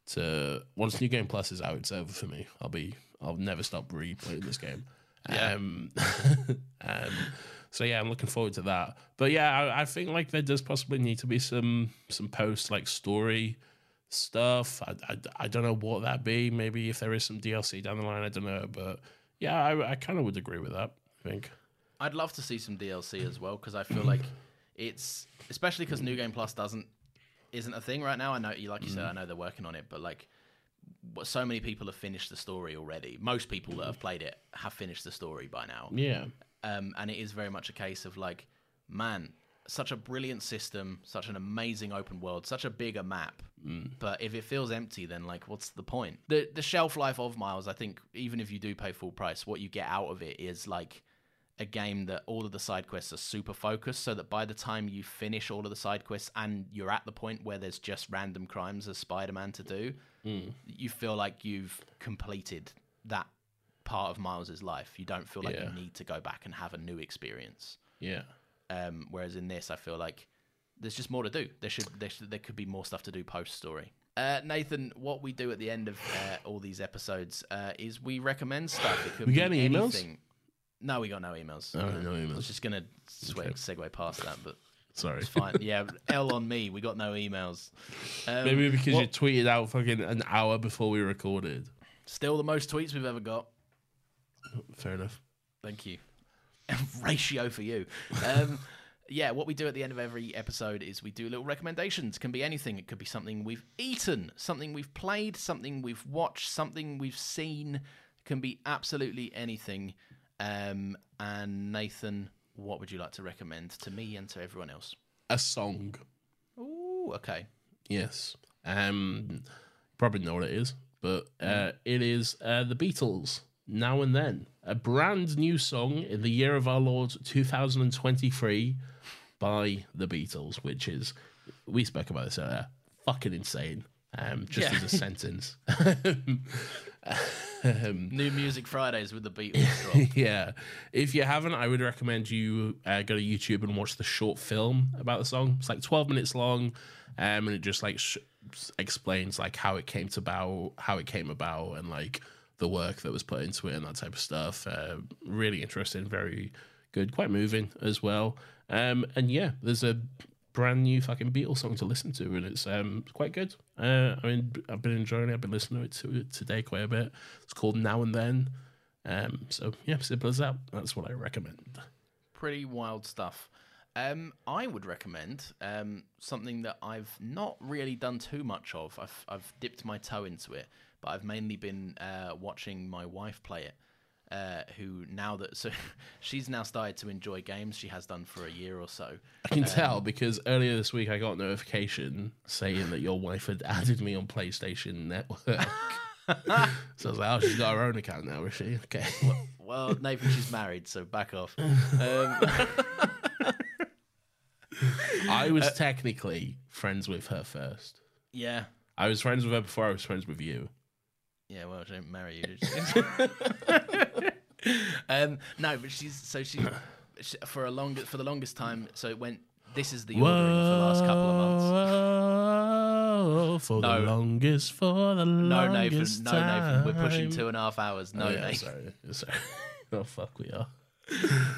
to once New Game Plus is out, it's over for me. I'll be I'll never stop replaying this game. Um, um, so yeah, I'm looking forward to that. But yeah, I, I think like there does possibly need to be some some post like story stuff. I, I, I don't know what that be. Maybe if there is some DLC down the line, I don't know. But yeah, I, I kind of would agree with that. I think. I'd love to see some DLC as well because I feel like it's especially because New Game Plus doesn't isn't a thing right now. I know you like you said, I know they're working on it, but like what- so many people have finished the story already. Most people that have played it have finished the story by now. Yeah. Um, and it is very much a case of like, man, such a brilliant system, such an amazing open world, such a bigger map. Mm. But if it feels empty, then like, what's the point? The the shelf life of Miles, I think, even if you do pay full price, what you get out of it is like a game that all of the side quests are super focused, so that by the time you finish all of the side quests and you're at the point where there's just random crimes as Spider-Man to do, mm. you feel like you've completed that part of Miles's life. You don't feel like Yeah. you need to go back and have a new experience. Yeah. Um, whereas in this, I feel like there's just more to do. There should there, should, there could be more stuff to do post story. Uh, Nathan, what we do at the end of uh, all these episodes uh, is we recommend stuff. It could We be get any emails? No, we got no emails. Oh, no emails. I was just gonna swe- segue past that, but Sorry. it's fine. yeah, L on me. We got no emails. Um, Maybe because you tweeted out fucking an hour before we recorded. still the most tweets we've ever got. Fair enough. Thank you. Ratio for you. Um, yeah, what we do at the end of every episode is we do little recommendations. Can be anything. It could be something we've eaten, something we've played, something we've watched, something we've seen. Can be absolutely anything. Um, and Nathan, what would you like to recommend to me and to everyone else? A song. Ooh, okay. Yes. Um, probably know what it is, but uh, it is uh, the Beatles. Now and then, a brand new song in the year of our Lord 2023 by the Beatles, which is we spoke about this earlier. Fucking insane. Um, just Yeah. as a sentence. New Music Fridays with the Beatles drop. yeah. If you haven't, I would recommend you uh, go to YouTube and watch the short film about the song. It's like 12 minutes long, um, and it just like sh- explains like how it came to about, how it came about, and like the work that was put into it and that type of stuff. Uh, really interesting, very good, quite moving as well. Um, and yeah, there's a brand new fucking Beatles song to listen to, and it's um quite good. Uh, I mean, I've been enjoying it. I've been listening to it today quite a bit. It's called Now and Then. Um, so yeah, simple as that. That's what I recommend. pretty wild stuff. Um, I would recommend um, something that I've not really done too much of. I've I've dipped my toe into it, but I've mainly been uh, watching my wife play it. Uh, who now that so she's now started to enjoy games. She has done for a year or so. I can tell because earlier this week I got a notification saying that your wife had added me on PlayStation Network. so I was like, oh, she's got her own account now, is she? Okay. Well, Nathan, she's married, so back off. Um, I was technically friends with her first. yeah, I was friends with her before I was friends with you. Yeah, well, she didn't marry you. Did she? um, no, but she's so she, she for a longer for the longest time. So it went. This is the ordering for the last couple of months. For No. the longest, for the No, longest Nathan. No, Nathan. We're pushing two and a half hours. No, Oh, yeah, Nathan. sorry, sorry. oh fuck, we are.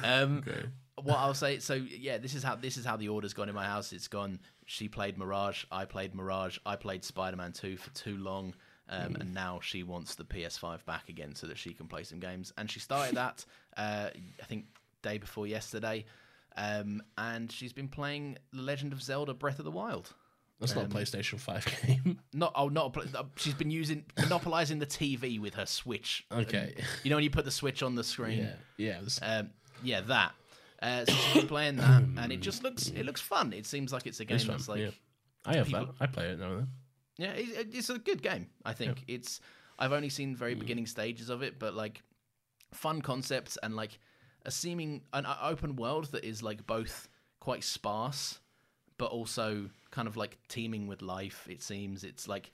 Um, Okay. what I'll say. So yeah, this is how this is how the order's gone in my house. It's gone. She played Mirage. I played Mirage. I played Spider Man Two for too long. Um, And now she wants the PS5 back again so that she can play some games. And she started that, uh, I think, day before yesterday. Um, and she's been playing The Legend of Zelda: Breath of the Wild. That's not a PlayStation Five game. Not oh, not a uh, she's been using monopolizing the TV with her Switch. Okay. you know when you put the Switch on the screen. yeah, yeah. Um, yeah, that. Uh, so she's been playing that, and it just looks it looks fun. It seems like it's a game it's that's like yeah. I have people- that. I play it now and then. Yeah, it's a good game. I think it's. I've only seen very beginning stages of it, but like fun concepts and like a seeming an open world that is like both quite sparse, but also kind of like teeming with life. It seems it's like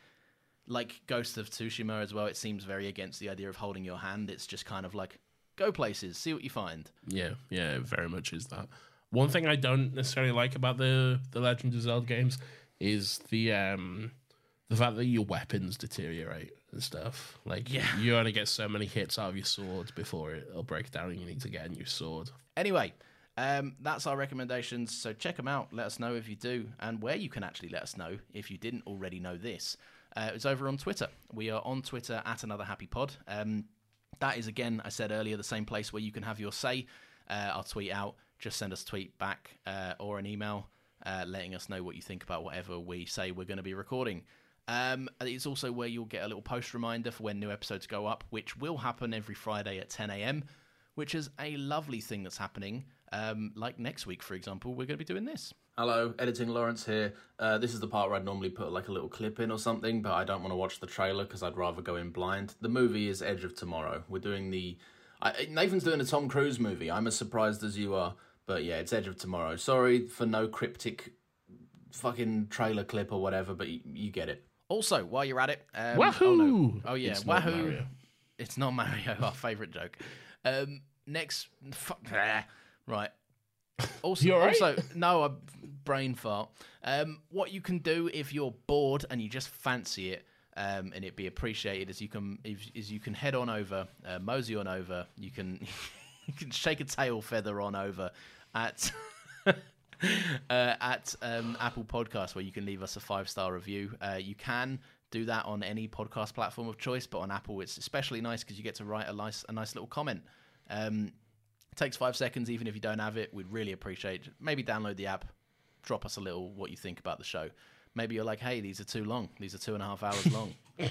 like Ghost of Tsushima as well. It seems very against the idea of holding your hand. It's just kind of like go places, see what you find. Yeah, yeah, it very much is that. One thing I don't necessarily like about the the Legend of Zelda games is the um the fact that your weapons deteriorate and stuff. Like Yeah. you only get so many hits out of your sword before it'll break down and you need to get a new sword. Anyway, um, that's our recommendations. So check them out. Let us know if you do, and where you can actually let us know if you didn't already know this. Uh, it's over on Twitter. We are on Twitter at Another Happy Pod. Um, that is again, I said earlier, the same place where you can have your say. Uh, I'll tweet out. Just send us a tweet back uh, or an email uh, letting us know what you think about whatever we say we're going to be recording. Um, it's also where you'll get a little post reminder for when new episodes go up, which will happen every Friday at 10 a.m which is a lovely thing that's happening. Um, like next week, for example, we're going to be doing this. Hello, editing Laurence here. Uh, this is the part where I'd normally put like a little clip in or something, but I don't want to watch the trailer because I'd rather go in blind. The movie is Edge of Tomorrow. We're doing the I, Nathan's doing a Tom Cruise movie. I'm as surprised as you are. But yeah, it's Edge of Tomorrow. Sorry for no cryptic fucking trailer clip or whatever, but you, you get it. Also, while you're at it, um, Wahoo! Oh, no. oh yeah, It's Wahoo! Mario. It's not Mario. Our favorite joke. Um, next, fuck, right. Also, You all right? also, no, a brain fart. Um, what you can do if you're bored and you just fancy it, um, and it'd be appreciated, is you can is, is you can head on over, uh, mosey on over. You can you can shake a tail feather on over at. uh, at um, Apple Podcasts, where you can leave us a five star review. Uh, you can do that on any podcast platform of choice, but on Apple, it's especially nice because you get to write a nice, a nice little comment. Um, it takes five seconds, even if you don't have it. We'd really appreciate. Maybe download the app, drop us a little what you think about the show. Maybe you're like, hey, these are too long. These are two and a half hours long.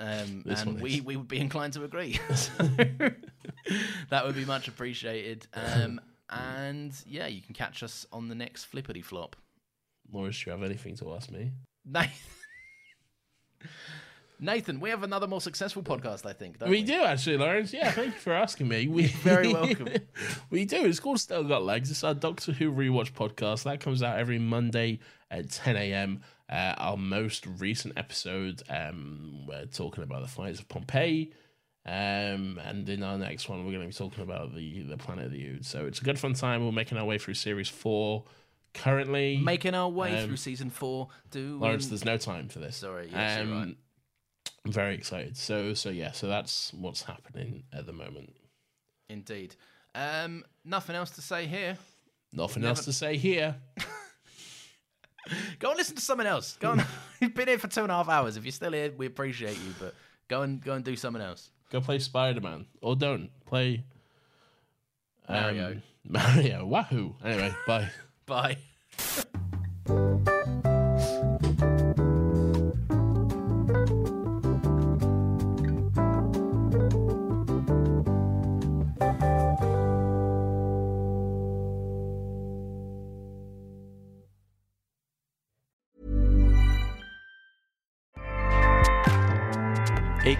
Um, and we, we would be inclined to agree. So, that would be much appreciated. Um, and yeah, you can catch us on the next flippity flop. Morris, do you have anything to ask me? Nathan, Nathan, we have another more successful podcast, I think. Don't we we, do actually, Laurence. Yeah, thank you for asking me. We very welcome. we do. It's called Still Got Legs. It's our Doctor Who rewatch podcast that comes out every Monday at 10 a.m. Uh, our most recent episode, um, we're talking about the fires of Pompeii. Um, and in our next one, we're going to be talking about the the Planet of the Ood. So it's a good fun time. We're making our way through series four currently. Making our way Um, through season four. Do Laurence, there's no time for this. Sorry, yes, you're right. I'm very excited. So so yeah, so that's what's happening at the moment. indeed. Um, nothing else to say here. Nothing Never- else to say here. Go and listen to someone else. Go on. You've been here for two and a half hours. If you're still here, we appreciate you. But go and go and do something else. Go play Spider Man, or don't play um, Mario. Mario, wahoo! Anyway, bye. Bye.